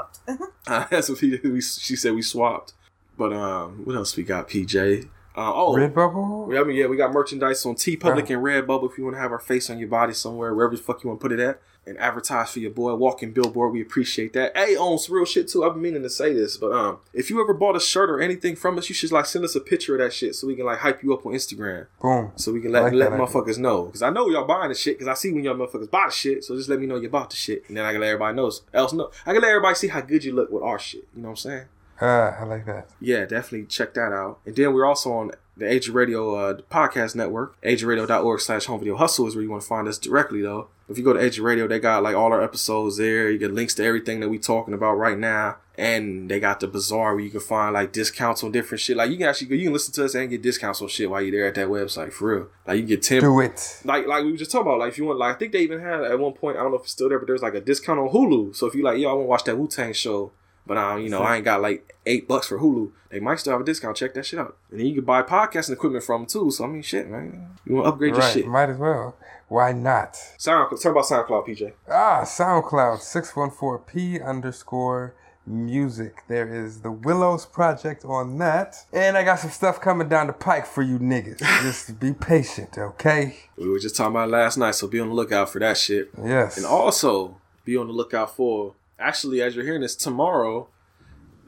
Uh, *laughs* *laughs* that's what he, we, she said. We swapped. But um, what else we got? PJ. Uh, oh, Redbubble? I mean, yeah, we got merchandise on TeePublic and Redbubble. If you want to have our face on your body somewhere, wherever the fuck you want to put it at, and advertise for your boy, walking billboard, we appreciate that. Hey, owns some real shit too. I've been meaning to say this, but um, if you ever bought a shirt or anything from us, you should like send us a picture of that shit so we can like hype you up on Instagram. Boom. So we can let like let that idea. motherfuckers know because I know y'all buying the shit because I see when y'all motherfuckers buy the shit. So just let me know you bought the shit, and then I can let everybody know. Else know I can let everybody see how good you look with our shit. You know what I'm saying? Ah, I like that. Yeah, definitely check that out. And then we're also on the Age of Radio uh, podcast network. AgeofRadio.org slash home video hustle is where you want to find us directly though. If you go to Age of Radio, they got like all our episodes there. You get links to everything that we're talking about right now. And they got the bazaar where you can find like discounts on different shit. Like you can actually go, you can listen to us and get discounts on shit while you're there at that website for real. Like you can get 10 Do it. like like we were just talking about, like if you want, like I think they even had at one point, I don't know if it's still there, but there's like a discount on Hulu. So if you like, yo, I want to watch that Wu Tang show, but um, you know, I ain't got like eight bucks for Hulu, they might still have a discount. Check that shit out, and then you can buy podcasting equipment from them too. So I mean, shit, man, you want to upgrade your Right. shit? Might as well. Why not? Sound, talk about SoundCloud, PJ. Ah, SoundCloud 614p underscore music. There is the Willows Project on that. And I got some stuff coming down the pike for you niggas. *laughs* Just be patient, okay? We were just talking about it last night, so be on the lookout for that shit. Yes. And also be on the lookout for actually as you're hearing this tomorrow,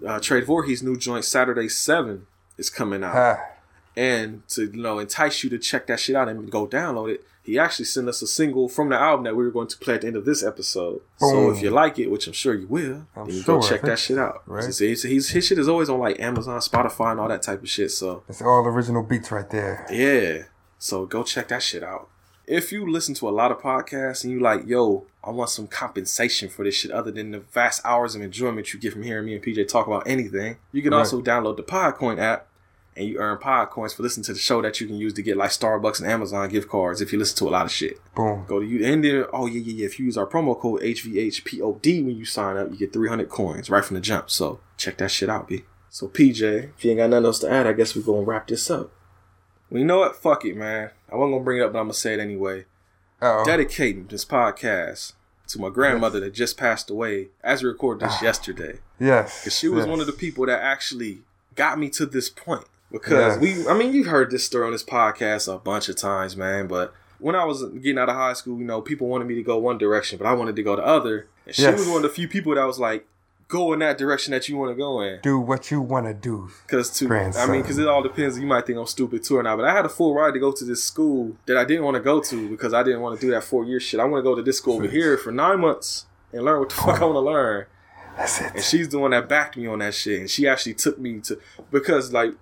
uh, Trade Voorhees' new joint Saturday Seven is coming out. And to you know entice you to check that shit out and go download it, he actually sent us a single from the album that we were going to play at the end of this episode. So if you like it, which I'm sure you will, I'm then you sure, go check that shit out. right. He's, he's, he's- his shit is always on like Amazon, Spotify, and all that type of shit. So It's all original beats right there. yeah. So go check that shit out. If you listen to a lot of podcasts and you like, yo, I want some compensation for this shit other than the vast hours of enjoyment you get from hearing me and PJ talk about anything, you can Right. also download the Podcoin app and you earn Podcoins for listening to the show that you can use to get like Starbucks and Amazon gift cards if you listen to a lot of shit. Boom. Go to you and then oh yeah yeah yeah if you use our promo code HVHPOD when you sign up, you get 300 coins right from the jump. So check that shit out, B. So PJ, if you ain't got nothing else to add, I guess we're gonna wrap this up. Well, you know what? Fuck it, man. I wasn't gonna bring it up, but I'm gonna say it anyway. Uh-oh. Dedicating this podcast to my grandmother that just passed away as we recorded this ah. yesterday. Yes. Because she was yes. one of the people that actually got me to this point. Because Yes. we, I mean, you've heard this story on this podcast a bunch of times, man. But when I was getting out of high school, you know, people wanted me to go one direction, but I wanted to go the other. And she Yes. was one of the few people that was like, go in that direction that you want to go in. Do what you want to do. Because to, I mean, because it all depends. You might think I'm stupid too or not, but I had a full ride to go to this school that I didn't want to go to because I didn't want to do that four year shit. I want to go to this school over here for nine months and learn what the fuck I want to learn. That's it. And she's the one that backed me on that shit, and she actually took me to because like.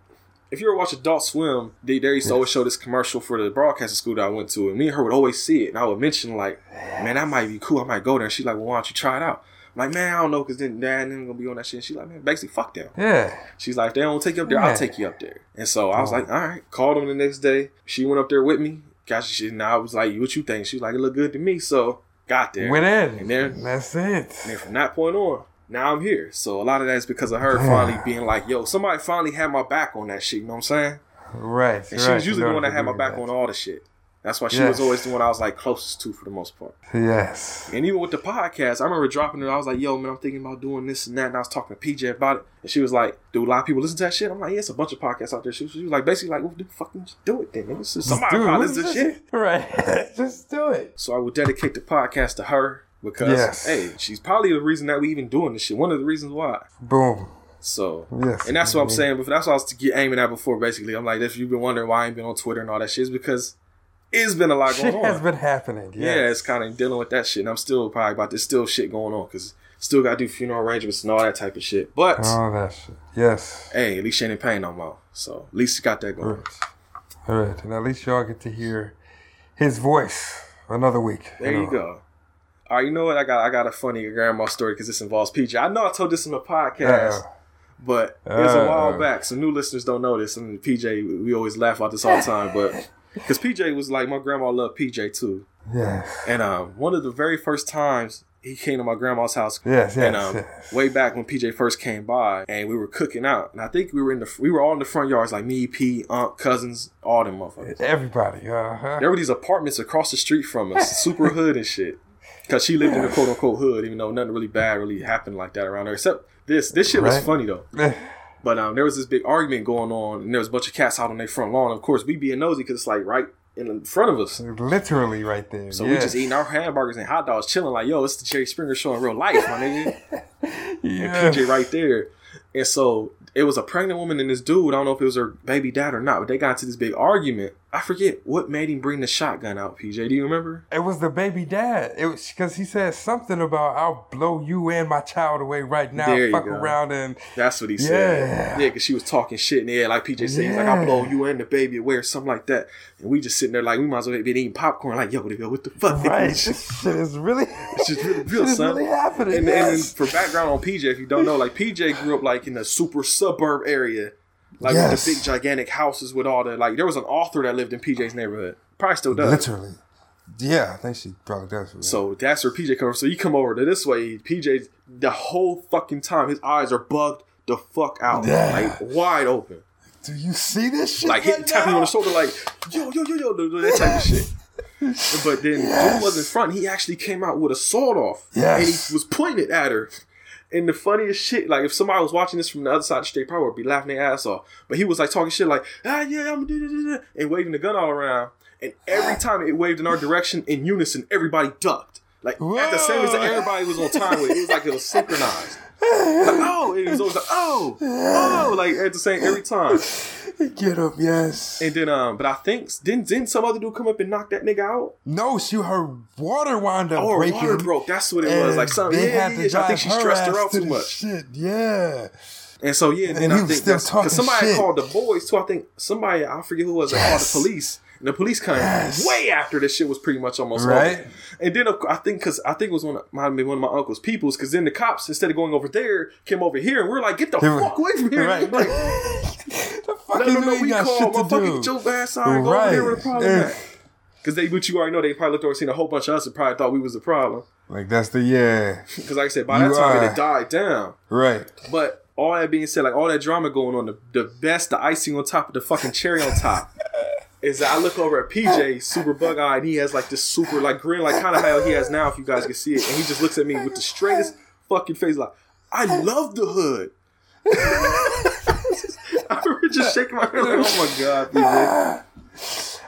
If you ever watch Adult Swim, they, they used to always show this commercial for the broadcasting school that I went to, and me and her would always see it, and I would mention like, "Man, that might be cool. I might go there." And she's like, "Well, why don't you try it out?" Like, man, I don't know, cause then dad and gonna be on that shit. And she's like, man, basically, fuck them. Yeah. She's like, they don't take you up there, Yeah. I'll take you up there. And so I was like, all right. Called them the next day. She went up there with me. Got shit. And I was like, what you think? She was like, it looked good to me. So got there. Went in. And then That's it. and then from that point on, now I'm here. So a lot of that is because of her Damn. finally being like, yo, somebody finally had my back on that shit. You know what I'm saying? Right. And she was usually the one that had my back mean. on all the shit. That's why she Yes. was always the one I was like closest to for the most part. Yes. And even with the podcast, I remember dropping it. I was like, "Yo, man, I'm thinking about doing this and that." And I was talking to PJ about it, and she was like, "Do a lot of people listen to that shit?" I'm like, "Yeah, it's a bunch of podcasts out there." She was, she was like, basically like, "Well, fucking do it then. nigga. Somebody probably listen to shit." Right. *laughs* Just do it. So I would dedicate the podcast to her because, Yes. hey, she's probably the reason that we even doing this shit. One of the reasons why. Boom. So, Yes. and that's what I'm saying. But that's what I was to get aiming at before. Basically, I'm like, if you've been wondering why I ain't been on Twitter and all that shit, is because it's been a lot going Shit on. has been happening. Yeah, it's kind of dealing with that shit. And I'm still probably about there's still shit going on because still got to do funeral arrangements and all that type of shit. But All that shit. Yes. hey, at least she ain't in pain no more. So at least you got that going. All right. And at least y'all get to hear his voice another week. There you go. All right, you know what? I got I got a funny grandma story because this involves PJ. I know I told this in the podcast, Uh-oh. but it was a while back. Some new listeners don't know this. And PJ, we always laugh about this all the time, but *laughs* because PJ was like my grandma loved PJ too. Yes. And um, one of the very first times he came to my grandma's house. Yes, And um, yes. way back when PJ first came by, and we were cooking out, and I think we were in the we were all in the front yards, like me, P, aunt, cousins, all them motherfuckers. Everybody. Uh-huh. There were these apartments across the street from us, *laughs* super hood and shit. Cause she lived in the quote unquote hood, even though nothing really bad really happened like that around there. Except this, this shit was funny though. *laughs* But um, there was this big argument going on, and there was a bunch of cats out on their front lawn. Of course, we being nosy because it's like right in front of us. Literally right there. So we just eating our hamburgers and hot dogs, chilling like, yo, it's the Jerry Springer show in real life, my nigga. *laughs* Yeah. And PJ right there. And so it was a pregnant woman and this dude. I don't know if it was her baby dad or not, but they got into this big argument. I forget what made him bring the shotgun out, PJ. Do you remember? It was the baby dad. It was because he said something about "I'll blow you and my child away right now." There you Fuck go. around and That's what he Yeah. said. Yeah, because she was talking shit in the air, like PJ said. He's like, I'll blow you and the baby away or something like that. And we just sitting there like, we might as well be eating popcorn. Like, yo, yo what the fuck? *laughs* right. This shit is really, *laughs* It's just really real, son. really happening. And, and yes. for background on PJ, if you don't know, like PJ grew up like in a super suburb area, like Yes. the big gigantic houses with all the like. There was an author that lived in PJ's neighborhood. Probably still does. Literally. Yeah, I think she probably does. that. So that's where PJ comes. So you come over to this way, PJ the whole fucking time his eyes are bugged the fuck out, Yeah. like wide open. Do you see this shit? like right tapping on the shoulder, like yo yo yo yo, that type of shit. *laughs* But then dude was in front. He actually came out with a sword off, Yes. and he was pointing it at her. And the funniest shit, like if somebody was watching this from the other side of the street, probably would be laughing their ass off. But he was like talking shit, like ah yeah, I'm gonna do this, and waving the gun all around. And every *sighs* time it waved in our direction in unison, everybody ducked. Like at the same as everybody was on time with it. It was like it was *laughs* synchronized. Oh, and it was always like, oh, oh, like at the same every time. Get up, yes. And then, um, but I think didn't didn't some other dude come up and knock that nigga out? No, she her water wound up Oh, breaking. water broke. That's what it was. Like something. Yeah, had yeah, I think she stressed her out to too much. Shit, yeah. And so yeah, and then And I think because somebody shit. called the boys too. I think somebody I forget who it was. Yes. called the police. And the police came Yes. way after this shit was pretty much almost Right. over. And then of I think because I think it was one of, might have one of my uncle's peoples. Because then the cops instead of going over there came over here, and we're like, get the They were- fuck away from here! Right. Like, *laughs* Fuck let you them know mean we called. shit to Motherfucker, do. get your ass out. Go over there with the problem. Right. at. Because they, but you already know, they probably looked over, and seen a whole bunch of us, and probably thought we was the problem. Like that's the yeah. *laughs* Because like I said, by You that time it are- had died down. Right. But all that being said, like all that drama going on, the, the best, the icing on top of the fucking cherry on top, *laughs* is that I look over at PJ, super bug eyed, and he has like this super like grin, like kind of how he has now, if you guys can see it, and he just looks at me with the straightest fucking face, like I love the hood. *laughs* I remember just shaking my head like, oh my god, PJ.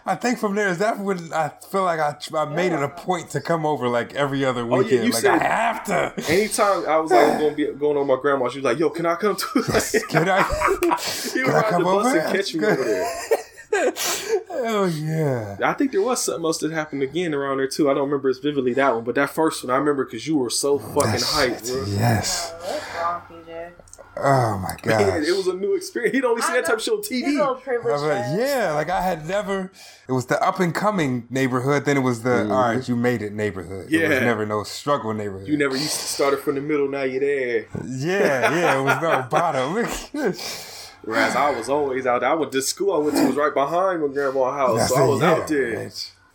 I think from there is that when I feel like I, I made it a point to come over like every other Oh weekend. yeah, you like said I have to. Anytime I was like I'm gonna be going on my grandma's, she was like, "Yo, can I come too?" *laughs* Can I? *laughs* Can I come over? and catch me over there. Oh yeah. I think there was something else that happened again around there too. I don't remember as vividly that one, but that first one I remember because you were so fucking hyped, bro. Yes. What's? Oh my god. Man, it was a new experience. He'd only seen that type of shit on TV. His little privilege. I was like, yeah, like I had never. It was the up and coming neighborhood. Then it was the all right, you made it neighborhood. It was Mm-hmm. Yeah. never no struggle neighborhood. You never used to start it from the middle. Now you're there. yeah, yeah, it was no bottom. *laughs* *laughs* Whereas I was always out there. I went to school I went to was right behind my grandma's house, That's so I was yeah, out there.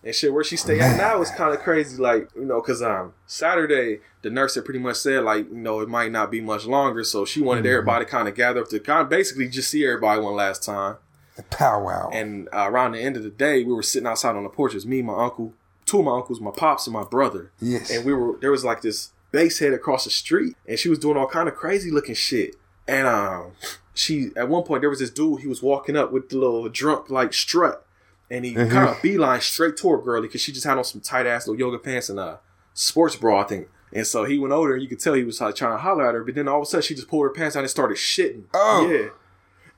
And shit, where she stay at now is kind of crazy. Like you know, cause um Saturday the nurse had pretty much said like you know it might not be much longer, so she wanted Mhm. everybody kind of gather up to kind of basically just see everybody one last time. The powwow. And uh, around the end of the day, we were sitting outside on the porch. Me, my uncle, two of my uncles, my pops, and my brother. Yes. And we were there was like this base head across the street, and she was doing all kind of crazy looking shit. And um, she at one point there was this dude. He was walking up with the little drunk like strut, and he Mhm. kind of beeline straight toward girlie because she just had on some tight ass little yoga pants and a sports bra, I think. And so he went over and you could tell he was like trying to holler at her, but then all of a sudden she just pulled her pants down and started shitting. Oh. yeah.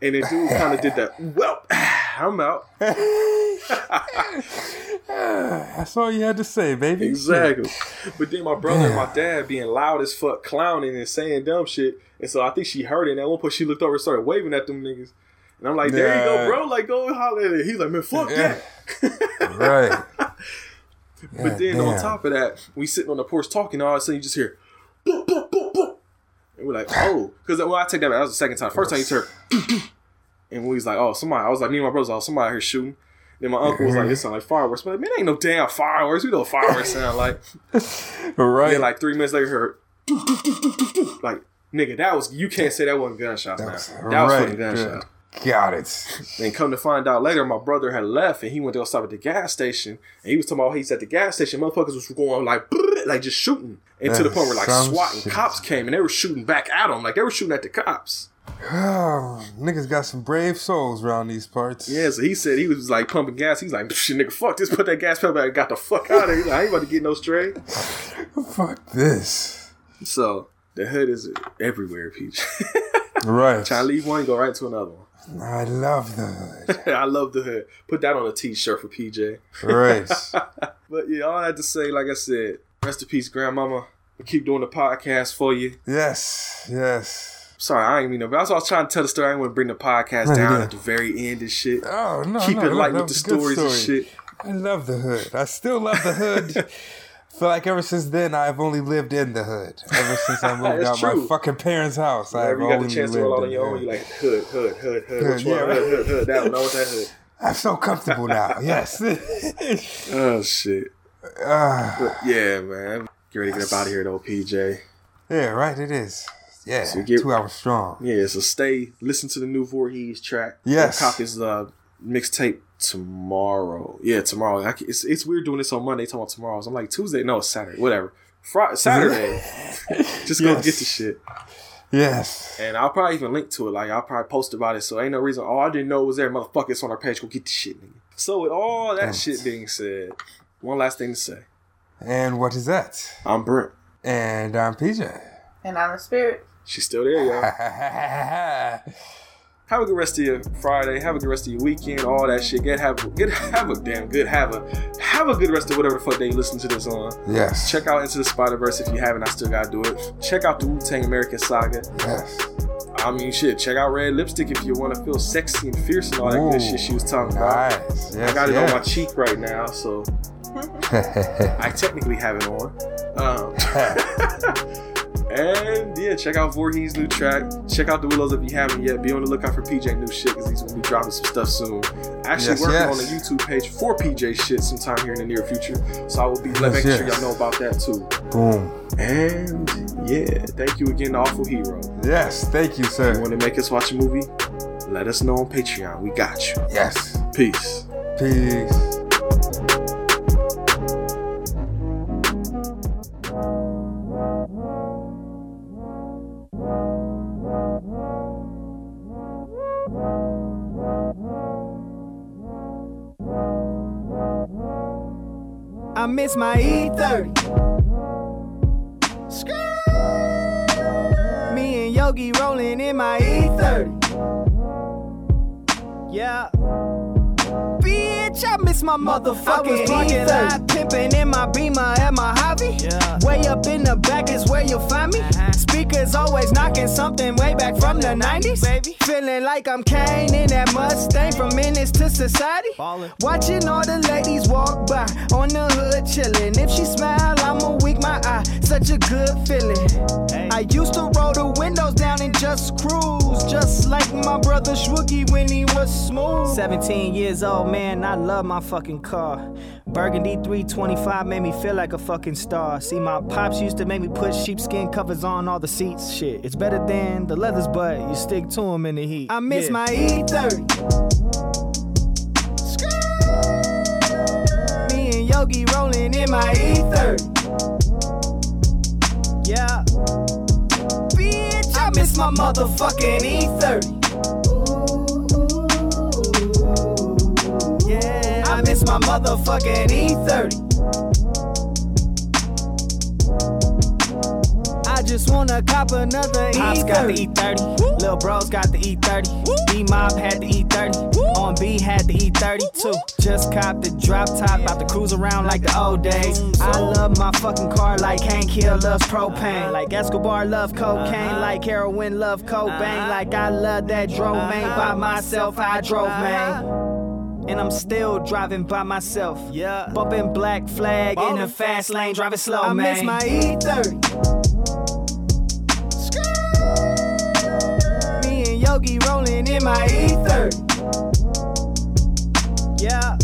And the dude kind of did that. Well, *sighs* I'm out. *laughs* *laughs* That's all you had to say, baby. Exactly. *laughs* But then my brother and my dad being loud as fuck, clowning and saying dumb shit. And so I think she heard it. And at one point she looked over and started waving at them niggas. And I'm like, there you go, bro. Like, go holler at it. He's like, man, fuck Yeah. that. *laughs* Right. But then on top of that, we sitting on the porch talking. All of a sudden, you just hear, boom, boom, boom, boom. And we're like, oh, because uh, well, I take that back. That was the second time. First time you heard, *clears throat* and we was like, oh, somebody. I was like, me and my brothers, oh, somebody here shooting. Then my uncle was like, "This sound like fireworks. But man, ain't no damn fireworks. We know what fireworks sound like. *laughs* Right. Then like three minutes later, heard, like, nigga, that was you can't say that wasn't gunshots now. That was right, fucking gunshots. Got it. Then come to find out later, my brother had left and he went to go stop at the gas station. And he was talking about he's at the gas station. Motherfuckers was going like, like just shooting. And to the point where like SWAT and shit. cops came and they were shooting back at him. Like they were shooting at the cops. Oh, *sighs* niggas got some brave souls around these parts. Yeah, so he said he was like pumping gas. He's like, shit, nigga, fuck this. Put that gas pedal back and got the fuck out of here. Like, I ain't about to get no straight. *laughs* Fuck this. So the hood is everywhere, Peach. *laughs* Right. Trying to leave one, go right to another one. I love the hood. *laughs* I love the hood. Put that on a t-shirt for PJ. Right. but yeah, all I had to say, like I said, rest in peace, grandmama. We keep doing the podcast for you. Yes. Yes. Sorry, I ain't mean no. That's why I was trying to tell the story. I didn't want to bring the podcast down didn't. at the very end and shit. Oh no. Keep no, it light with the was stories and shit. I love the hood. I still love the hood. *laughs* feel like ever since then I've only lived in the hood. Ever since I *laughs* moved out true. my fucking parents' house, I've Whenever you got the only chance to lived roll out on your own, the you hood. like hood, hood, hood, hood. Hood, Which one? yeah, right. Hood, hood, hood. That one. I want that hood. *laughs* I'm so comfortable now. Yes. Oh shit. Ah. But yeah, man. Get ready to get up out of here though, PJ. yeah, right. It is. Yeah, So get- two hours strong. Yeah, so stay, listen to the new Voorhees track. Yes. Cop his uh, mixtape tomorrow. Yeah, tomorrow. I, c- it's, it's weird doing this on Monday, talking about tomorrow. So I'm like, Tuesday? No, it's Saturday. Whatever. Friday, *laughs* Saturday. Just go Yes. get the shit. Yes. And I'll probably even link to it. Like, I'll probably post about it. So ain't no reason, oh, I didn't know it was there. Motherfucker, it's on our page. Go get the shit, nigga. So with all that Thanks. shit being said, one last thing to say. And what is that? I'm Brent. And I'm PJ. And I'm the spirit. She's still there, y'all. *laughs* Have a good rest of your Friday. Have a good rest of your weekend. All that shit. Get have get have a damn good have a have a good rest of whatever the fuck day you listen to this on. Yes. Check out Into the Spider Verse if you haven't. I still gotta do it. Check out the Wu Tang American Saga. Yes. I mean, shit. Check out Red Lipstick if you want to feel sexy and fierce and all that good shit she was talking about. Nice. I got it yes. on my cheek right now, so *laughs* I technically have it on. Um, *laughs* and yeah, check out Voorhees' new track. Check out the Willows if you haven't yet. Be on the lookout for PJ new shit because he's gonna be dropping some stuff soon. Actually Yes, working yes. on a YouTube page for PJ shit sometime here in the near future. So I will be Yes, making sure y'all know about that too. Boom. And yeah, thank you again, to Awful Hero. Yes. Thank you, If you sir. want to make us watch a movie? Let us know on Patreon. We got you. Yes. Peace. Peace. I miss my E30. Skirt. Me and Yogi rolling in my E30. Yeah. Bitch, Bitch, I miss my motherfucking I was parking lot pimping in my beamer at my hobby. Yeah. Way up in the back is where you'll find me. Uh-huh. Speakers always knocking something way back from the 90s. Baby. Feeling like I'm Caine in that Mustang from Menace to Society. Ballin'. Watching all the ladies walk by on the hood chillin'. If she smile, I'ma wink my eye. Such a good feeling. Hey. I used to roll the windows down and just cruise. Just like my brother Swoogie when he was smooth. 17 years old, man, I love my fucking car. Burgundy 325 made me feel like a fucking star. See, my pops used to make me put sheepskin covers on all the seats. Shit, it's better than the leathers, but you stick to them in the heat. I miss yeah. my E30. Me and Yogi rolling in my E30. Yeah. Bitch, I miss my motherfucking E30. Yeah, I miss my motherfucking E30. Just wanna cop another E30. Pops got the E30. Lil bros got the E30. B Mob had the E30. On B had the E30 too. Just cop the drop top, about to cruise around like the old days. I love my fucking car like Hank Hill loves propane. Uh-huh. Like Escobar love cocaine. Uh-huh. Like heroin love Cobain. Uh-huh. Like I love that drove man by myself. I drove man. And I'm still driving by myself. Yeah. Bumping black flag in the fast lane, driving slow, I man. I miss my E30. Yogi rolling in my ether. Yeah.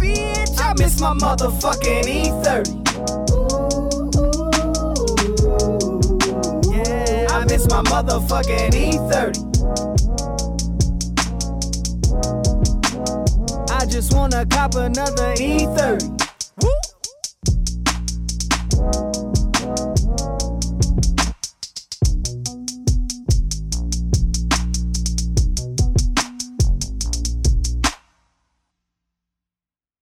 Bitch, I miss my motherfucking E30. Yeah, I miss my motherfucking E30. I just wanna cop another E30. Woo!